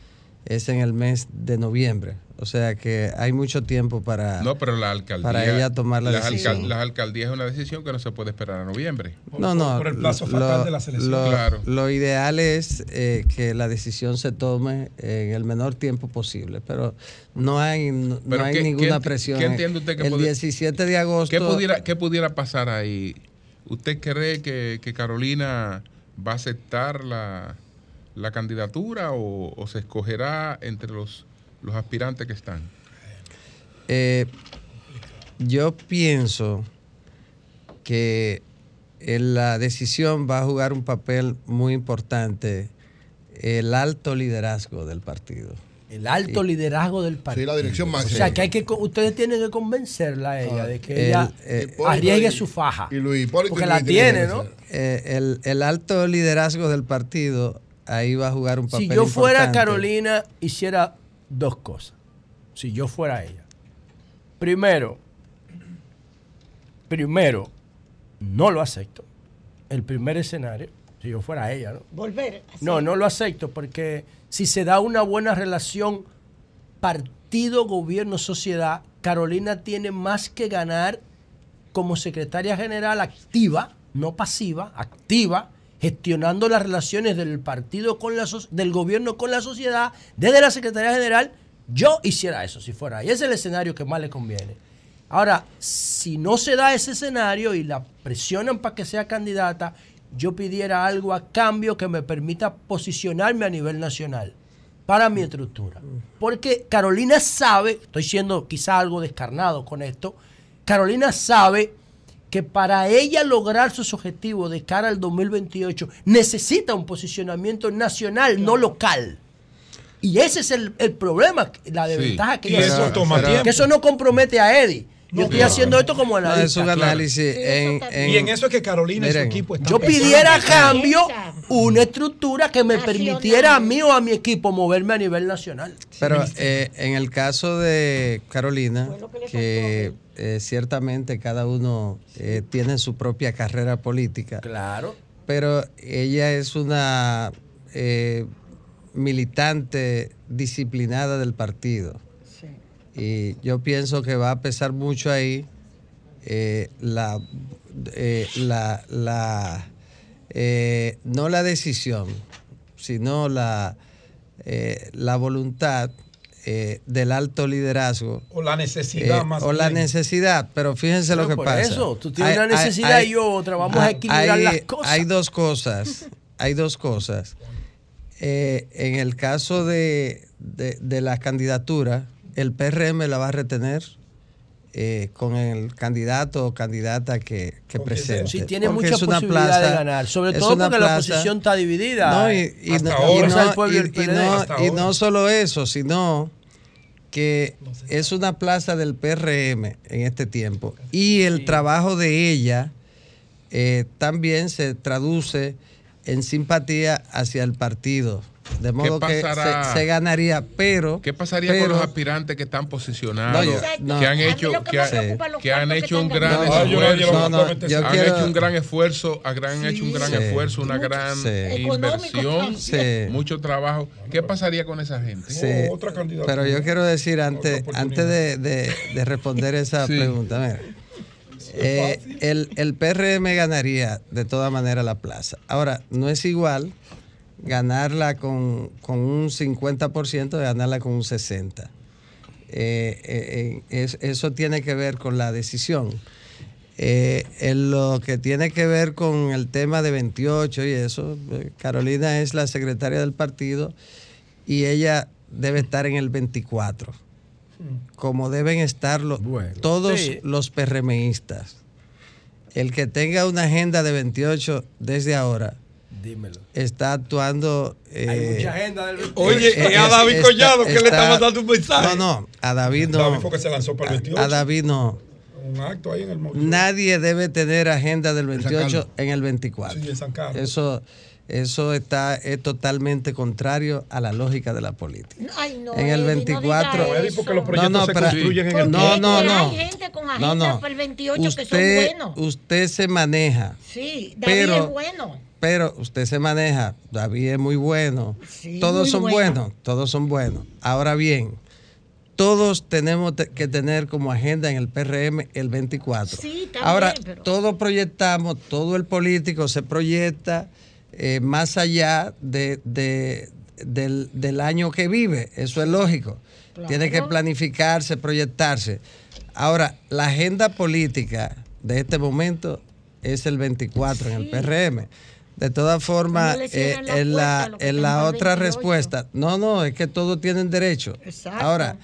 es en el mes de noviembre. O sea que hay mucho tiempo para, no, pero la alcaldía, para ella tomar la decisión. las alcaldías es una decisión que no se puede esperar a noviembre. No, no. Por el plazo fatal de la selección. Lo, claro. lo ideal es eh, que la decisión se tome en el menor tiempo posible, pero no hay, no, hay ninguna presión. ¿Qué entiende usted que El 17 de agosto. ¿qué pudiera, ¿Qué pudiera pasar ahí? ¿Usted cree que, que Carolina va a aceptar la, la candidatura o, o se escogerá entre los los aspirantes que están? Eh, yo pienso que en la decisión va a jugar un papel muy importante el alto liderazgo del partido. El alto liderazgo del partido. Sí, la dirección máxima. O sea, que, hay que ustedes tienen que convencerla a ella de que ella eh, arriesgue su faja. Y Luis, porque la tiene, ¿no? Eh, el, el, alto liderazgo del partido ahí va a jugar un papel Si yo fuera Carolina, hiciera dos cosas. Si yo fuera ella. Primero, primero, no lo acepto. El primer escenario, si yo fuera ella, ¿no? Volver. No, no lo acepto porque si se da una buena relación partido, gobierno, sociedad, Carolina tiene más que ganar como secretaria general activa, no pasiva, activa, gestionando las relaciones del partido con la del gobierno con la sociedad, desde la Secretaría General, yo hiciera eso si fuera. Y ese es el escenario que más le conviene. Ahora, si no se da ese escenario y la presionan para que sea candidata, yo pidiera algo a cambio que me permita posicionarme a nivel nacional para mi estructura. Porque Carolina sabe, estoy siendo quizá algo descarnado con esto, Carolina sabe que para ella lograr sus objetivos de cara al 2028 necesita un posicionamiento nacional, no local. Y ese es el, problema, la desventaja que ella eso toma Que eso no compromete a Eddie. Yo estoy haciendo esto como análisis. No, análisis. y en eso es que Carolina y su equipo están Yo pidiera a cambio una estructura que me permitiera a mí o a mi equipo moverme a nivel nacional. Pero eh, en el caso de Carolina, que eh, ciertamente cada uno eh, tiene su propia carrera política. Claro. Pero ella es una eh, militante disciplinada del partido. Y yo pienso que va a pesar mucho ahí la, la, la no la decisión, sino la, la voluntad eh, del alto liderazgo. O la necesidad eh, más. O la necesidad, pero fíjense lo que por pasa. eso, tú tienes una necesidad y otra, vamos a equilibrar las cosas. Hay dos cosas, hay dos cosas. Eh, en el caso de, de, la candidatura, el PRM la va a retener con el candidato o candidata que, que presente. Sí, tiene mucha posibilidad de ganar, sobre todo porque la oposición está dividida. y, y no solo eso, sino que es una plaza del PRM en este tiempo. Y el trabajo de ella eh, también se traduce en simpatía hacia el partido. De modo que se, ganaría, pero... ¿Qué pasaría con los aspirantes que están posicionados, que han hecho, que, han hecho un gran esfuerzo, han hecho un gran esfuerzo, han hecho un gran esfuerzo, una gran inversión, mucho trabajo? ¿Qué pasaría con esa gente? otra pero yo quiero decir antes, antes de, responder esa pregunta, eh, el, el PRM ganaría de toda manera la plaza. Ahora, no es igual ganarla con, un 50% de ganarla con un 60%. Eh, eh, eh, eso tiene que ver con la decisión. en lo que tiene que ver con el tema de 28 y eso, Carolina es la secretaria del partido y ella debe estar en el 24, como deben estar todos los PRMistas. El que tenga una agenda de 28 desde ahora, Dímelo. está actuando. Hay eh, mucha agenda del Oye, eh, y a es- David está- Collado que le está- está mandando un mensaje. No, no, a David no. David fue que se lanzó para el 28. A David no. Un acto ahí en el Nadie debe tener agenda del San 28 Carlos. en el 24. Sí, en San Carlos. Eso, eso está, es totalmente contrario a la lógica de la política. Ay, no, en el Eddie, no 24. diga porque los proyectos se pero- construyen en el no, no, no. Hay gente con No, agendas no. para el 28 que son Usted, buenos. usted se maneja. Sí, David pero- es bueno. Pero usted se maneja, David es muy bueno, Sí, todos muy son bueno. buenos, todos son buenos. Ahora bien, todos tenemos te- que tener como agenda en el PRM el 24. Sí, también, Ahora, pero- todos proyectamos, todo el político se proyecta eh, más allá de, de- del, del año que vive, eso es lógico. Tiene que planificarse, proyectarse. Ahora, la agenda política de este momento es el 24 en el PRM. De todas formas, No le eh, la en la, en otra 28. respuesta, no, no, es que todos tienen derecho. Exacto. Ahora,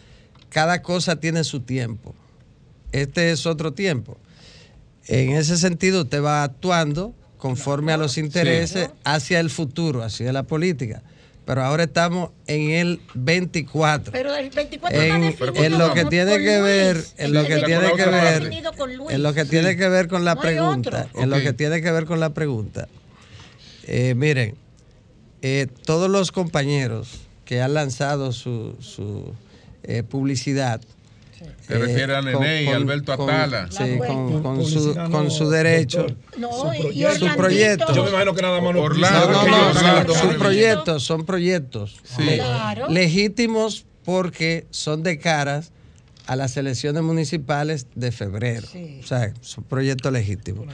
cada cosa tiene su tiempo. Este es otro tiempo. En ese sentido, usted va actuando conforme a los intereses hacia el futuro, hacia la política. Pero ahora estamos en el 24. Pero el 24 En, está definido en lo que tiene que ver, en lo El que 24 tiene que ver, en lo que tiene que ver con la pregunta, en lo que tiene que ver con la pregunta. Eh, miren, eh, todos los compañeros que han lanzado su, su, eh, publicidad. Te refieres a Nené y Alberto con- Atala. sí, con, con su, Publicidad no, con su derecho. No, Su y proyecto. Su proyecto. Yo me imagino que nada más no- Orlando, No, no, Orlando. proyectos, son proyectos. Sí. Le- Claro. Legítimos porque son de caras a las elecciones municipales de febrero. O sea, son proyectos legítimos.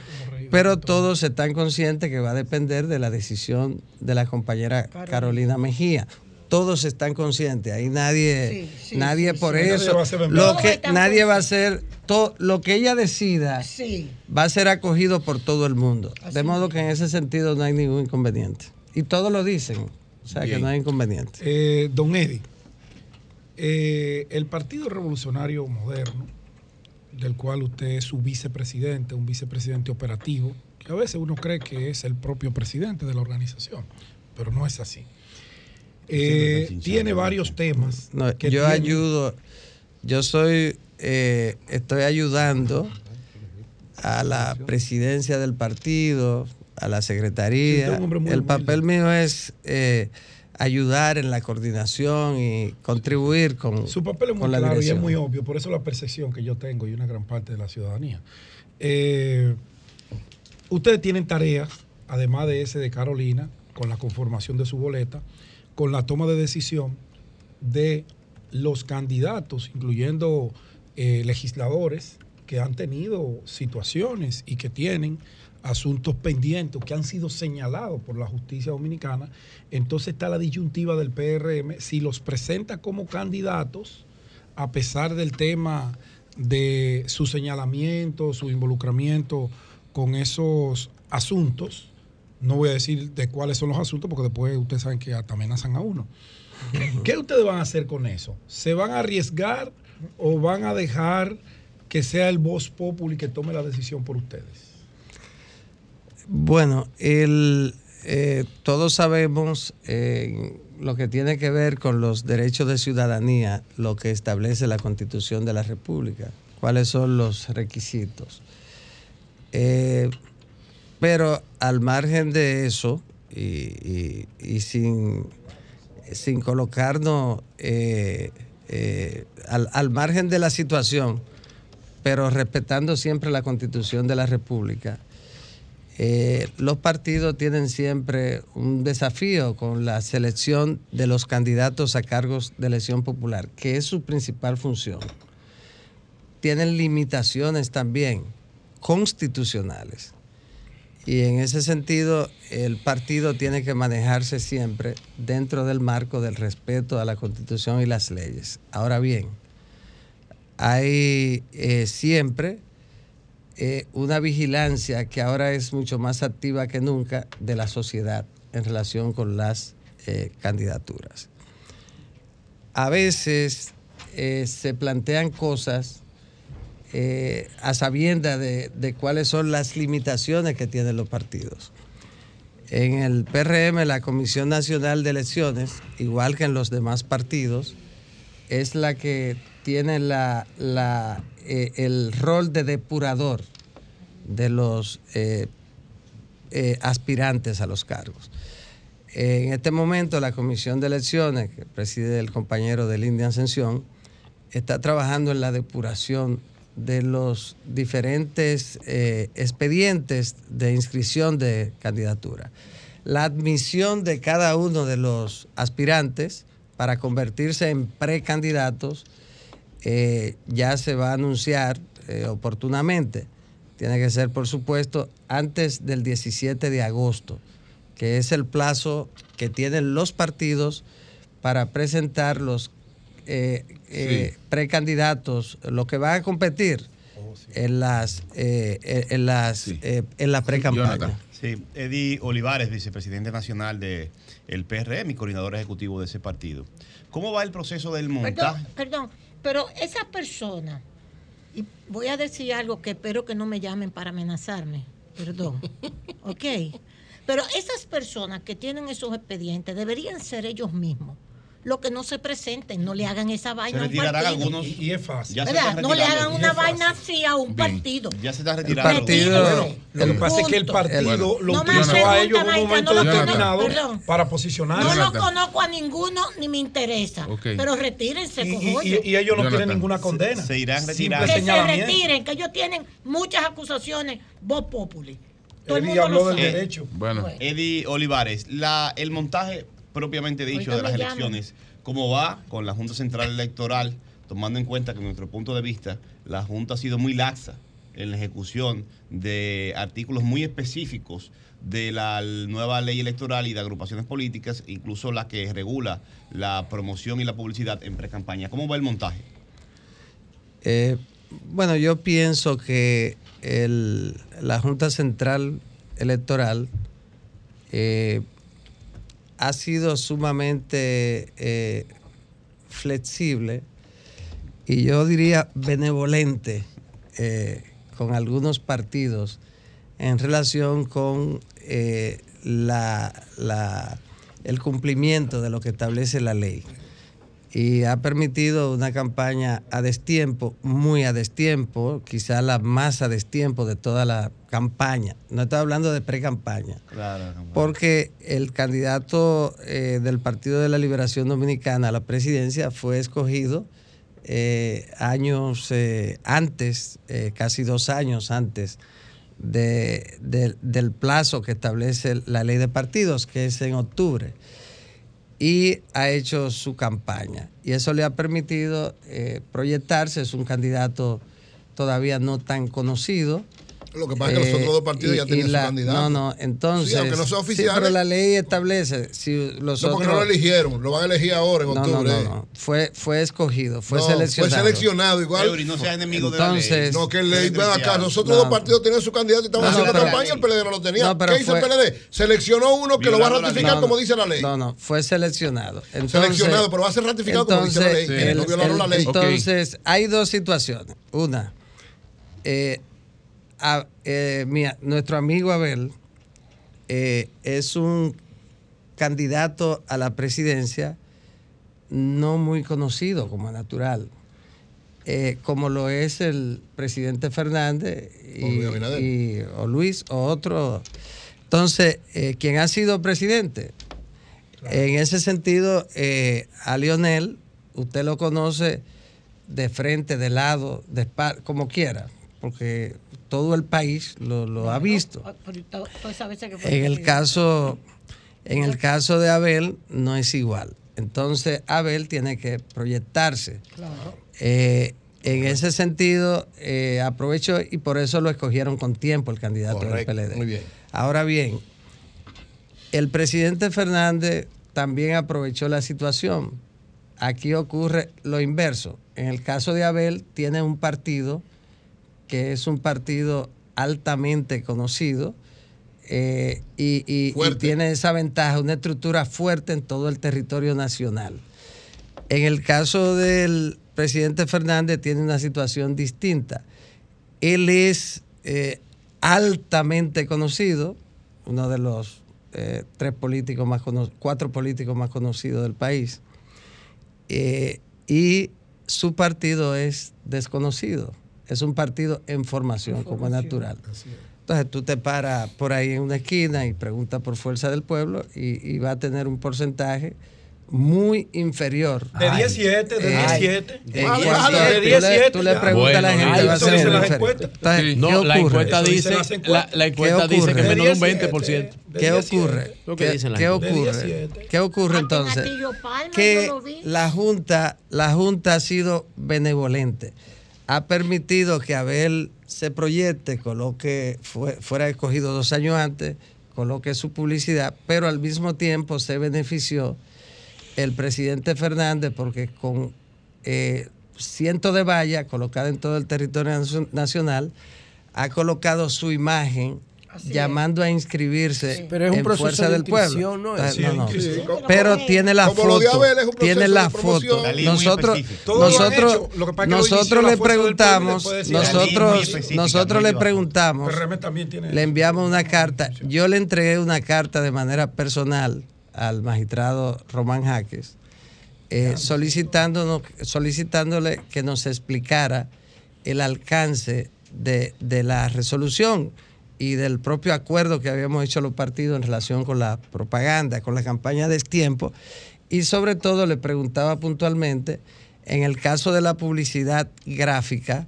Pero todos están conscientes que va a depender de la decisión de la compañera Carolina Mejía. Todos están conscientes, ahí nadie, Sí, sí, nadie sí, por sí. Nadie eso, va a ser lo que nadie va a conscientes. hacer, to- lo que ella decida Sí. va a ser acogido por todo el mundo. De modo que en ese sentido no hay ningún inconveniente. Y todos lo dicen, o sea que no hay inconveniente. Eh, don Eddie, eh, el Partido Revolucionario Moderno, del cual usted es su vicepresidente, un vicepresidente operativo, que a veces uno cree que es el propio presidente de la organización, pero no es así. Eh, tiene varios temas. No, que yo ayudo, yo soy, eh, estoy ayudando a la presidencia del partido, a la Sí, usted secretaría. es un hombre muy el humilde. papel mío es eh, ayudar en la coordinación y contribuir con, Su papel es muy claro y es muy obvio, por eso la percepción que yo tengo y una gran parte de la ciudadanía. Eh, ustedes tienen tareas, además de ese de Carolina, con la conformación de su boleta, con la toma de decisión de los candidatos, incluyendo eh, legisladores que han tenido situaciones y que tienen asuntos pendientes que han sido señalados por la justicia dominicana, entonces está la disyuntiva del PRM, si los presenta como candidatos, a pesar del tema de su señalamiento, su involucramiento con esos asuntos, no voy a decir de cuáles son los asuntos, porque después ustedes saben que hasta amenazan a uno. ¿Qué ustedes van a hacer con eso? ¿Se van a arriesgar o van a dejar que sea el voz populi que tome la decisión por ustedes? Bueno, eh, todos sabemos eh, lo que tiene que ver con los derechos de ciudadanía, lo que establece la Constitución de la República, cuáles son los requisitos. Eh, pero al margen de eso, y, y- sin, sin colocarnos al, al margen de la situación, pero respetando siempre la Constitución de la República, eh, los partidos tienen siempre un desafío con la selección de los candidatos a cargos de elección popular, que es su principal función. Tienen limitaciones también constitucionales. Y en ese sentido, el partido tiene que manejarse siempre dentro del marco del respeto a la Constitución y las leyes. Ahora bien, hay eh, siempre eh, una vigilancia que ahora es mucho más activa que nunca de la sociedad en relación con las eh, candidaturas. A veces eh, se plantean cosas a sabienda de, cuáles son las limitaciones que tienen los partidos. En el PRM, la Comisión Nacional de Elecciones, igual que en los demás partidos, es la que tiene la, eh, el rol de depurador de los eh, eh, aspirantes a los cargos. En este momento, la Comisión de Elecciones, que preside el compañero de India Ascensión, está trabajando en la depuración de los diferentes expedientes de inscripción de candidatura. La admisión de cada uno de los aspirantes para convertirse en precandidatos eh, ya se va a anunciar eh, oportunamente. Tiene que ser, por supuesto, antes del 17 de agosto, que es el plazo que tienen los partidos para presentar los eh, precandidatos, los que van a competir oh, en las en las en la pre-campaña. Sí, Eddie Olivares, vicepresidente nacional del el PRM y coordinador ejecutivo de ese partido. ¿Cómo va el proceso del montaje? Perdón, pero esa persona, y voy a decir algo que espero que no me llamen para amenazarme, perdón, ¿ok? Pero esas personas que tienen esos expedientes deberían ser ellos mismos lo que no se presenten, no le hagan esa vaina a un partido. Algunos, y, es fácil. No le hagan una vaina así a un partido. Ya se está retirando. El partido, lo que pasa es que el partido lo utilizó a ellos en un momento determinado para posicionar. No lo conozco a ninguno ni me interesa. Pero retírense, y, y, ellos no tienen ninguna condena. Se, irán retirando. Que se retiren, que ellos tienen muchas acusaciones. Voz populi. Todo el mundo lo del derecho. Bueno. Eddie Olivares, la, el montaje propiamente dicho de las elecciones, cómo va con la Junta Central Electoral, tomando en cuenta que, en nuestro punto de vista, la Junta ha sido muy laxa en la ejecución de artículos muy específicos de la nueva ley electoral y de agrupaciones políticas, incluso la que regula la promoción y la publicidad en pre-campaña. ¿Cómo va el montaje? Eh, bueno, yo pienso que la Junta Central Electoral eh, ha sido sumamente eh, flexible y yo diría benevolente eh, con algunos partidos en relación con eh, el cumplimiento de lo que establece la ley y ha permitido una campaña a destiempo, muy a destiempo, quizá la más a destiempo de toda la campaña. No estoy hablando de pre-campaña. porque el candidato eh, del Partido de la Liberación Dominicana a la presidencia fue escogido eh, años eh, antes, casi dos años antes del plazo que establece la ley de partidos, que es en octubre y ha hecho su campaña. Y eso le ha permitido eh, proyectarse, es un candidato todavía no tan conocido, lo que pasa es que los otros dos partidos ya tienen su candidato. No, no, entonces. Sí, aunque no sea oficial. pero la ley establece. Si los no, porque no lo eligieron, lo van a elegir ahora en octubre. No, no, no. Fue, fue escogido, fue seleccionado. Fue seleccionado igual. no sea enemigo entonces, de la ley. No, que ley, ven acá, los otros dos partidos tenían su candidato y estaban haciendo campaña, el PLD no lo tenía. ¿Qué hizo el PLD? Seleccionó uno que lo va a ratificar como dice la ley. No, no, fue seleccionado. seleccionado, pero va a ser ratificado como dice la ley. no violaron la ley. Entonces, hay dos situaciones. Una, eh, eh, nuestro amigo Abel eh, es un candidato a la presidencia no muy conocido como natural, eh, como lo es el presidente Fernández y, o Luis o otro. Entonces, quien ha sido presidente, en ese sentido, a Lionel, usted lo conoce de frente, de lado, de como quiera, porque todo el país lo, ha visto. En el caso, en el caso de Abel no es igual. Entonces Abel tiene que proyectarse. Eh, en ese sentido, eh, aprovecho y por eso lo escogieron con tiempo el candidato del PLD. Muy bien. Ahora bien, el presidente Fernández también aprovechó la situación. Aquí ocurre lo inverso. En el caso de Abel, tiene un partido que es un partido altamente conocido eh, y, tiene esa ventaja, una estructura fuerte en todo el territorio nacional. En el caso del presidente Fernández tiene una situación distinta. Él es eh, altamente conocido, uno de los eh, tres políticos más cuatro políticos más conocidos del país, y su partido es desconocido. Es un partido en formación, como es natural. Entonces tú te paras por ahí en una esquina y preguntas por fuerza del pueblo y va a tener un porcentaje muy inferior. De 17, de 17. De 17. Tú le preguntas a la gente. va a ser. No, la encuesta dice, la, la encuesta dice que menos de un 20%. ¿Qué ocurre? ¿Qué, ¿Qué ocurre? ¿Qué ocurre entonces? Que la Junta, la Junta ha sido benevolente. Ha permitido que Abel se proyecte, coloque, fuera escogido dos años antes, coloque su publicidad, pero al mismo tiempo se benefició el presidente Fernández porque con eh, cientos de vallas colocadas en todo el territorio nacional, ha colocado su imagen llamando a inscribirse en Fuerza del Pueblo. ¿no? Ah, Pero tiene la foto. tiene la foto. Nosotros, nosotros, nosotros le preguntamos, nosotros, nosotros le preguntamos, le enviamos una carta. Yo le entregué una carta de manera personal al magistrado Román Jaques, eh, solicitándonos, solicitándole que nos explicara el alcance de, la resolución y del propio acuerdo que habíamos hecho los partidos en relación con la propaganda, con la campaña de tiempo, y sobre todo le preguntaba puntualmente, en el caso de la publicidad gráfica,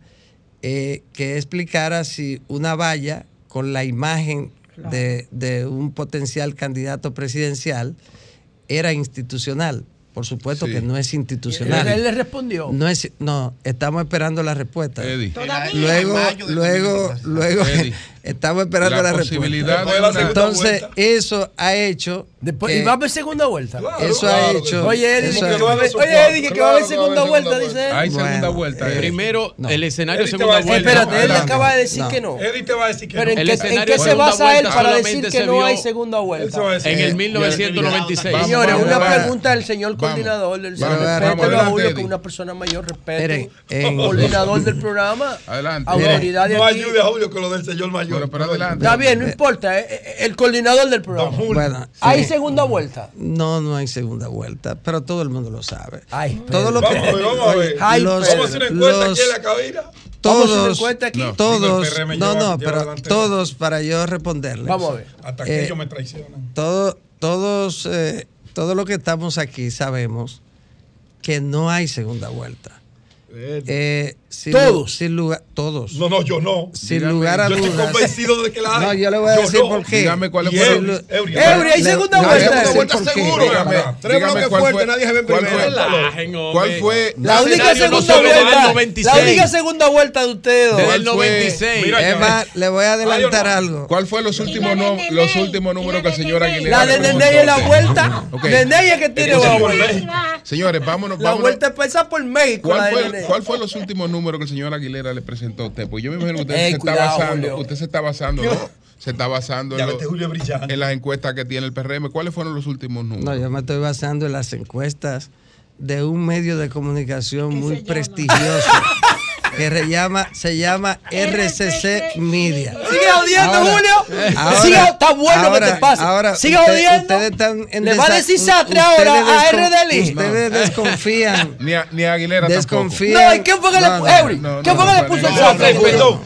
eh, que explicara si una valla con la imagen de, un potencial candidato presidencial era institucional. Por supuesto que no es institucional. ¿Él le respondió? No, es, no estamos esperando la respuesta. Luego, luego, luego, estamos esperando la, respuesta. Entonces, eso ha hecho. Después, ¿Y va a haber segunda vuelta? eso ha hecho. Oye, Eddie, que va a haber, oye, que va a haber segunda vuelta, dice él. Hay segunda vuelta. Eh, Primero, el escenario segunda vuelta. Espérate, él acaba de decir que no. Eddie te va a decir que no. Pero ¿en qué se basa él para decir que no hay segunda vuelta? En el 1996. Señores, una pregunta del señor coordinador del Respételo a Julio, que una persona mayor respeto. Coordinador del programa. Adelante. Autoridad de No ayude a Julio con lo del señor mayor. Pero adelante. Está bien, no importa. El coordinador del programa. Bueno, ¿Hay segunda vuelta? No, no hay segunda vuelta, pero todo el mundo lo sabe. Ay, todo lo que. Vamos a ver, vamos a ver. vamos a hacer una encuesta aquí en la cabina. Todos, todos, no, no, pero todos para yo responderles. Vamos a ver. Hasta que eh, ellos me traicionan. Todo, todos, eh, todos los que estamos aquí sabemos que no hay segunda vuelta. Eh, todos. sin lugar, todos. No, no, yo no. Sin lugar a dudas. Yo estoy convencido de que la hay. No, yo le voy a decir por qué. Dígame cuál es el Eury, hay segunda vuelta. Hay segunda vuelta seguro. Tres bloques fuertes, nadie se ve primero. ¿Cuál fue? La única segunda vuelta. La única segunda vuelta de ustedes. Desde el 96. Es más, le voy a adelantar algo. ¿Cuál fue los últimos los últimos números que el señor Aguilera La de Nene es la vuelta. Nene es que tiene la vuelta. Señores, vámonos. La vuelta empieza por México. ¿Cuál fue los últimos números que el señor Aguilera le presentó a usted? Pues yo me imagino que usted se está basando, usted se está basando, ¿no? Se está basando en, en, las encuestas que tiene el PRM. ¿Cuáles fueron los últimos números? No, yo me estoy basando en las encuestas de un medio de comunicación muy prestigioso que se llama, se llama RCC Media. Sigue odiando, Julio. Sigue, está bueno que te pasa. Sigue odiando. Ustedes están en Le va a decir Satre ahora a RDL. Ustedes desconfían. ni, a, ni a Aguilera desconfían. No, ¿y quién fue que le puso? Eury. ¿Quién fue que le puso el Satre?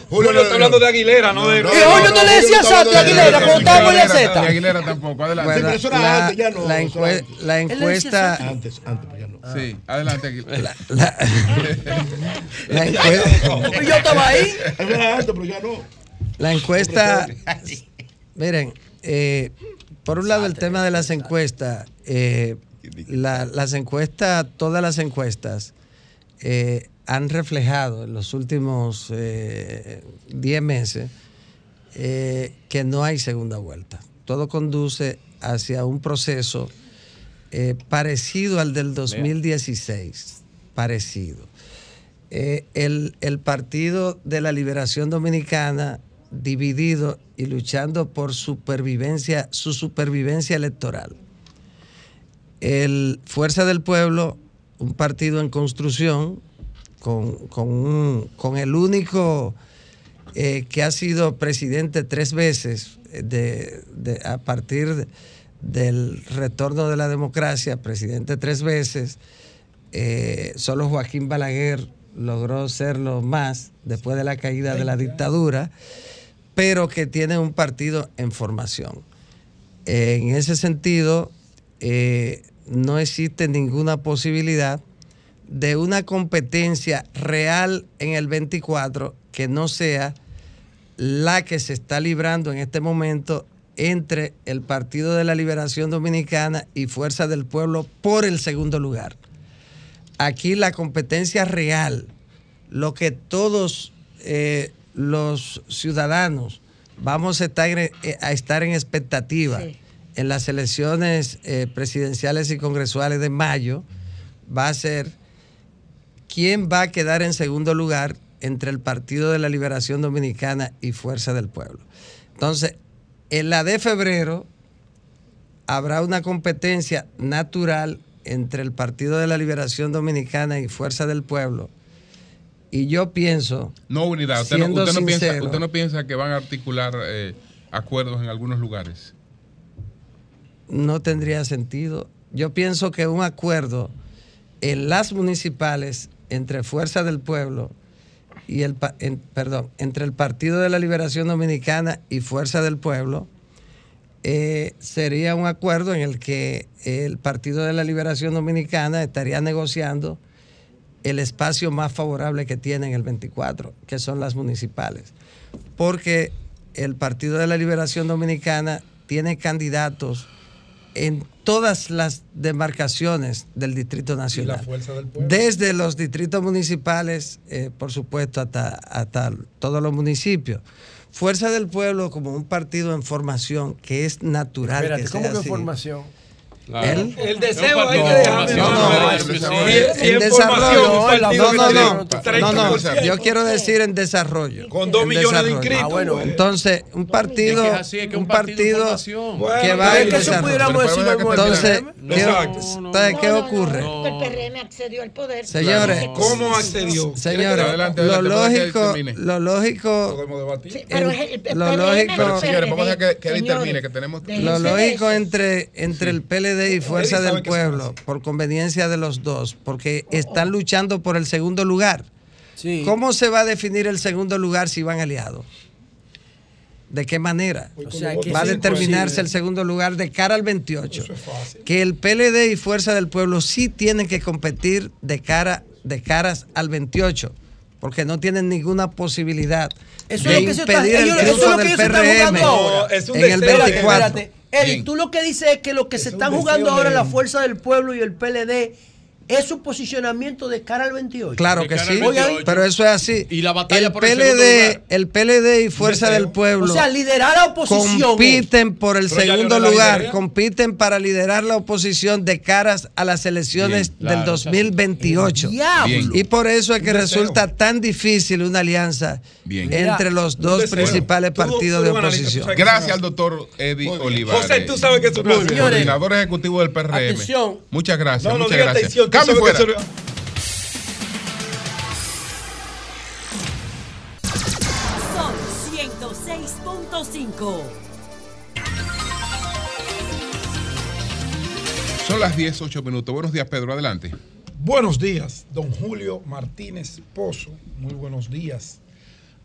Julio no está hablando de Aguilera, no de. Y Julio no le decía Satre a Aguilera cuando estaba en la Z. Ni Aguilera tampoco. Adelante. La encuesta. Antes, antes, ya no. Sí, adelante. Aguilera. La encuesta. Yo estaba ahí. La encuesta. Miren, eh, por un lado el tema de las encuestas. Eh, las encuestas, todas las encuestas, eh, han reflejado en los últimos 10 meses que no hay segunda vuelta. Todo conduce hacia un proceso parecido al del 2016. Parecido. Eh, el, Partido de la Liberación Dominicana dividido y luchando por supervivencia, su supervivencia electoral. El Fuerza del Pueblo, un partido en construcción, con, con, el único eh, que ha sido presidente tres veces de, a partir del retorno de la democracia, presidente tres veces, eh, solo Joaquín Balaguer logró serlo más después de la caída de la dictadura, pero que tiene un partido en formación. En ese sentido, eh, no existe ninguna posibilidad de una competencia real en el 24 que no sea la que se está librando en este momento entre el Partido de la Liberación Dominicana y Fuerza del Pueblo por el segundo lugar. Aquí la competencia real, lo que todos eh, los ciudadanos vamos a estar, eh, a estar en expectativa en las elecciones eh, presidenciales y congresuales de mayo, va a ser quién va a quedar en segundo lugar entre el Partido de la Liberación Dominicana y Fuerza del Pueblo. Entonces, en la de febrero habrá una competencia natural entre el Partido de la Liberación Dominicana y Fuerza del Pueblo. Y yo pienso. No, unidad. Usted, no, piensa, que van a articular eh, acuerdos en algunos lugares. No tendría sentido. Yo pienso que un acuerdo en las municipales entre Fuerza del Pueblo y el perdón, entre el Partido de la Liberación Dominicana y Fuerza del Pueblo eh, sería un acuerdo en el que el Partido de la Liberación Dominicana estaría negociando el espacio más favorable que tiene en el 24, que son las municipales. Porque el Partido de la Liberación Dominicana tiene candidatos en todas las demarcaciones del Distrito Nacional. Desde los distritos municipales, eh, por supuesto, hasta, hasta todos los municipios. Fuerza del Pueblo como un partido en formación que es natural. Espérate, que ¿cómo que en formación? El, el, deseo hay que dejarlo. No, no, en desarrollo. No, no, no. No, no. Yo quiero decir en desarrollo. Con dos millones de inscritos. Ah, bueno. Entonces, un partido, un partido que va en desarrollo. Entonces, ¿qué ocurre? El PRM accedió al poder. Señores, ¿cómo accedió? Señores, lo lógico, lo lógico, lo lógico, señores, vamos a que él termine, que tenemos. Lo lógico entre entre el PLD y Fuerza del Pueblo, por conveniencia de los dos, porque están luchando por el segundo lugar. ¿Cómo se va a definir el segundo lugar si van aliados? ¿De qué manera? va a determinarse el segundo lugar de cara al 28. que el PLD y Fuerza del Pueblo sí tienen que competir de cara de caras al 28, porque no tienen ninguna posibilidad de impedir el triunfo del PRM en el 24. Eric, tú lo que dices es que lo que se están jugando ahora la Fuerza del Pueblo y el PLD es su posicionamiento de cara al 28. Claro que sí, pero eso es así. Y la batalla el PLD, el, PLD y Fuerza del Pueblo. O sea, liderar la oposición. Compiten por el segundo lugar, compiten para liderar la oposición de caras a las elecciones del 2028. Y por eso es que resulta tan difícil una alianza entre los dos principales partidos de oposición. Gracias al doctor Eddie Olivares. José, tú sabes que es coordinador ejecutivo del PRM. Muchas gracias, muchas gracias. Cambio fuera. Son 106.5. Son las 10, 8 minutos. Buenos días, Pedro. Adelante. Buenos días, don Julio Martínez Pozo. Muy buenos días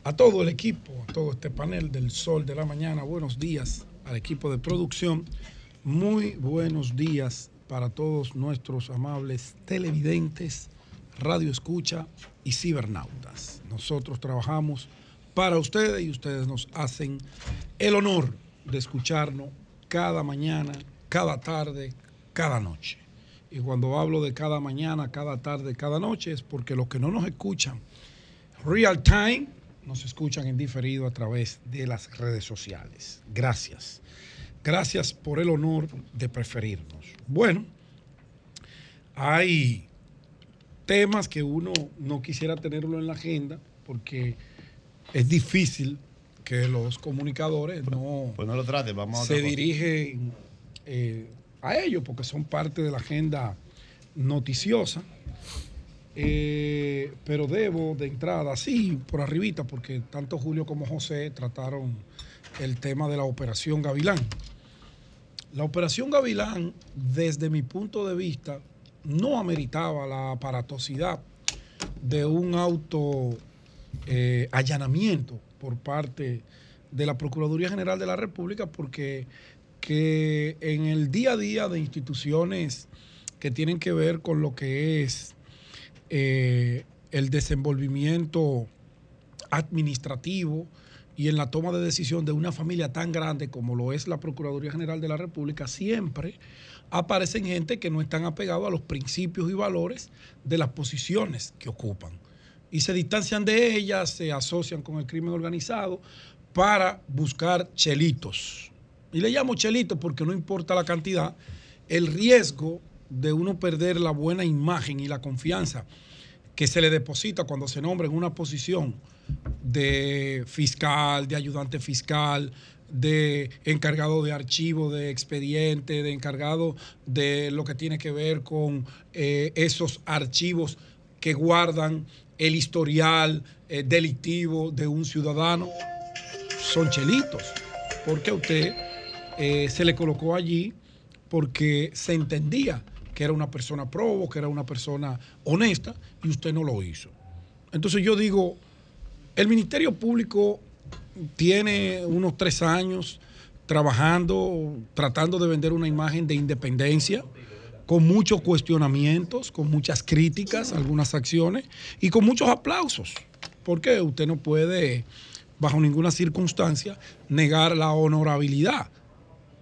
a todo el equipo, a todo este panel del Sol de la Mañana. Buenos días al equipo de producción. Muy buenos días para todos nuestros amables televidentes, radio escucha y cibernautas. Nosotros trabajamos para ustedes y ustedes nos hacen el honor de escucharnos cada mañana, cada tarde, cada noche. Y cuando hablo de cada mañana, cada tarde, cada noche es porque los que no nos escuchan real time nos escuchan en diferido a través de las redes sociales. Gracias. Gracias por el honor de preferirnos. Bueno, hay temas que uno no quisiera tenerlo en la agenda porque es difícil que los comunicadores no, pues no lo trate, vamos se dirigen eh, a ellos porque son parte de la agenda noticiosa. Eh, pero debo de entrada, sí, por arribita, porque tanto Julio como José trataron el tema de la operación Gavilán. La operación Gavilán, desde mi punto de vista, no ameritaba la aparatosidad de un auto eh, allanamiento por parte de la Procuraduría General de la República, porque que en el día a día de instituciones que tienen que ver con lo que es eh, el desenvolvimiento administrativo y en la toma de decisión de una familia tan grande como lo es la Procuraduría General de la República, siempre aparecen gente que no están apegados a los principios y valores de las posiciones que ocupan. Y se distancian de ellas, se asocian con el crimen organizado para buscar chelitos. Y le llamo chelitos porque no importa la cantidad, el riesgo de uno perder la buena imagen y la confianza que se le deposita cuando se nombra en una posición de fiscal, de ayudante fiscal, de encargado de archivo, de expediente, de encargado de lo que tiene que ver con eh, esos archivos que guardan el historial eh, delictivo de un ciudadano, son chelitos, porque a usted eh, se le colocó allí porque se entendía que era una persona probo, que era una persona honesta, y usted no lo hizo. Entonces yo digo, el Ministerio Público tiene unos tres años trabajando, tratando de vender una imagen de independencia, con muchos cuestionamientos, con muchas críticas, algunas acciones y con muchos aplausos, porque usted no puede, bajo ninguna circunstancia, negar la honorabilidad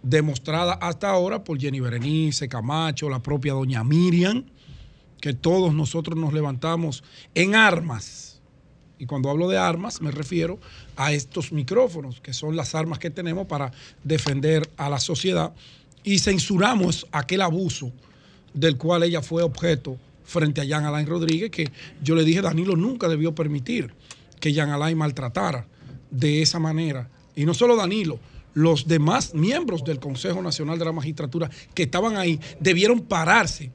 demostrada hasta ahora por Jenny Berenice, Camacho, la propia doña Miriam, que todos nosotros nos levantamos en armas. Y cuando hablo de armas me refiero a estos micrófonos, que son las armas que tenemos para defender a la sociedad. Y censuramos aquel abuso del cual ella fue objeto frente a Jean Alain Rodríguez, que yo le dije, Danilo nunca debió permitir que Jean Alain maltratara de esa manera. Y no solo Danilo, los demás miembros del Consejo Nacional de la Magistratura que estaban ahí debieron pararse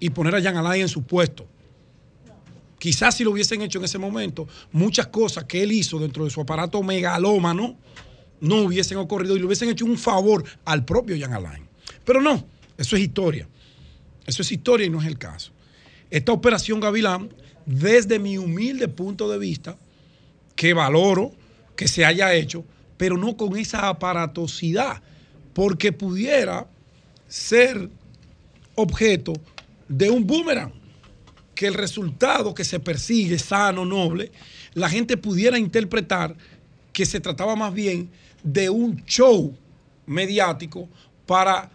y poner a Jean Alain en su puesto. Quizás si lo hubiesen hecho en ese momento, muchas cosas que él hizo dentro de su aparato megalómano no hubiesen ocurrido y le hubiesen hecho un favor al propio Jean Alain. Pero no, eso es historia. Eso es historia y no es el caso. Esta operación Gavilán, desde mi humilde punto de vista, que valoro que se haya hecho, pero no con esa aparatosidad, porque pudiera ser objeto de un boomerang, que el resultado que se persigue, sano, noble, la gente pudiera interpretar que se trataba más bien de un show mediático para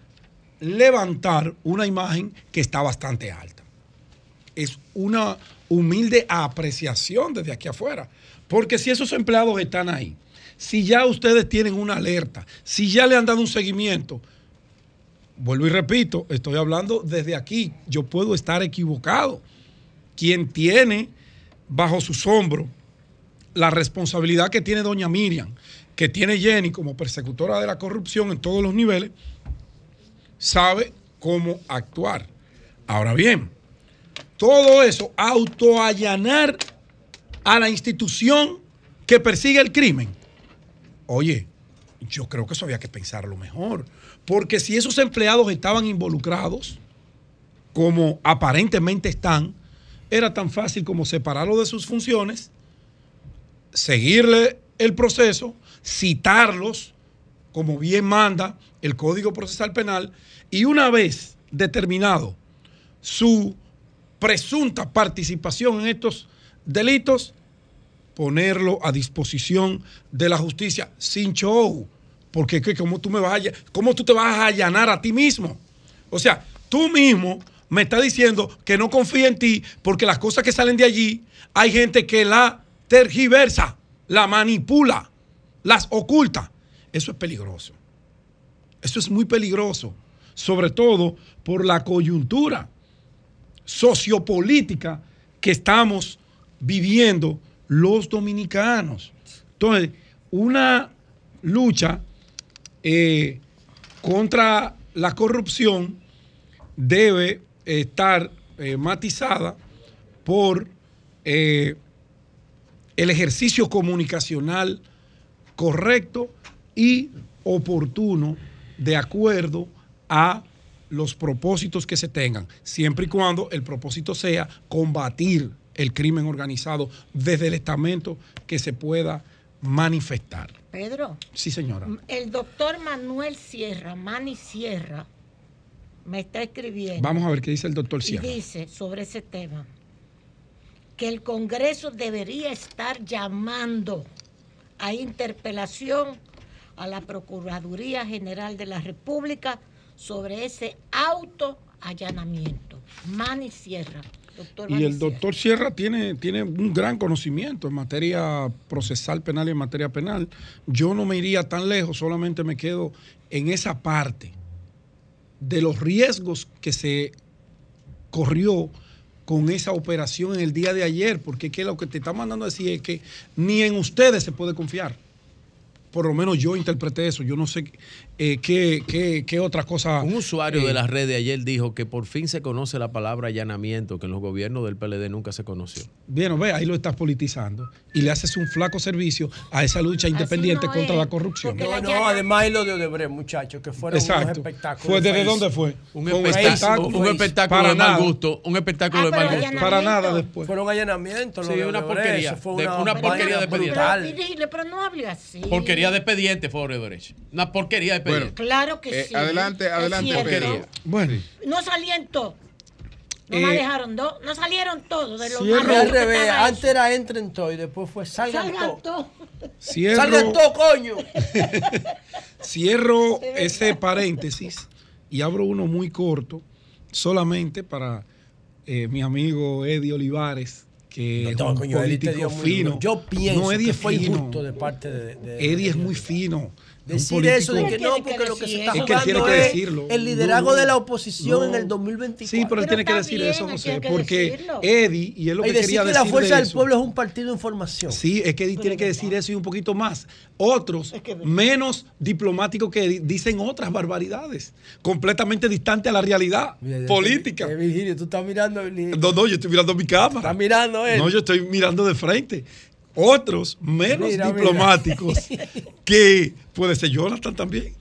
levantar una imagen que está bastante alta. Es una humilde apreciación desde aquí afuera, porque si esos empleados están ahí, si ya ustedes tienen una alerta, si ya le han dado un seguimiento, vuelvo y repito, estoy hablando desde aquí, yo puedo estar equivocado. Quien tiene bajo sus hombros la responsabilidad que tiene doña Miriam, que tiene Jenny como persecutora de la corrupción en todos los niveles, sabe cómo actuar. Ahora bien, todo eso, autoallanar a la institución que persigue el crimen, Oye, yo creo que eso había que pensarlo mejor. Porque si esos empleados estaban involucrados, como aparentemente están, era tan fácil como separarlo de sus funciones, seguirle el proceso, citarlos, como bien manda el Código Procesal Penal, y una vez determinado su presunta participación en estos delitos, ponerlo a disposición de la justicia sin show. Porque ¿cómo tú, me vas ¿cómo tú te vas a allanar a ti mismo? O sea, tú mismo me estás diciendo que no confía en ti porque las cosas que salen de allí hay gente que la tergiversa, la manipula, las oculta. Eso es peligroso. Eso es muy peligroso, sobre todo por la coyuntura sociopolítica que estamos viviendo los dominicanos. Entonces, una lucha eh, contra la corrupción debe estar eh, matizada por eh, el ejercicio comunicacional correcto y oportuno de acuerdo a los propósitos que se tengan, siempre y cuando el propósito sea combatir el crimen organizado desde el estamento que se pueda manifestar. Pedro. Sí, señora. El doctor Manuel Sierra, Mani Sierra, me está escribiendo. Vamos a ver qué dice el doctor Sierra. Y dice sobre ese tema que el Congreso debería estar llamando a interpelación a la Procuraduría General de la República sobre ese auto allanamiento. Mani Sierra. y el doctor Sierra tiene, tiene un gran conocimiento en materia procesal penal y en materia penal. Yo no me iría tan lejos, solamente me quedo en esa parte de los riesgos que se corrió con esa operación en el día de ayer, porque que lo que te está mandando a decir es que ni en ustedes se puede confiar por lo menos yo interpreté eso. Yo no sé eh, qué, qué, otra cosa. Un usuario de eh, las redes ayer dijo que por fin se conoce la palabra allanamiento, que en los gobiernos del PLD nunca se conoció. Bien, ve, ahí lo estás politizando y le haces un flaco servicio a esa lucha independiente contra la corrupción. No, no, además lo de Odebrecht, muchachos, que fueron unos espectáculos. ¿Fue ¿Desde dónde fue? Un, espectáculo, un espectáculo de mal gusto. Un espectáculo de mal gusto. Para nada después. Fueron allanamientos. Sí, una porquería. Una porquería de brutal. Pero no hable así. Porquería de expediente, Foro Derecho. Una porquería de claro que eh, sí. Adelante, adelante, porquería. Bueno. No salían todos. No me eh, dejaron dos, no salieron todos de los al revés, antes era entren todos y después fue salgan, todos. Salgan todos, coño. Cierro ese paréntesis y abro uno muy corto, solamente para eh, mi amigo Eddie Olivares, que es un político fino. Yo pienso que fue injusto de parte de, Eddie es muy fino. Decir eso de que no, porque lo que se está jugando es, el liderazgo de la oposición en el 2024. Sí, pero él tiene que decir eso, José, porque Eddie, y él lo que quería decir. que la fuerza del pueblo es un partido de información. Sí, es que Eddie tiene que decir eso y un poquito más. Otros, menos diplomáticos que dicen otras barbaridades, completamente distantes a la realidad política. Virgilio, tú estás mirando. No, no, yo estoy mirando mi cámara. Estás mirando él. No, yo estoy mirando de frente otros menos diplomáticos que puede ser Jonathan también.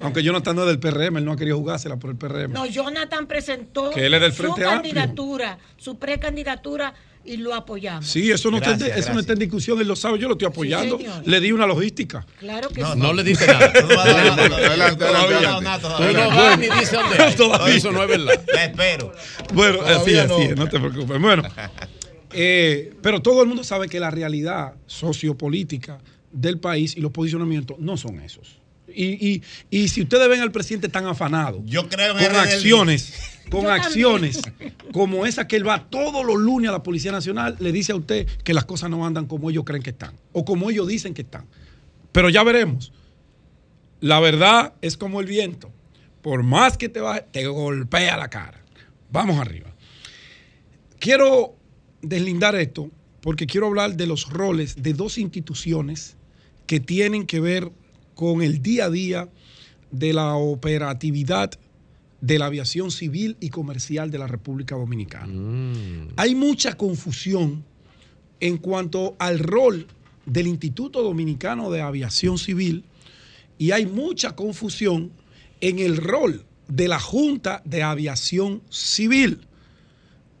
Aunque Jonathan no es del PRM, él no ha querido jugársela por el PRM. No, Jonathan presentó su candidatura, su precandidatura y lo apoyamos. Sí, eso no, está, eso no está en discusión, él lo sabe, yo lo estoy apoyando. le di una logística. Claro que no, sí. No le diste nada. No no ni dice dónde. Eso no es verdad. Le espero. Bueno, así, así, no te preocupes. Bueno. Eh, pero todo el mundo sabe que la realidad sociopolítica del país y los posicionamientos no son esos. Y, si ustedes ven al presidente tan afanado, Yo creo con acciones, con acciones como esa que él va todos los lunes a la Policía Nacional, le dice a usted que las cosas no andan como ellos creen que están o como ellos dicen que están. Pero ya veremos. La verdad es como el viento. Por más que te baje, te golpea la cara. Vamos arriba. Quiero deslindar esto porque quiero hablar de los roles de dos instituciones que tienen que ver con el día a día de la operatividad de la aviación civil y comercial de la República Dominicana. Mm. Hay mucha confusión en cuanto al rol del Instituto Dominicano de Aviación Civil y hay mucha confusión en el rol de la Junta de Aviación Civil.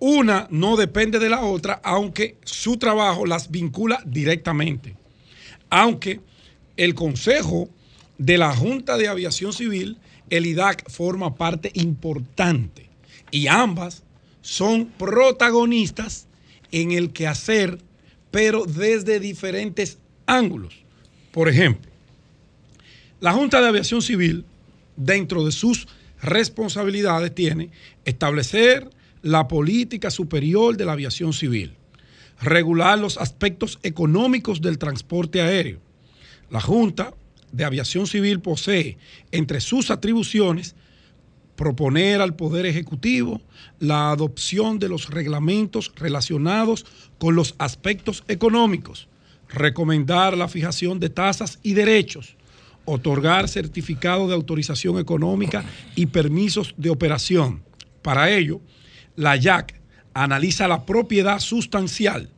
Una no depende de la otra, aunque su trabajo las vincula directamente. Aunque el Consejo de la Junta de Aviación Civil, el IDAC, forma parte importante. Y ambas son protagonistas en el quehacer, pero desde diferentes ángulos. Por ejemplo, la Junta de Aviación Civil, dentro de sus responsabilidades, tiene establecer la política superior de la aviación civil, regular los aspectos económicos del transporte aéreo. La Junta de Aviación Civil posee entre sus atribuciones proponer al Poder Ejecutivo la adopción de los reglamentos relacionados con los aspectos económicos, recomendar la fijación de tasas y derechos, otorgar certificado de autorización económica y permisos de operación. Para ello, la YAC analiza la propiedad sustancial,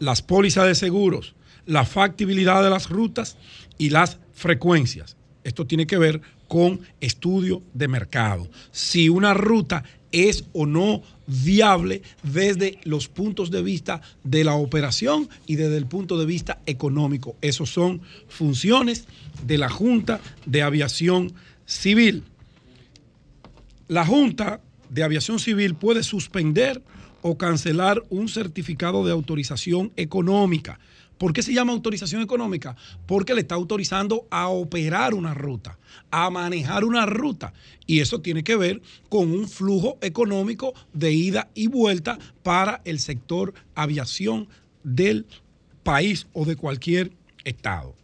las pólizas de seguros, la factibilidad de las rutas y las frecuencias. Esto tiene que ver con estudio de mercado. Si una ruta es o no viable desde los puntos de vista de la operación y desde el punto de vista económico. Esas son funciones de la Junta de Aviación Civil. La Junta de Aviación Civil puede suspender o cancelar un certificado de autorización económica ¿Por qué se llama autorización económica? Porque le está autorizando a operar una ruta, a manejar una ruta. Y eso tiene que ver con un flujo económico de ida y vuelta para el sector aviación del país o de cualquier estado.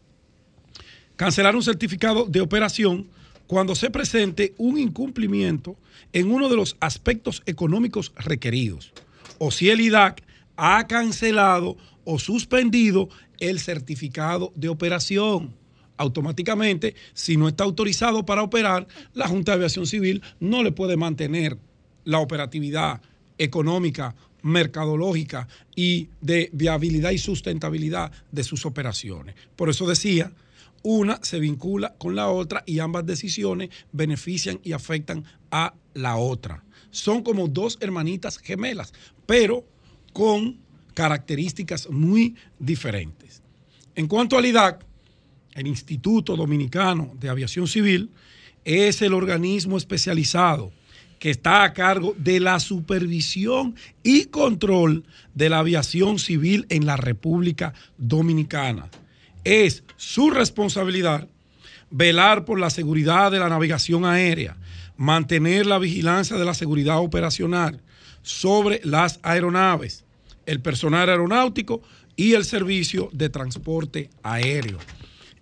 Cancelar un certificado de operación cuando se presente un incumplimiento en uno de los aspectos económicos requeridos o si el IDAC ha cancelado o suspendido el certificado de operación. Automáticamente, si no está autorizado para operar, la Junta de Aviación Civil no le puede mantener la operatividad económica, mercadológica y de viabilidad y sustentabilidad de sus operaciones. Por eso decía, una se vincula con la otra y ambas decisiones benefician y afectan a la otra. Son como dos hermanitas gemelas, pero con características muy diferentes. En cuanto al IDAC, el Instituto Dominicano de Aviación Civil es el organismo especializado que está a cargo de la supervisión y control de la aviación civil en la República Dominicana. Es su responsabilidad velar por la seguridad de la navegación aérea, mantener la vigilancia de la seguridad operacional sobre las aeronaves, el personal aeronáutico y el servicio de transporte aéreo.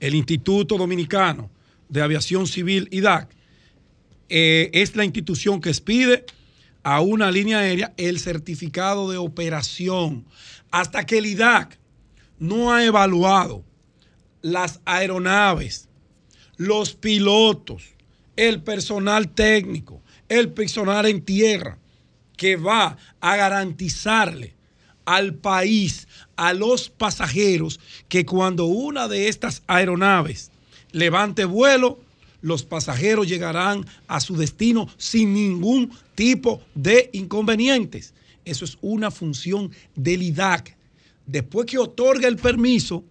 El Instituto Dominicano de Aviación Civil, IDAC, eh, es la institución que expide a una línea aérea el certificado de operación. Hasta que el IDAC no ha evaluado las aeronaves, los pilotos, el personal técnico, el personal en tierra, que va a garantizarle al país, a los pasajeros, que cuando una de estas aeronaves levante vuelo, los pasajeros llegarán a su destino sin ningún tipo de inconvenientes. Eso es una función del IDAC. Después que otorga el permiso,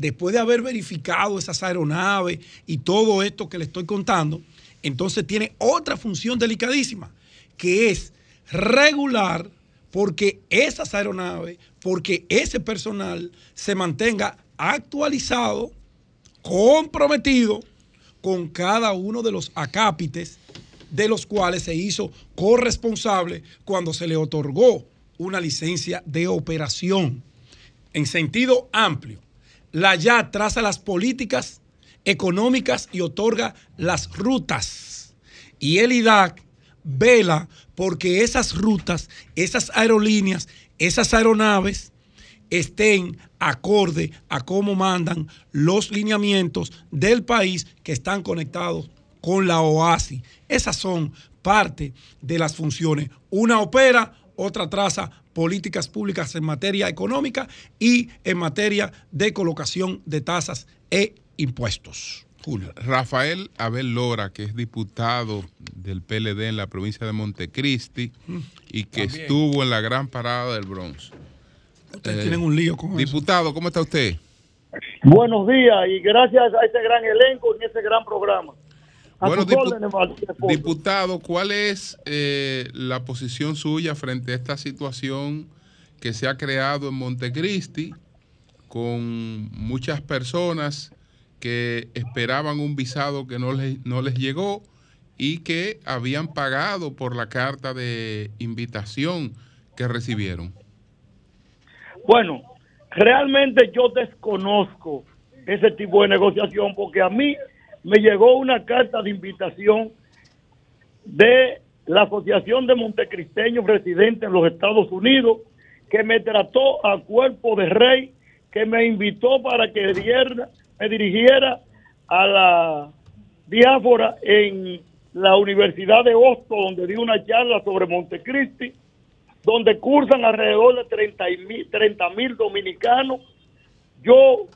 después de haber verificado esas aeronaves y todo esto que le estoy contando, entonces tiene otra función delicadísima, que es regular porque esas aeronaves, porque ese personal se mantenga actualizado, comprometido con cada uno de los acápites de los cuales se hizo corresponsable cuando se le otorgó una licencia de operación. En sentido amplio, la YA traza las políticas económicas y otorga las rutas. Y el IDAC vela porque esas rutas, esas aerolíneas, esas aeronaves estén acorde a cómo mandan los lineamientos del país que están conectados con la OASI. Esas son parte de las funciones. Una opera, otra traza políticas públicas en materia económica y en materia de colocación de tasas e impuestos. Rafael Abel Lora, que es diputado del PLD en la provincia de Montecristi mm, y que estuvo en la gran parada del Bronx. Ustedes eh, tienen un lío con Diputado, ¿cómo está usted? Buenos días y gracias a este gran elenco y ese gran programa. Bueno, diputado, ¿cuál es eh, la posición suya frente a esta situación que se ha creado en Montecristi con muchas personas que esperaban un visado que no les, no les llegó y que habían pagado por la carta de invitación que recibieron. Bueno, realmente yo desconozco ese tipo de negociación porque a mí me llegó una carta de invitación de la Asociación de Montecristeños Residentes en los Estados Unidos que me trató a cuerpo de rey, que me invitó para que me dirigiera a la diáfora en la Universidad de Boston, donde di una charla sobre Montecristi, donde cursan alrededor de 30 mil dominicanos. Yo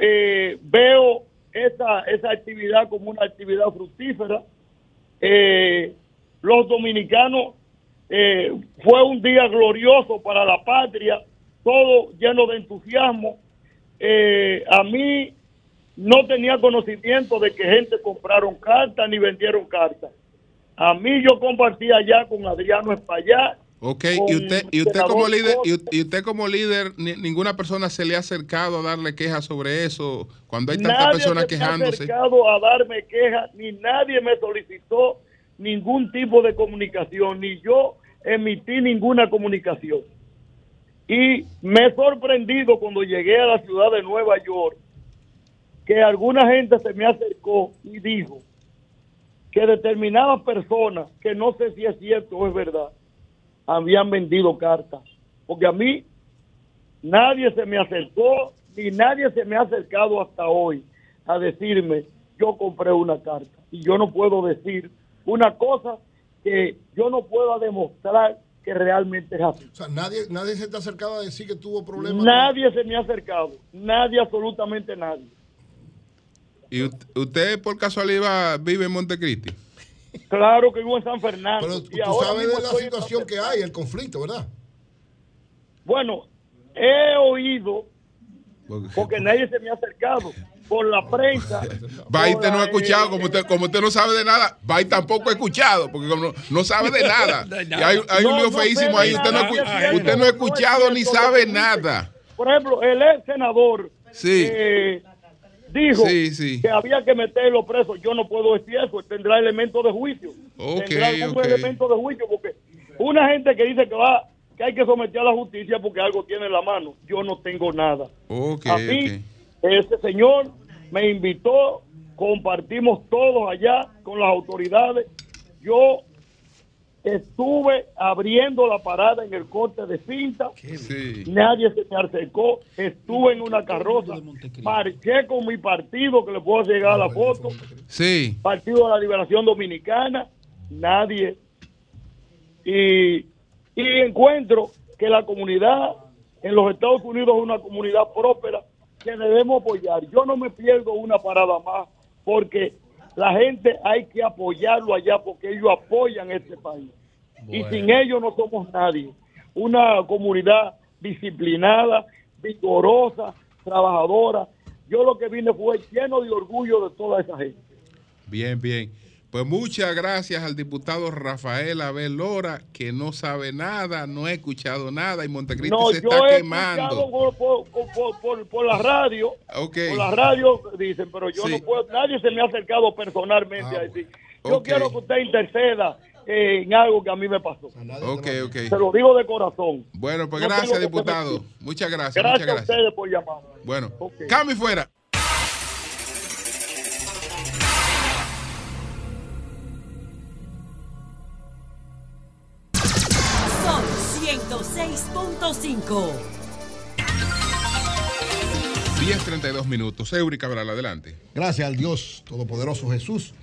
eh, veo esa, esa actividad como una actividad fructífera. Eh, los dominicanos eh, fue un día glorioso para la patria, todo lleno de entusiasmo. a mí no tenía conocimiento de que gente compraron cartas ni vendieron cartas. A mí yo compartí allá con Adriano Espaillat. Ok, y usted, y usted como líder, y, usted como líder, ninguna persona se le ha acercado a darle quejas sobre eso cuando hay tantas personas quejándose. Nadie me ha acercado a darme quejas, ni nadie me solicitó ningún tipo de comunicación, ni yo emití ninguna comunicación. Y me he sorprendido cuando llegué a la ciudad de Nueva York que alguna gente se me acercó y dijo que determinadas personas, que no sé si es cierto o es verdad, habían vendido cartas. Porque a mí nadie se me acercó ni nadie se me ha acercado hasta hoy a decirme yo compré una carta. Y yo no puedo decir una cosa que yo no pueda demostrar que realmente es así. O sea, nadie, nadie se te ha acercado a decir que tuvo problemas. Nadie se me ha acercado, nadie, absolutamente nadie. ¿Y usted por casualidad vive en Montecristi? Claro que vivo en San Fernando. Pero tú sabes de la situación que hay, el conflicto, ¿verdad? Bueno, he oído, porque nadie se me ha acercado, por la prensa. Baite no ha escuchado, como usted, como usted no sabe de nada, Baite tampoco ha escuchado, porque como no, sabe de nada. Y hay, un lío feísimo ahí, usted no, usted no ha escuchado ni sabe nada. Por ejemplo, el ex senador sí. Eh, dijo que había que meterlo preso. Yo no puedo decir eso, tendrá elementos de juicio. tendrá algún elemento de juicio, porque una gente que dice que va que hay que someter a la justicia porque algo tiene en la mano. Yo no tengo nada. Okay, a mí, ese señor me invitó, compartimos todos allá con las autoridades. Yo Estuve abriendo la parada en el corte de cinta. Nadie se me acercó. Estuve en una carroza. Marché con mi partido, que le puedo llegar a la foto. Sí. Partido de la Liberación Dominicana. Nadie. Y, y encuentro que la comunidad en los Estados Unidos es una comunidad próspera que debemos apoyar. Yo no me pierdo una parada más porque la gente hay que apoyarlo allá porque ellos apoyan este país. Y sin ellos no somos nadie. Una comunidad disciplinada, vigorosa, trabajadora. Yo lo que vine fue lleno de orgullo de toda esa gente. Bien, bien. Pues muchas gracias al diputado Rafael Abel Lora, que no sabe nada, no ha escuchado nada y Montecristi se está quemando. Por, por, la radio, por la radio dicen, pero yo no puedo, nadie se me ha acercado personalmente a decir, yo quiero que usted interceda en algo que a mí me pasó. Ok, ok. Se lo digo de corazón. Bueno, pues gracias, diputado. Muchas gracias. Gracias, muchas gracias. a ustedes por llamar. Bueno, okay. fuera. 106.5. 10.32 minutos. Eury Cabral, adelante. Gracias al Dios Todopoderoso Jesús,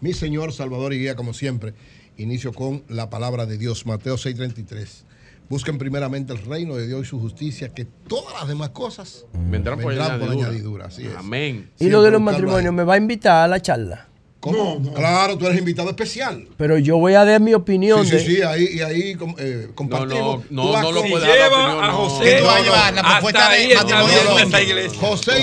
mi Señor, Salvador y Guía, como siempre. Inicio con la palabra de Dios, Mateo 6:33. Busquen primeramente el reino de Dios y su justicia, que todas las demás cosas vendrán, por, añadidura. Amén. ¿Y lo de los matrimonios me va a invitar a la charla? ¿Cómo? Claro, tú eres invitado especial. Pero yo voy a dar mi opinión. Sí, sí, sí, ahí, y ahí eh, compartimos. No, no, no, lo puede lleva a José. tú vas a llevar la propuesta de matrimonio José y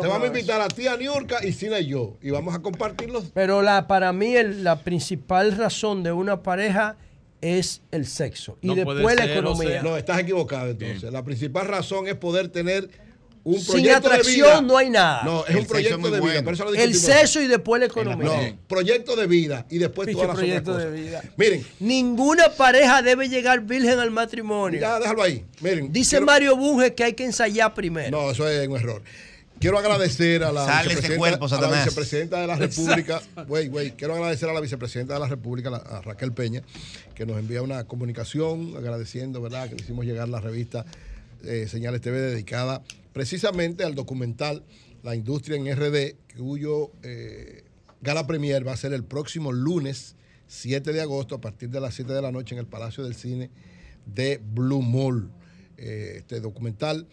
te vamos a invitar a ti, a Niurka, y Sina y yo. Y vamos a compartirlos. Pero la, para mí la principal razón de una pareja es el sexo. Y después la economía. No, estás equivocado entonces. La principal razón es poder tener sin atracción no hay nada. No, es un proyecto de vida. el sexo y después la economía. No, proyecto de vida y después todas las proyecto de vida. Miren. Ninguna pareja debe llegar virgen al matrimonio. Ya, déjalo ahí. Miren. Dice Mario Bunge que hay que ensayar primero. No, eso es un error. Quiero agradecer a la, vicepresidenta, a la vicepresidenta de la República. Wey, wey, quiero agradecer a la vicepresidenta de la República, a Raquel Peña, que nos envía una comunicación agradeciendo, ¿verdad?, que le hicimos llegar la revista eh, Señales TV dedicada precisamente al documental La Industria en RD, cuyo eh, gala premier va a ser el próximo lunes 7 de agosto a partir de las 7 de la noche en el Palacio del Cine de Blue Mall. Eh, este documental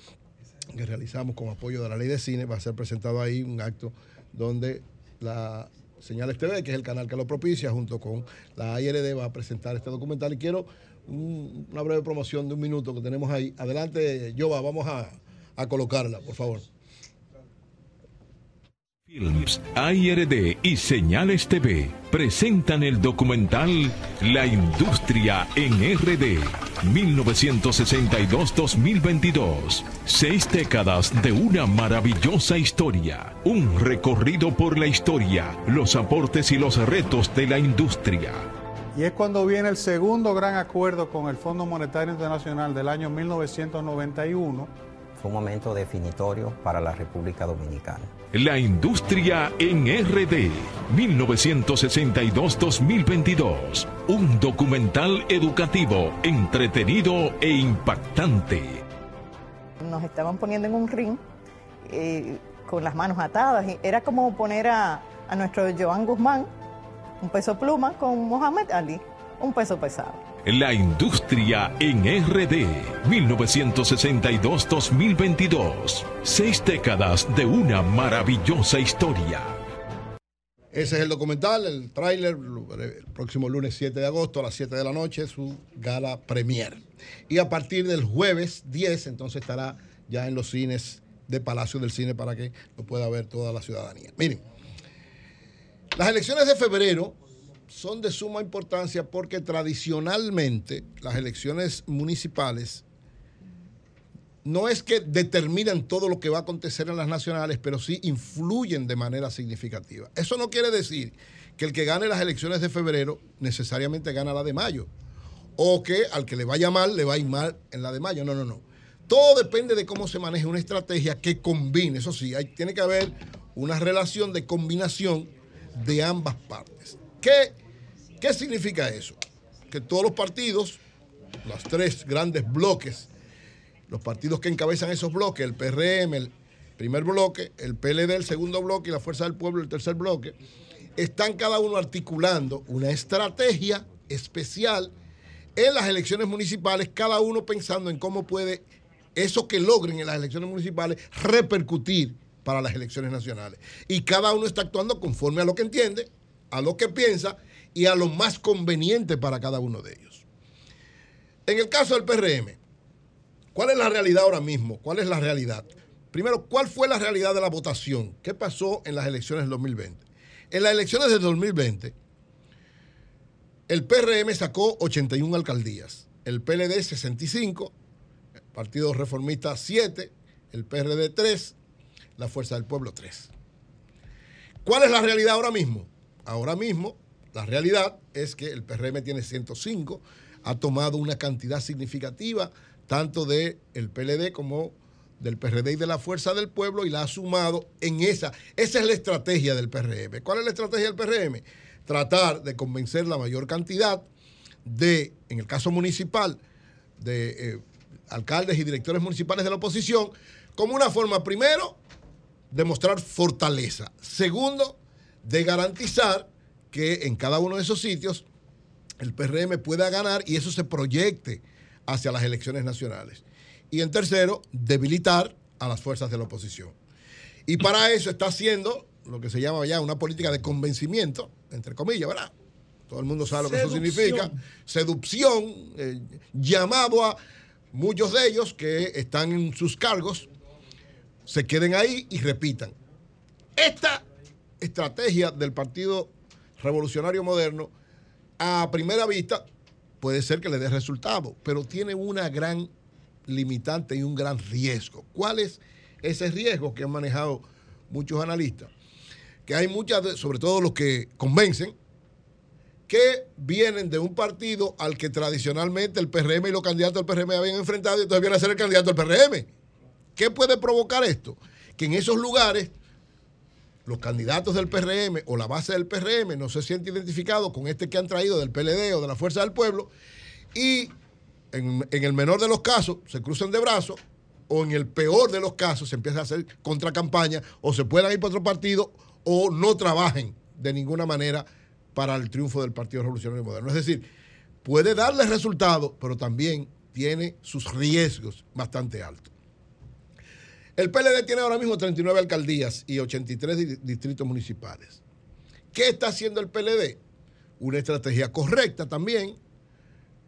que realizamos con apoyo de la ley de cine va a ser presentado ahí, un acto donde la Señales TV, que es el canal que lo propicia, junto con la ARD, va a presentar este documental. Y quiero una breve promoción de un minuto que tenemos ahí. Adelante, Jova, vamos a, a colocarla, por favor. Films, ARD y Señales TV presentan el documental La Industria en RD, 1962-2022. Seis décadas de una maravillosa historia. Un recorrido por la historia, los aportes y los retos de la industria. Y es cuando viene el segundo gran acuerdo con el Fondo Monetario Internacional del año 1991 un momento definitorio para la República Dominicana. La industria en RD, 1962-2022. Un documental educativo, entretenido e impactante. Nos estaban poniendo en un ring eh, con las manos atadas. Era como poner a, a nuestro Joan Guzmán un peso pluma con Mohamed Ali, un peso pesado. La industria en RD, 1962-2022. Seis décadas de una maravillosa historia. Ese es el documental, el tráiler, el próximo lunes 7 de agosto a las 7 de la noche, su gala premier. Y a partir del jueves 10, entonces estará ya en los cines de Palacio del Cine para que lo pueda ver toda la ciudadanía. Miren, las elecciones de febrero son de suma importancia porque tradicionalmente las elecciones municipales no es que determinan todo lo que va a acontecer en las nacionales, pero sí influyen de manera significativa. Eso no quiere decir que el que gane las elecciones de febrero necesariamente gana la de mayo, o que al que le vaya mal le va a ir mal en la de mayo. No, no, no. Todo depende de cómo se maneje una estrategia que combine. Eso sí, hay, tiene que haber una relación de combinación de ambas partes. ¿Qué ¿Qué significa eso? Que todos los partidos, los tres grandes bloques, los partidos que encabezan esos bloques, el PRM, el primer bloque, el PLD, el segundo bloque y la Fuerza del Pueblo, el tercer bloque, están cada uno articulando una estrategia especial en las elecciones municipales, cada uno pensando en cómo puede eso que logren en las elecciones municipales repercutir para las elecciones nacionales. Y cada uno está actuando conforme a lo que entiende, a lo que piensa y a lo más conveniente para cada uno de ellos. En el caso del PRM, ¿cuál es la realidad ahora mismo? ¿Cuál es la realidad? Primero, ¿cuál fue la realidad de la votación? ¿Qué pasó en las elecciones del 2020? En las elecciones del 2020, el PRM sacó 81 alcaldías, el PLD 65, el Partido Reformista 7, el PRD 3, la Fuerza del Pueblo 3. ¿Cuál es la realidad ahora mismo? Ahora mismo la realidad es que el PRM tiene 105, ha tomado una cantidad significativa tanto del el PLD como del PRD y de la Fuerza del Pueblo y la ha sumado en esa. Esa es la estrategia del PRM. ¿Cuál es la estrategia del PRM? Tratar de convencer la mayor cantidad de, en el caso municipal, de eh, alcaldes y directores municipales de la oposición, como una forma, primero, de mostrar fortaleza. Segundo, de garantizar que en cada uno de esos sitios el PRM pueda ganar y eso se proyecte hacia las elecciones nacionales. Y en tercero, debilitar a las fuerzas de la oposición. Y para eso está haciendo lo que se llama ya una política de convencimiento, entre comillas, ¿verdad? Todo el mundo sabe lo que eso significa. Seducción, eh, llamado a muchos de ellos que están en sus cargos, se queden ahí y repitan. Esta estrategia del Partido revolucionario moderno, a primera vista puede ser que le dé resultado, pero tiene una gran limitante y un gran riesgo. ¿Cuál es ese riesgo que han manejado muchos analistas? Que hay muchas, sobre todo los que convencen, que vienen de un partido al que tradicionalmente el PRM y los candidatos del PRM habían enfrentado y entonces viene a ser el candidato del PRM. ¿Qué puede provocar esto? Que en esos lugares los candidatos del PRM o la base del PRM no se siente identificado con este que han traído del PLD o de la Fuerza del Pueblo y en, el menor de los casos se crucen de brazos o en el peor de los casos se empieza a hacer contracampaña o se puedan ir para otro partido o no trabajen de ninguna manera para el triunfo del Partido Revolucionario Moderno. Es decir, puede darle resultados, pero también tiene sus riesgos bastante altos. El PLD tiene ahora mismo 39 alcaldías y 83 distritos municipales. ¿Qué está haciendo el PLD? Una estrategia correcta también,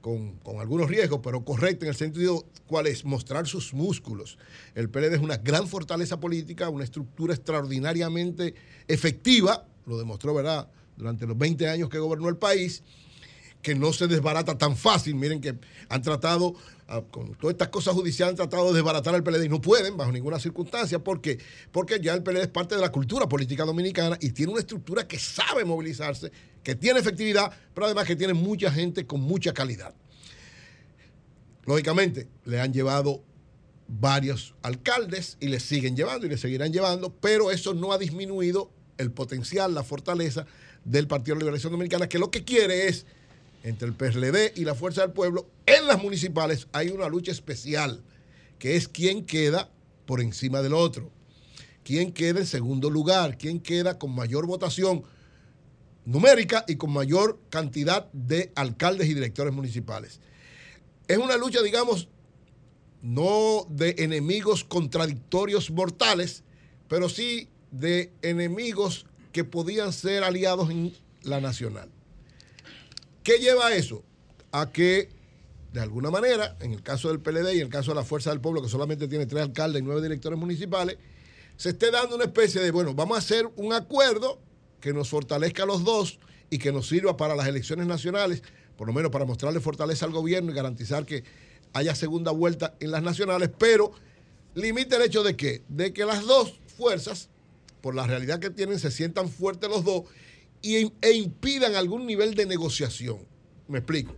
con, algunos riesgos, pero correcta en el sentido cuál es mostrar sus músculos. El PLD es una gran fortaleza política, una estructura extraordinariamente efectiva, lo demostró, ¿verdad?, durante los 20 años que gobernó el país, que no se desbarata tan fácil. Miren que han tratado, ah, con todas estas cosas judiciales, han tratado de desbaratar al PLD y no pueden bajo ninguna circunstancia. ¿Por qué? Porque ya el PLD es parte de la cultura política dominicana y tiene una estructura que sabe movilizarse, que tiene efectividad, pero además que tiene mucha gente con mucha calidad. Lógicamente, le han llevado varios alcaldes y le siguen llevando y le seguirán llevando, pero eso no ha disminuido el potencial, la fortaleza del Partido de Liberación Dominicana, que lo que quiere es entre el PRD y la Fuerza del Pueblo, en las municipales hay una lucha especial, que es quién queda por encima del otro, quién queda en segundo lugar, quién queda con mayor votación numérica y con mayor cantidad de alcaldes y directores municipales. Es una lucha, digamos, no de enemigos contradictorios mortales, pero sí de enemigos que podían ser aliados en la nacional. ¿Qué lleva a eso? A que, de alguna manera, en el caso del PLD y en el caso de la Fuerza del Pueblo, que solamente tiene tres alcaldes y nueve directores municipales, se esté dando una especie de, bueno, vamos a hacer un acuerdo que nos fortalezca a los dos y que nos sirva para las elecciones nacionales, por lo menos para mostrarle fortaleza al gobierno y garantizar que haya segunda vuelta en las nacionales, pero limita el hecho de que, de que las dos fuerzas, por la realidad que tienen, se sientan fuertes los dos e impidan algún nivel de negociación. Me explico.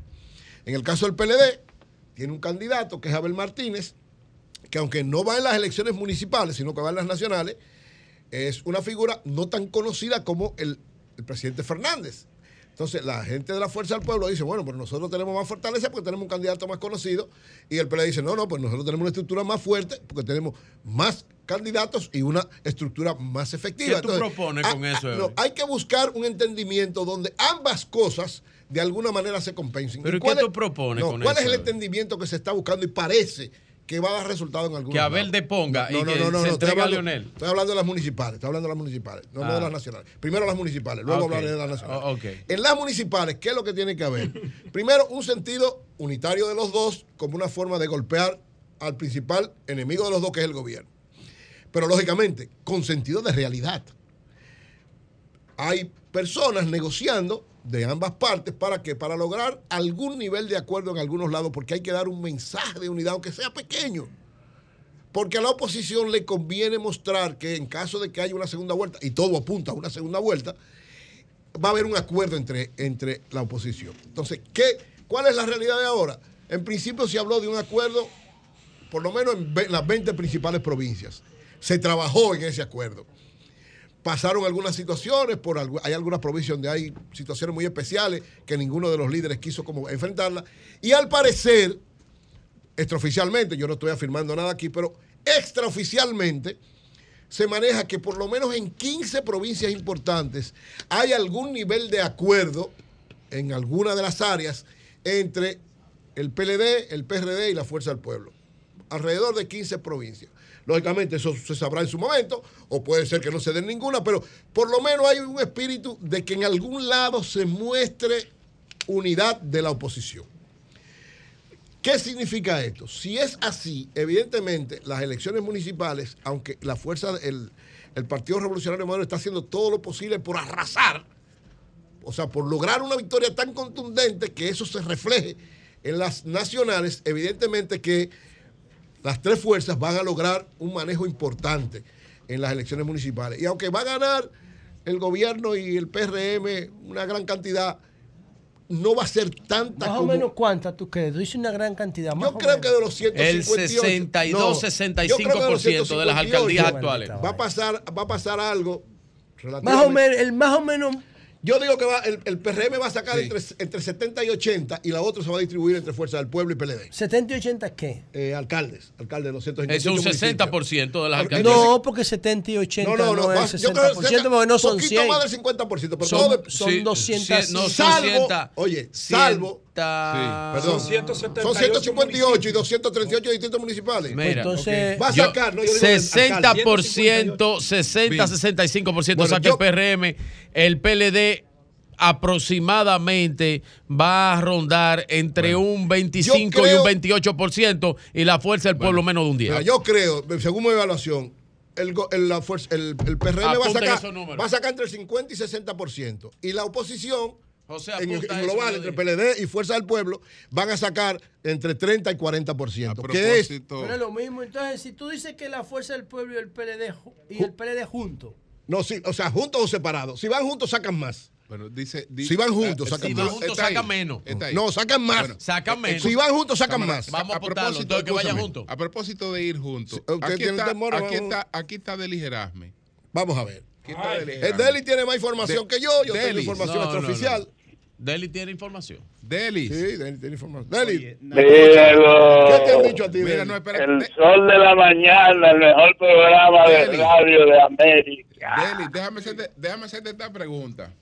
En el caso del PLD, tiene un candidato que es Abel Martínez, que aunque no va en las elecciones municipales, sino que va en las nacionales, es una figura no tan conocida como el presidente Fernández. Entonces, la gente de la Fuerza del Pueblo dice, bueno, pero nosotros tenemos más fortaleza porque tenemos un candidato más conocido. Y el PLD dice, no, no, pues nosotros tenemos una estructura más fuerte porque tenemos más candidatos y una estructura más efectiva. ¿Qué tú propones con eso? No, hay que buscar un entendimiento donde ambas cosas de alguna manera se compensen. ¿Pero qué tú propones con ¿Cuál es el entendimiento que se está buscando y parece que va a dar resultado en algún Que Abel deponga no, y no, que no, no, se entregue hablando, a Estoy hablando de las municipales, estoy hablando de las municipales, no, de ah. las nacionales. Primero las municipales, luego hablaré de las nacionales. Oh, en las municipales, ¿qué es lo que tiene que haber? Primero, un sentido unitario de los dos como una forma de golpear al principal enemigo de los dos, que es el gobierno. Pero lógicamente, con sentido de realidad. Hay personas negociando de ambas partes para que para lograr algún nivel de acuerdo en algunos lados, porque hay que dar un mensaje de unidad, aunque sea pequeño. Porque a la oposición le conviene mostrar que en caso de que haya una segunda vuelta, y todo apunta a una segunda vuelta, va a haber un acuerdo entre, entre la oposición. Entonces, ¿qué, ¿cuál es la realidad de ahora? En principio se habló de un acuerdo, por lo menos en las 20 principales provincias. Se trabajó en ese acuerdo pasaron algunas situaciones, por hay algunas provincias donde hay situaciones muy especiales que ninguno de los líderes quiso como enfrentarlas. Y al parecer, extraoficialmente, yo no estoy afirmando nada aquí, pero extraoficialmente se maneja que por lo menos en 15 provincias importantes hay algún nivel de acuerdo en alguna de las áreas entre el PLD, el PRD y la Fuerza del Pueblo. Alrededor de 15 provincias. Lógicamente eso se sabrá en su momento, o puede ser que no se den ninguna, pero por lo menos hay un espíritu de que en algún lado se muestre unidad de la oposición. ¿Qué significa esto? Si es así, evidentemente las elecciones municipales, aunque la fuerza, el, el Partido Revolucionario Moderno está haciendo todo lo posible por arrasar, o sea, por lograr una victoria tan contundente que eso se refleje en las nacionales, evidentemente que las tres fuerzas van a lograr un manejo importante en las elecciones municipales. Y aunque va a ganar el gobierno y el PRM una gran cantidad, no va a ser tanta Más o menos cuánta tú crees. Dice una gran cantidad. Más yo creo que de los 158. El 62-65% de, las alcaldías actuales. Va a pasar, va a pasar algo más o menos, el más o menos Yo digo que va, el, el PRM va a sacar entre, entre 70 y 80 y la otra se va a distribuir entre Fuerza del Pueblo y PLD. ¿70 y 80 qué? Eh, alcaldes, alcaldes de 258 Es un 60% de las alcaldías. No, porque 70 y 80 no, no, no, no es 60%, porque no son 100. Un poquito más del 50%, pero son, son sí, 200. no, salvo, oye, salvo... Sí, perdón, son, 158 y 238 distritos municipales. Mira, pues entonces, okay. va a sacar, yo, no, yo 60%, 60, 65% bueno, saca yo, el PRM, el PLD aproximadamente va a rondar entre bueno, un 25 creo, y un 28% y la fuerza del pueblo bueno, menos de un 10. Mira, yo creo, según mi evaluación, el, el, la fuerza, el, el PRM va a, sacar, va a sacar entre el 50 y 60%. Y la oposición, o sea, en, en global, entre PLD y Fuerza del Pueblo, van a sacar entre 30 y 40%. Que es, Pero es lo mismo. Entonces, si tú dices que la Fuerza del Pueblo y el PLD, y el PLD juntos. No, sí, o sea, juntos o separados. Si van juntos, sacan más. Bueno, dice, dice, si van juntos, sacan si más. van juntos, sacan menos. No, sacan más. Bueno, sacan menos. Si van juntos, sacan más. Vamos a, a propósito de que vayan juntos. A propósito de ir juntos. Aquí está, temor, aquí, está, aquí está Deli Gerasme. Vamos a ver. El Deli tiene más información de, que yo. Yo Deli. tengo información no, extraoficial. No, no. Deli tiene información. Deli. Sí, Deli tiene información. Deli. Dígalo. ¿Qué te han dicho a ti, Mira, no, espera, el sol de la mañana, el mejor programa Deli. de radio de América. Deli, déjame hacerte, déjame hacerte esta pregunta.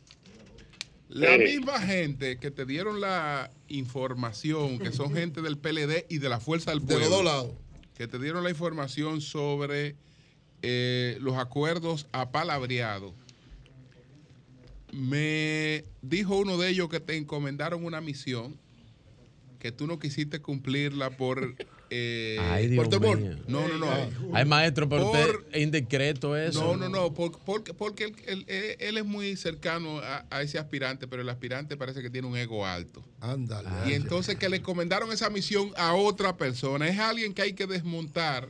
La misma gente que te dieron la información, que son gente del PLD y de la Fuerza del Pueblo, de los dos lados, que te dieron la información sobre eh, los acuerdos apalabreados, me dijo uno de ellos que te encomendaron una misión que tú no quisiste cumplirla por eh, Ay, Dios por temor. Mío. No, no, no. Ay, maestro, pero por, usted es indiscreto eso. No, no, no, por, porque, porque él, él, él, es muy cercano a, a, ese aspirante, pero el aspirante parece que tiene un ego alto. Ándale. Y entonces que le encomendaron esa misión a otra persona. Es alguien que hay que desmontar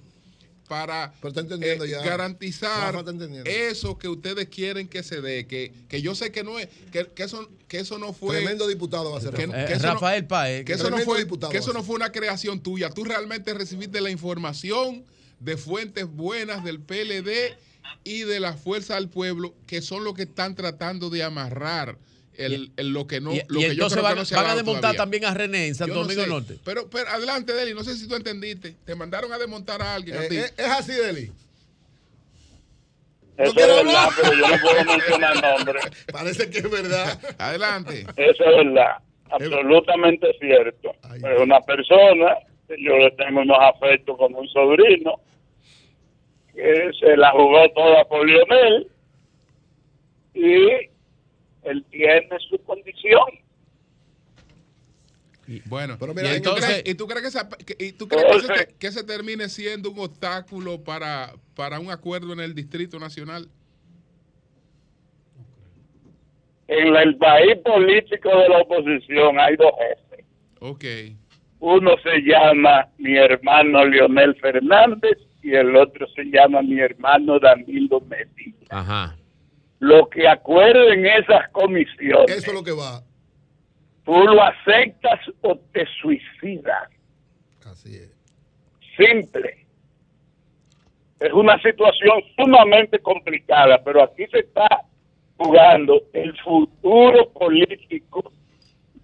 para eh, ya. garantizar eso que ustedes quieren que se dé, que, que yo sé que no es, que, que, eso, que eso no fue. Tremendo diputado va a ser que, eh, que Rafael no, Paez. Que eso, no fue, que eso no fue una creación tuya. Tú realmente recibiste la información de fuentes buenas del PLD y de la Fuerza del Pueblo, que son los que están tratando de amarrar el, el, lo que no y, lo y que yo creo van, que no se van a desmontar todavía. también a René en Santo no Domingo sé, Norte. Pero, pero adelante, Deli, no sé si tú entendiste. Te mandaron a desmontar a alguien. Eh, a ti. eh, es así, Deli. Eso es verdad, pero yo no puedo mencionar nombres. Parece que es verdad. Adelante. Eso es verdad. Absolutamente cierto. Ay, es una persona, yo le tengo unos afectos como un sobrino, que se la jugó toda por Lionel y él tiene su condición. Y, bueno, pero mira, ¿y, entonces, ¿y tú crees, que, esa, que, y tú crees que, se, que, se, termine siendo un obstáculo para, para un acuerdo en el Distrito Nacional? En el país político de la oposición hay dos jefes. Ok. Uno se llama mi hermano Leonel Fernández y el otro se llama mi hermano Danilo Medina. Ajá lo que acuerden esas comisiones. Eso es lo que va. Tú lo aceptas o te suicidas. Así es. Simple. Es una situación sumamente complicada, pero aquí se está jugando el futuro político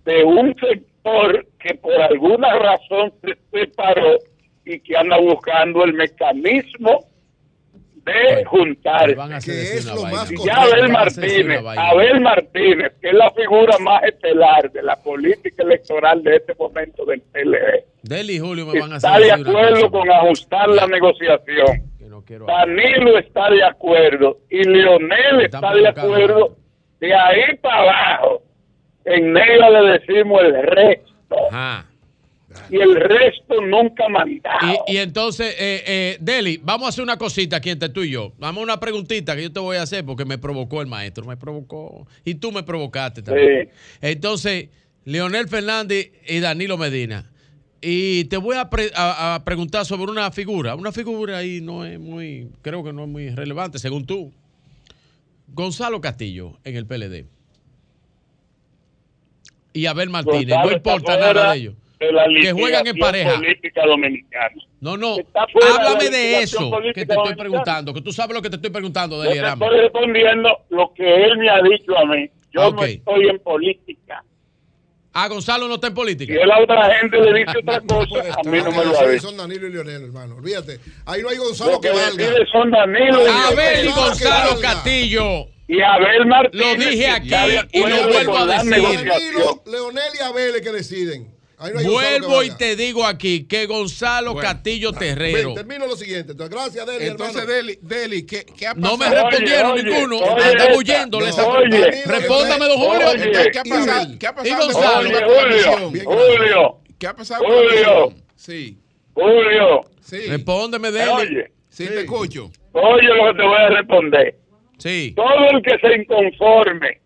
de un sector que por alguna razón se separó y que anda buscando el mecanismo de juntar que es lo más y ya Abel Martínez Abel Martínez que es la figura más estelar de la política electoral de este momento del PLD Deli y Julio me van a está de acuerdo con ajustar la negociación. No Danilo está de acuerdo y Leonel está de acuerdo de ahí para abajo. En negro le decimos el resto. Ajá y el resto nunca mandado. Y, y entonces, eh, eh, Deli, vamos a hacer una cosita aquí entre tú y yo. Vamos a una preguntita que yo te voy a hacer porque me provocó el maestro, me provocó. Y tú me provocaste también. Sí. Entonces, Leonel Fernández y Danilo Medina. Y te voy a, pre a, a, preguntar sobre una figura. Una figura ahí no es muy, creo que no es muy relevante, según tú. Gonzalo Castillo en el PLD. Y Abel Martínez. Gonzalo no importa nada de ellos que juegan en pareja. Política dominicana. No, no. Háblame de, de eso que te estoy preguntando, que tú sabes lo que te estoy preguntando de Yo te estoy respondiendo lo que él me ha dicho a mí. Yo no estoy en política. Ah, Gonzalo no está en política. Y a la otra gente le dice otra cosa, a mí no me lo ha Son Danilo y Leonel, hermano. Olvídate. Ahí no hay Gonzalo que, que valga. Son Danilo Abel y Gonzalo Castillo. Y Abel Martínez. Lo dije aquí y lo vuelvo a decir. Danilo, Leonel y Abel es que deciden. Vuelvo y te digo aquí que Gonzalo Castillo Terrero. termino lo siguiente. Entonces, gracias, Deli. Entonces, Deli, Deli ¿qué, ¿qué, ha pasado? No me respondieron ninguno. Andan huyendo. Respóndame, don Julio. ¿Qué ha pasado? ¿Qué ha pasado? ¿Y Gonzalo? Julio, Julio. ¿Qué ha pasado? Julio. Sí. Julio. Sí. Respóndeme, Deli. Oye. Sí, te escucho. Oye lo que te voy a responder. Sí. Todo el que se inconforme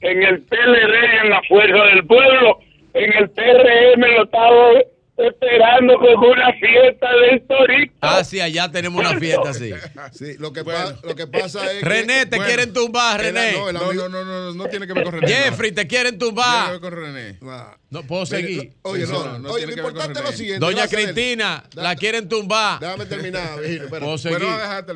en el PLD y en la fuerza del pueblo en el PRM lo estaba esperando con una fiesta del Torito. Ah, sí, allá tenemos una fiesta, sí. sí lo, que lo que pasa es René, te quieren tumbar, René. No, no, no, no, no, no, tiene que ver con René. Jeffrey, te quieren tumbar. No tiene que ver con René. No puedo seguir. Oye, no, no, oye, lo importante es lo siguiente. Doña Cristina, la quieren tumbar. Déjame terminar, Virgilio. Puedo seguir.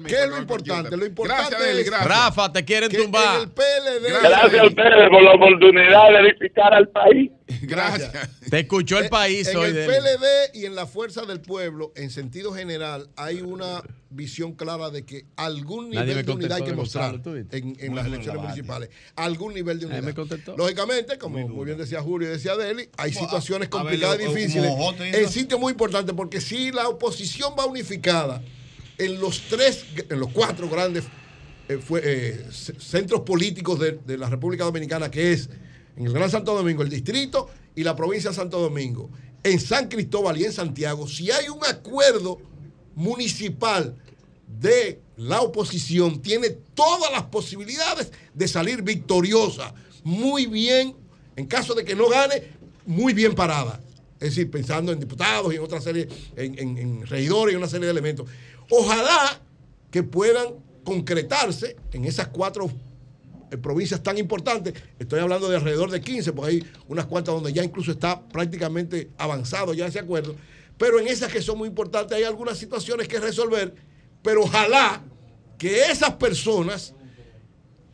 ¿Qué es lo importante? Lo importante es... Rafa, te quieren tumbar. el PLD... Gracias a ustedes por la oportunidad de edificar al país. Gracias. Te escuchó el país en hoy. En el PLD y en la fuerza del pueblo, en sentido general, hay una visión clara de que algún nivel de unidad hay que mostrar en, en las elecciones municipales. Algún nivel de unidad. Lógicamente, como muy bien decía Julio y decía Deli, hay situaciones complicadas y difíciles. En sitios muy importantes, porque si la oposición va unificada en los tres, en los cuatro grandes eh, eh, centros políticos de, de la República Dominicana, que es en el Gran Santo Domingo, el distrito y la provincia de Santo Domingo, en San Cristóbal y en Santiago, si hay un acuerdo municipal de la oposición, tiene todas las posibilidades de salir victoriosa, muy bien, en caso de que no gane, muy bien parada. Es decir, pensando en diputados y en otra serie, en, en regidores y una serie de elementos. Ojalá que puedan concretarse en esas cuatro en provincias tan importantes, estoy hablando de alrededor de 15, porque hay unas cuantas donde ya incluso está prácticamente avanzado ya ese acuerdo, pero en esas que son muy importantes hay algunas situaciones que resolver, pero ojalá que esas personas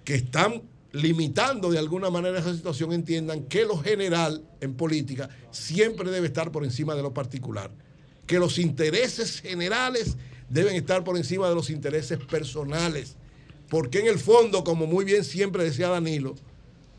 que están limitando de alguna manera esa situación entiendan que lo general en política siempre debe estar por encima de lo particular, que los intereses generales deben estar por encima de los intereses personales porque en el fondo, como muy bien siempre decía Danilo,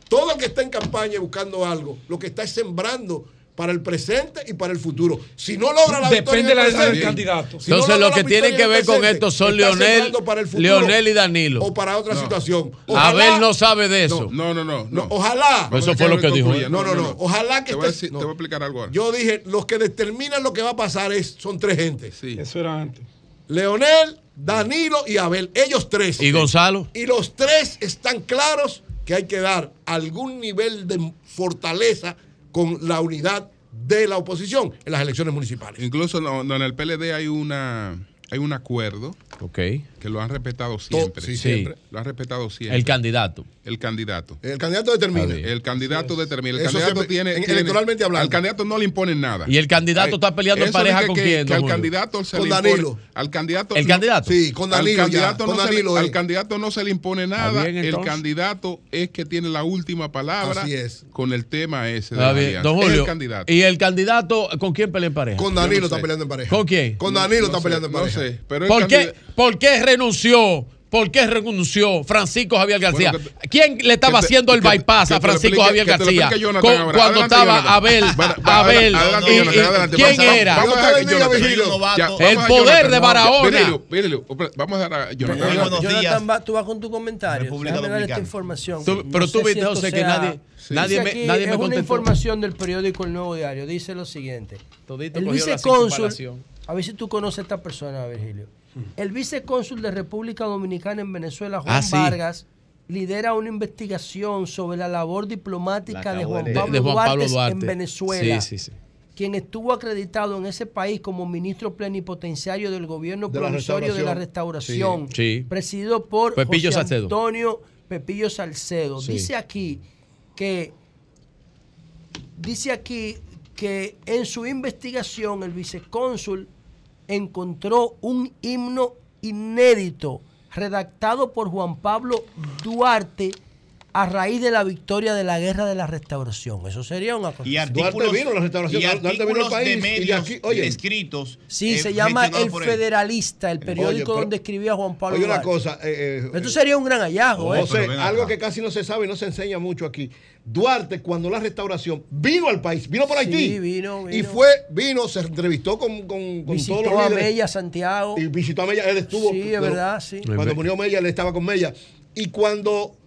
todo el que está en campaña buscando algo, lo que está es sembrando para el presente y para el futuro. Si no logra la Depende victoria Depende del candidato. Entonces lo que tiene que ver con esto son Leonel, Leonel y Danilo. O para otra situación. Abel no sabe de eso. No, no, no. no, Ojalá. Eso fue lo que dijo. No, no, no. Ojalá que... Te voy, a, te voy a explicar algo. Yo dije, los que determinan lo que va a pasar es, son tres gentes. Sí. Eso era antes. Leonel, Danilo y Abel, ellos tres. ¿Y Gonzalo? Y los tres están claros que hay que dar algún nivel de fortaleza con la unidad de la oposición en las elecciones municipales. Incluso en el PLD hay una hay un acuerdo okay. Que lo han respetado siempre. Sí, siempre. Lo han respetado siempre. El candidato. El candidato. El candidato determina. El candidato determina. El candidato tiene, Electoralmente hablando. Al candidato no le imponen nada. Y el candidato está peleando en pareja con quién. Que al candidato se con le Danilo. Impone, al candidato. ¿El candidato? Sí, con Danilo. Al candidato, ya, no, con Danilo se le, al candidato no se le impone nada. Bien, el candidato es que tiene la última palabra Así es. con el tema ese. De bien. Don Julio. el candidato. ¿Y el candidato con quién pelea en pareja? Con Danilo no está peleando en pareja. ¿Con quién? Con Danilo no, está peleando en pareja. No sé, ¿Por qué, ¿Por qué renunció? ¿Por qué renunció Francisco Javier García? Bueno, que, ¿Quién le estaba te, haciendo el que, bypass que a Francisco Javier García? Jonathan, con, ahora. cuando Adelante, estaba Jonathan. Abel. Abel Adelante, y, Jonathan, adelante. ¿Quién Vamos, era? Vamos a dejar a Jonathan. El poder de Barahona. Vamos a dar a Jonathan. Jonathan, va, tú vas con tu comentario. Déjame dar esta información. Tú, pero no tú viste, si José, que nadie, sí. nadie, me, nadie es me una contestó. información del periódico El Nuevo Diario. Dice lo siguiente. El vicecónsul, a ver si tú conoces a esta persona, Virgilio. El vicecónsul de República Dominicana en Venezuela, Juan Ah, sí. Vargas, lidera una investigación sobre la labor diplomática La de Juan de- Pablo, de Juan Pablo Duarte, Duarte. en Venezuela, Sí, sí, sí. quien estuvo acreditado en ese país como ministro plenipotenciario del gobierno De la provisorio de la restauración. restauración, Sí. Sí. presidido por Pepillo José Salcedo. Antonio Pepillo Salcedo. Sí. Dice aquí que dice aquí que en su investigación el vicecónsul encontró un himno inédito redactado por Juan Pablo Duarte a raíz de la victoria de la guerra de la restauración. Eso sería una cosa. Y artículos, vino la restauración, y artículos de medios escritos. Sí, se llama El Federalista, el periódico donde escribía Juan Pablo. Oye, una cosa. Eh, eh, Esto sería un gran hallazgo. ¿eh? algo que casi no se sabe y no se enseña mucho aquí. Duarte, cuando la restauración vino al país, vino por Haití. Sí, vino, vino. Y fue, vino, se entrevistó con, con, con visitó todos los a Mella, Santiago. Y visitó a Mella, él estuvo. Sí, es verdad, sí. Cuando murió Mella, él estaba con Mella. Y cuando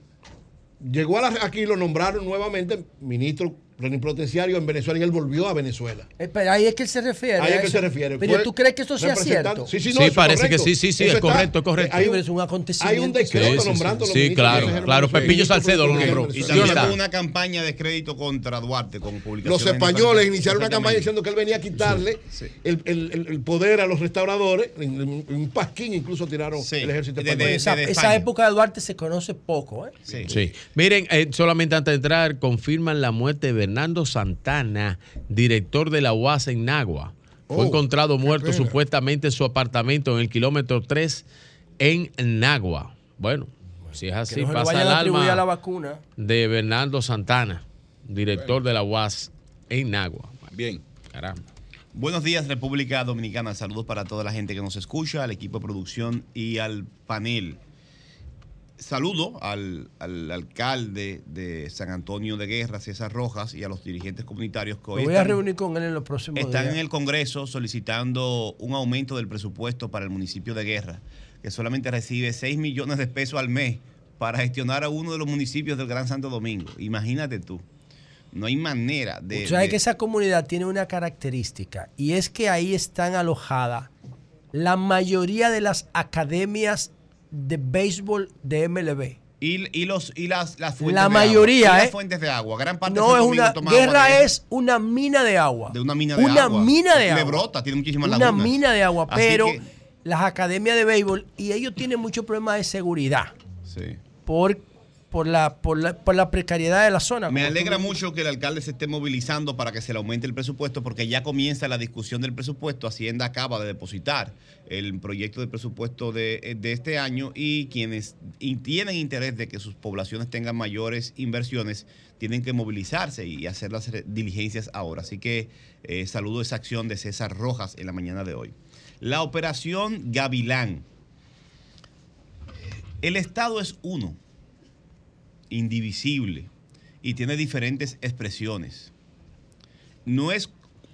llegó a aquí, lo nombraron nuevamente ministro plenipotenciario en Venezuela y él volvió a Venezuela. Eh, pero ahí es que él se refiere. Ahí es que se refiere. Pero tú crees que esto sea cierto. Sí, sí, no, sí parece que sí, sí, sí, es correcto, es correcto. Hay un, es un acontecimiento. Hay un decreto nombrando sí, sí, claro, claro. Pepillo Salcedo lo nombró. Y también hubo una campaña de crédito contra Duarte con publicaciones. Los españoles iniciaron una campaña diciendo que él venía a quitarle el, poder a los restauradores. En un pasquín incluso tiraron el ejército español. Esa época de Duarte se conoce poco. ¿eh? Sí. Miren, eh, solamente antes de entrar, confirman la muerte de Bernardo Santana director de la UAS en Nagua. Fue oh, encontrado muerto supuestamente en su apartamento en el kilómetro 3 en Nagua. Bueno, si es así, pasa el alma la vacuna. de Bernardo Santana, director de la UAS en Nagua. Bien. Caramba. Buenos días, República Dominicana. Saludos para toda la gente que nos escucha, al equipo de producción y al panel saludo al, alcalde de San Antonio de Guerra, César Rojas, y a los dirigentes comunitarios que hoy voy a reunir con él en los próximos están en el Congreso solicitando un aumento del presupuesto para el municipio de Guerra, que solamente recibe 6 millones de pesos al mes para gestionar a uno de los municipios del Gran Santo Domingo. Imagínate tú. No hay manera de... O sea, que esa comunidad tiene una característica y es que ahí están alojadas la mayoría de las academias de béisbol de MLB. Y, los, y las, las fuentes La mayoría, ¿eh? fuentes de agua. Gran parte no, es una. Guerra es una mina de agua. De una mina de una agua. mina de agua. brota, tiene muchísimas Una mina de agua, pero las academias de béisbol, y ellos tienen muchos problemas de seguridad. Sí. Por por la, por la, por la precariedad de la zona. Me alegra mucho que el alcalde se esté movilizando para que se le aumente el presupuesto, porque ya comienza la discusión del presupuesto. Hacienda acaba de depositar el proyecto de presupuesto de, este año y quienes tienen interés de que sus poblaciones tengan mayores inversiones tienen que movilizarse y hacer las diligencias ahora. Así que eh, saludo esa acción de César Rojas en la mañana de hoy. La operación Gavilán. El Estado es uno indivisible y tiene diferentes expresiones. No es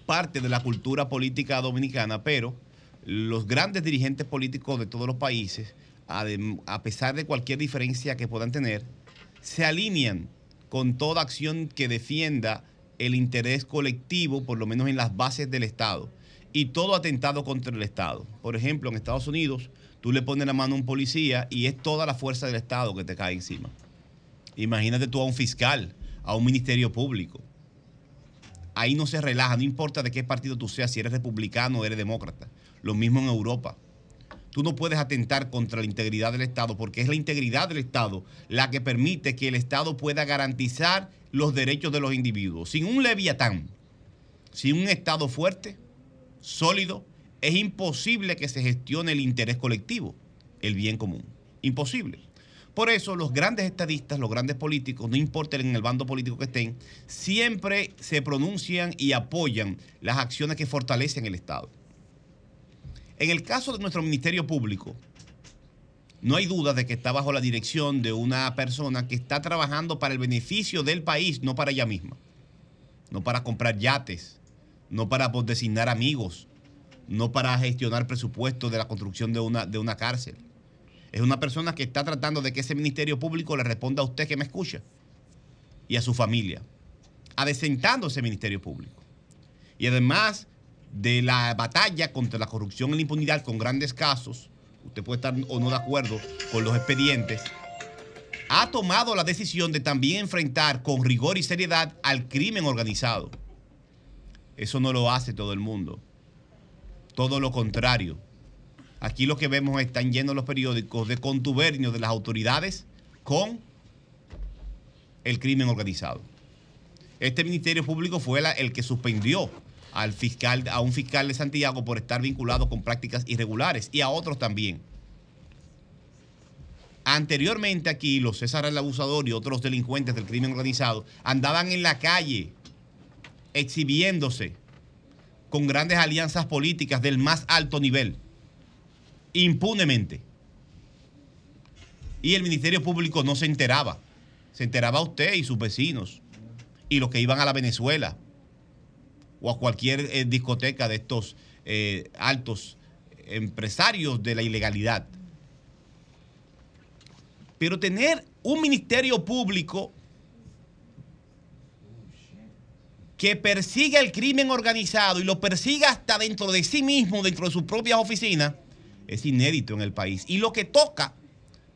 parte de la cultura política dominicana, pero los grandes dirigentes políticos de todos los países, a pesar de cualquier diferencia que puedan tener, se alinean con toda acción que defienda el interés colectivo, por lo menos en las bases del Estado, y todo atentado contra el Estado. Por ejemplo, en Estados Unidos, tú le pones la mano a un policía y es toda la fuerza del Estado que te cae encima. Imagínate tú a un fiscal, a un ministerio público. Ahí no se relaja, no importa de qué partido tú seas, si eres republicano o eres demócrata. Lo mismo en Europa. Tú no puedes atentar contra la integridad del Estado porque es la integridad del Estado la que permite que el Estado pueda garantizar los derechos de los individuos. Sin un leviatán, sin un Estado fuerte, sólido, es imposible que se gestione el interés colectivo, el bien común. Imposible. Por eso los grandes estadistas, los grandes políticos, no importa en el bando político que estén, siempre se pronuncian y apoyan las acciones que fortalecen el Estado. En el caso de nuestro Ministerio Público, no hay duda de que está bajo la dirección de una persona que está trabajando para el beneficio del país, no para ella misma. No para comprar yates, no para designar amigos, no para gestionar presupuestos de la construcción de una, de una cárcel. Es una persona que está tratando de que ese ministerio público le responda a usted que me escucha y a su familia, adesentando ese ministerio público. Y además de la batalla contra la corrupción y la impunidad con grandes casos, usted puede estar o no de acuerdo con los expedientes, ha tomado la decisión de también enfrentar con rigor y seriedad al crimen organizado. Eso no lo hace todo el mundo. Todo lo contrario. Aquí lo que vemos están llenos los periódicos de contubernio de las autoridades con el crimen organizado. Este Ministerio Público fue el que suspendió al fiscal, a un fiscal de Santiago por estar vinculado con prácticas irregulares y a otros también. Anteriormente aquí, los César el Abusador y otros delincuentes del crimen organizado andaban en la calle exhibiéndose con grandes alianzas políticas del más alto nivel, impunemente. Y el Ministerio Público no se enteraba. Se enteraba usted y sus vecinos y los que iban a la Venezuela o a cualquier eh, discoteca de estos eh, altos empresarios de la ilegalidad. Pero tener un ministerio público que persiga el crimen organizado y lo persiga hasta dentro de sí mismo, dentro de sus propias oficinas, es inédito en el país. Y lo que toca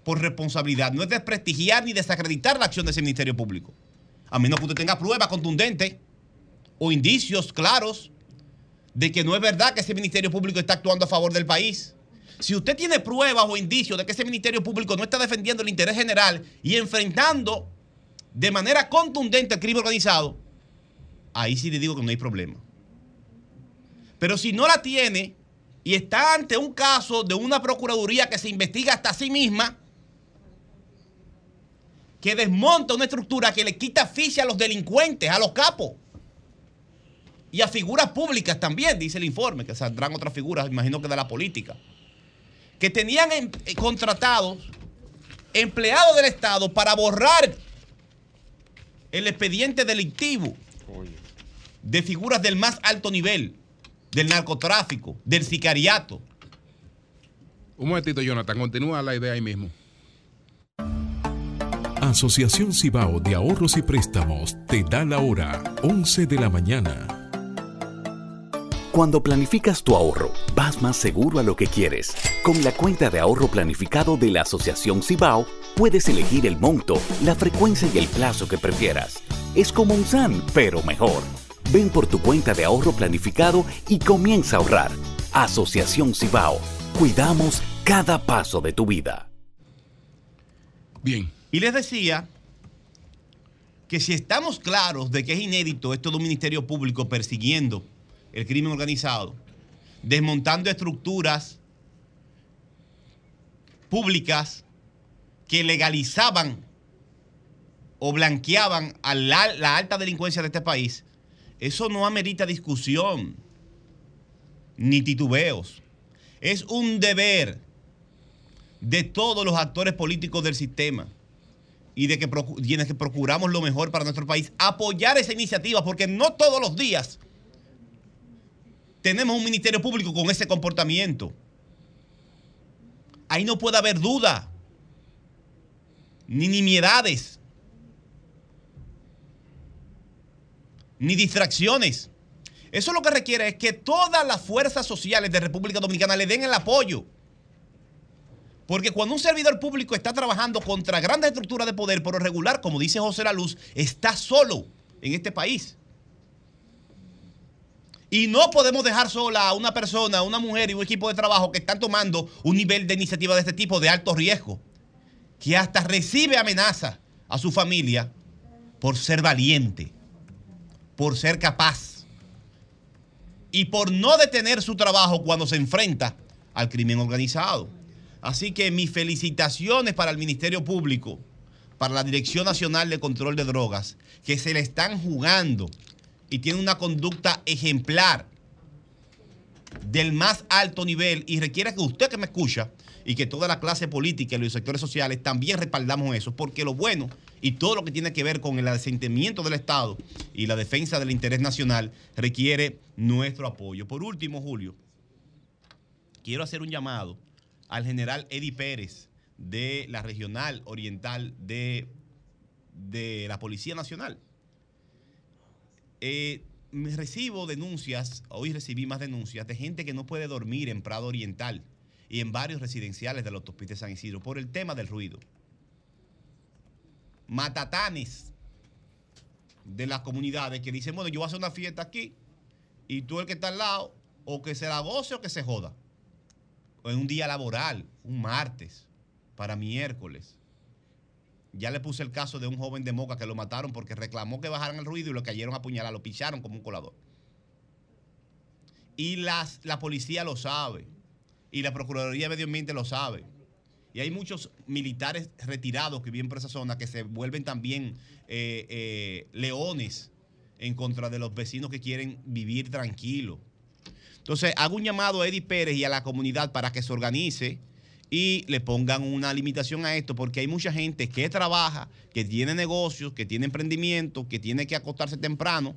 por responsabilidad no es desprestigiar ni desacreditar la acción de ese Ministerio Público, a menos que usted tenga pruebas contundentes o indicios claros de que no es verdad que ese Ministerio Público está actuando a favor del país. Si usted tiene pruebas o indicios de que ese Ministerio Público no está defendiendo el interés general y enfrentando de manera contundente el crimen organizado, ahí sí le digo que no hay problema. Pero si no la tiene y está ante un caso de una procuraduría que se investiga hasta sí misma, que desmonta una estructura que le quita ficha a los delincuentes, a los capos. Y a figuras públicas también, dice el informe, que saldrán otras figuras, imagino que de la política, que tenían eh, contratados empleados del Estado para borrar el expediente delictivo de figuras del más alto nivel, del narcotráfico, del sicariato. Un momentito, Jonathan, continúa la idea ahí mismo. Asociación Cibao de Ahorros y Préstamos te da la hora, 11 de la mañana. Cuando planificas tu ahorro, vas más seguro a lo que quieres. Con la cuenta de ahorro planificado de la Asociación Cibao, puedes elegir el monto, la frecuencia y el plazo que prefieras. Es como un SAN, pero mejor. Ven por tu cuenta de ahorro planificado y comienza a ahorrar. Asociación Cibao. Cuidamos cada paso de tu vida. Bien. Y les decía que si estamos claros de que es inédito esto de un ministerio público persiguiendo el crimen organizado, desmontando estructuras públicas que legalizaban o blanqueaban a la, la alta delincuencia de este país, eso no amerita discusión ni titubeos. Es un deber de todos los actores políticos del sistema y de que quienes procuramos lo mejor para nuestro país apoyar esa iniciativa porque no todos los días tenemos un ministerio público con ese comportamiento. Ahí no puede haber duda ni nimiedades ni distracciones. Eso lo que requiere es que todas las fuerzas sociales de República Dominicana le den el apoyo. Porque cuando un servidor público está trabajando contra grandes estructuras de poder, por regular, como dice José La Luz, está solo en este país. Y no podemos dejar sola a una persona, una mujer y un equipo de trabajo que están tomando un nivel de iniciativa de este tipo de alto riesgo, que hasta recibe amenaza a su familia por ser valiente por ser capaz y por no detener su trabajo cuando se enfrenta al crimen organizado. Así que mis felicitaciones para el Ministerio Público, para la Dirección Nacional de Control de Drogas, que se le están jugando y tienen una conducta ejemplar del más alto nivel y requiere que usted que me escucha y que toda la clase política y los sectores sociales también respaldamos eso, porque lo bueno y todo lo que tiene que ver con el asentimiento del Estado y la defensa del interés nacional requiere nuestro apoyo. Por último, Julio, quiero hacer un llamado al general Eddie Pérez de la Regional Oriental de, de la Policía Nacional. Eh, recibo denuncias, hoy recibí más denuncias de gente que no puede dormir en Prado Oriental y en varios residenciales de la autopista de San Isidro por el tema del ruido. Matatanes de las comunidades que dicen, bueno, yo voy a hacer una fiesta aquí y tú el que está al lado, o que se la goce o que se joda. En un día laboral, un martes, para miércoles. Ya le puse el caso de un joven de Moca que lo mataron porque reclamó que bajaran el ruido y lo cayeron a apuñalar, lo picharon como un colador. Y las, la policía lo sabe y la Procuraduría de Medio Ambiente lo sabe. Y hay muchos militares retirados que viven por esa zona que se vuelven también eh, eh, leones en contra de los vecinos que quieren vivir tranquilo. Entonces, hago un llamado a Eddie Pérez y a la comunidad para que se organice y le pongan una limitación a esto, porque hay mucha gente que trabaja, que tiene negocios, que tiene emprendimiento, que tiene que acostarse temprano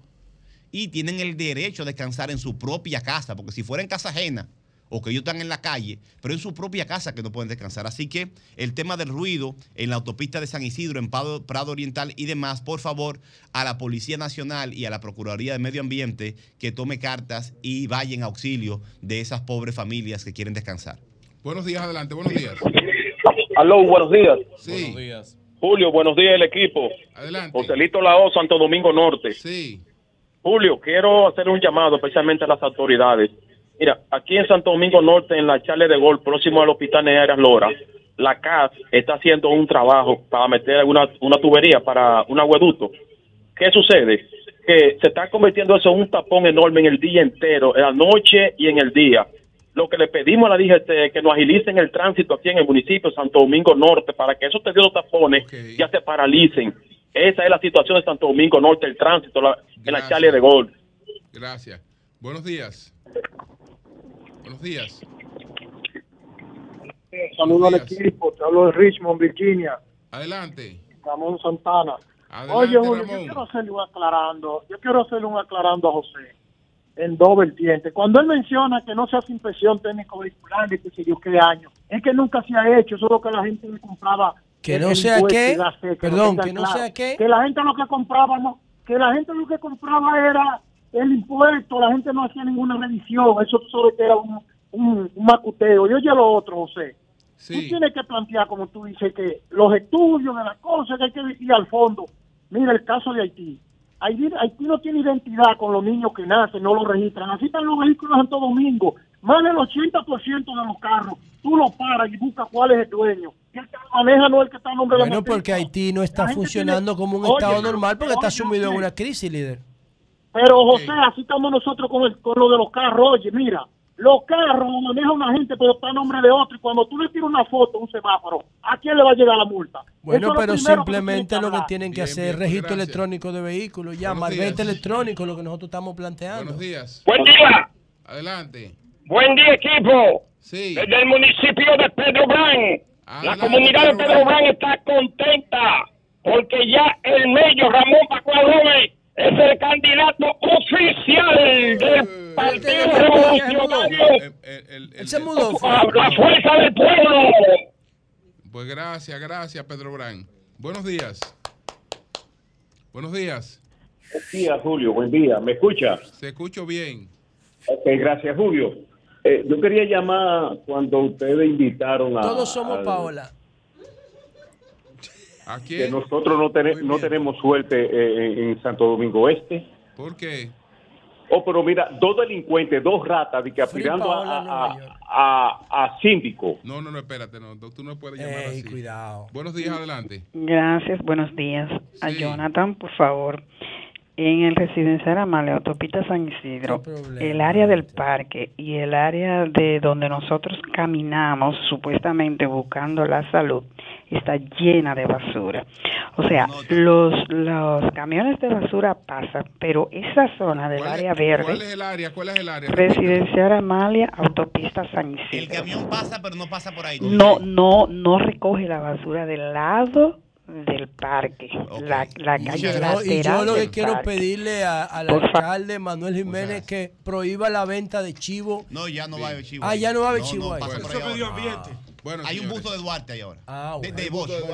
y tienen el derecho a descansar en su propia casa, porque si fuera en casa ajena, o que ellos están en la calle, pero en su propia casa que no pueden descansar. Así que el tema del ruido en la autopista de San Isidro, en Prado, Oriental y demás, por favor, a la Policía Nacional y a la Procuraduría de Medio Ambiente que tome cartas y vaya en auxilio de esas pobres familias que quieren descansar. Buenos días, adelante, buenos días. Aló, buenos días. Sí. Buenos días. Julio, buenos días el equipo. Adelante. Joselito Lao, Santo Domingo Norte. Sí. Julio, quiero hacer un llamado especialmente a las autoridades Mira, aquí en Santo Domingo Norte, en la Charle de Gol, próximo al Hospital Nearias Lora, la CAS está haciendo un trabajo para meter una, una tubería para un agueducto. ¿Qué sucede? Que se está convirtiendo eso en un tapón enorme en el día entero, en la noche y en el día. Lo que le pedimos a la DGT es que nos agilicen el tránsito aquí en el municipio de Santo Domingo Norte para que esos tedios tapones ya se paralicen. Esa es la situación de Santo Domingo Norte, el tránsito en la Charle de Gol. Gracias. Buenos días. Buenos días. Saludos al equipo, te hablo de Richmond, Virginia. Adelante. Ramón Santana. Adelante, Oye, yo quiero hacerle un aclarando, yo quiero hacerle un aclarando a José en dos vertientes. Cuando él menciona que no se hace inspección técnico vehicular de que sé yo qué año, es que nunca se ha hecho, solo que la gente le compraba que no sea qué, perdón, que no sea qué, que la gente lo que compraba no, que la gente lo que compraba era el impuesto, la gente no hacía ninguna revisión, eso solo era un, un, macuteo. Y oye lo otro, José. Tú tienes que plantear, como tú dices, que los estudios de las cosas que hay que ir al fondo. Mira el caso de Haití. Haití, Haití no tiene identidad con los niños que nacen, no los registran. Así están los vehículos en Santo Domingo. Más del 80% de los carros, tú los paras y buscas cuál es el dueño. Y el que lo maneja no es el que está en nombre de la Bueno, porque Haití no está funcionando como un estado normal porque está sumido en una crisis, líder. Pero José, así estamos nosotros con, el, con lo de los carros. Oye, mira, los carros los maneja una gente, pero está a nombre de otro. Y cuando tú le tiras una foto, un semáforo, ¿a quién le va a llegar la multa? Bueno, pero simplemente lo que tienen que hacer es registro electrónico de vehículos, ya, malvete electrónico, lo que nosotros estamos planteando. Buenos días. Buen día. Adelante. Buen día, equipo. Sí. Desde el municipio de Pedro Brán. la comunidad de Pedro Brán está contenta porque ya el medio Ramón Pacuadome es el candidato oficial del Partido Revolucionario. se mudó. La fuerza del pueblo. Pues gracias, gracias, Pedro Brán. Buenos días. Buenos días. Buenos días, Julio. Buen día. ¿Me escucha? Se escucho bien. Ok, gracias, Julio. Eh, yo quería llamar cuando ustedes invitaron a... Todos somos Paola que nosotros no, no tenemos suerte eh, en Santo Domingo Este. ¿Por qué? Oh, pero mira, dos delincuentes, dos ratas, que aspirando a, a, síndico. No, no, no, espérate, no, tú no puedes llamar así. cuidado. Buenos días, adelante. Gracias, buenos días. A Jonathan, por favor. En el residencial Amalia, Autopista San Isidro, el área del parque y el área de donde nosotros caminamos, supuestamente buscando la salud, está llena de basura. O sea, los, los camiones de basura pasan, pero esa zona del área verde. ¿Cuál es el área? ¿Cuál es el área? Residencial Amalia, Autopista San Isidro. El camión pasa, pero no pasa por ahí. No, no, no recoge la basura del lado del parque, la, la calle lateral Y yo lo que quiero pedirle al alcalde Manuel Jiménez que prohíba la venta de chivo. No, ya no va a haber chivo. Ah, ya no va a haber chivo ahí. Eso medio ambiente. Bueno, hay un busto de Duarte ahí ahora. Ah, bueno. De,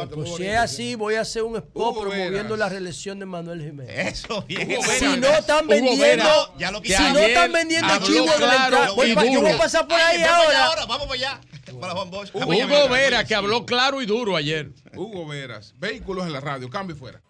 pues si es así, voy a hacer un spot promoviendo la reelección de Manuel Jiménez. Eso, bien. si no están vendiendo, si no están vendiendo chivos de la yo voy a pasar por ahí ahora. Vamos para allá. Hugo Vera, que habló claro y duro ayer. Hugo Veras, vehículos en la radio, cambio fuera.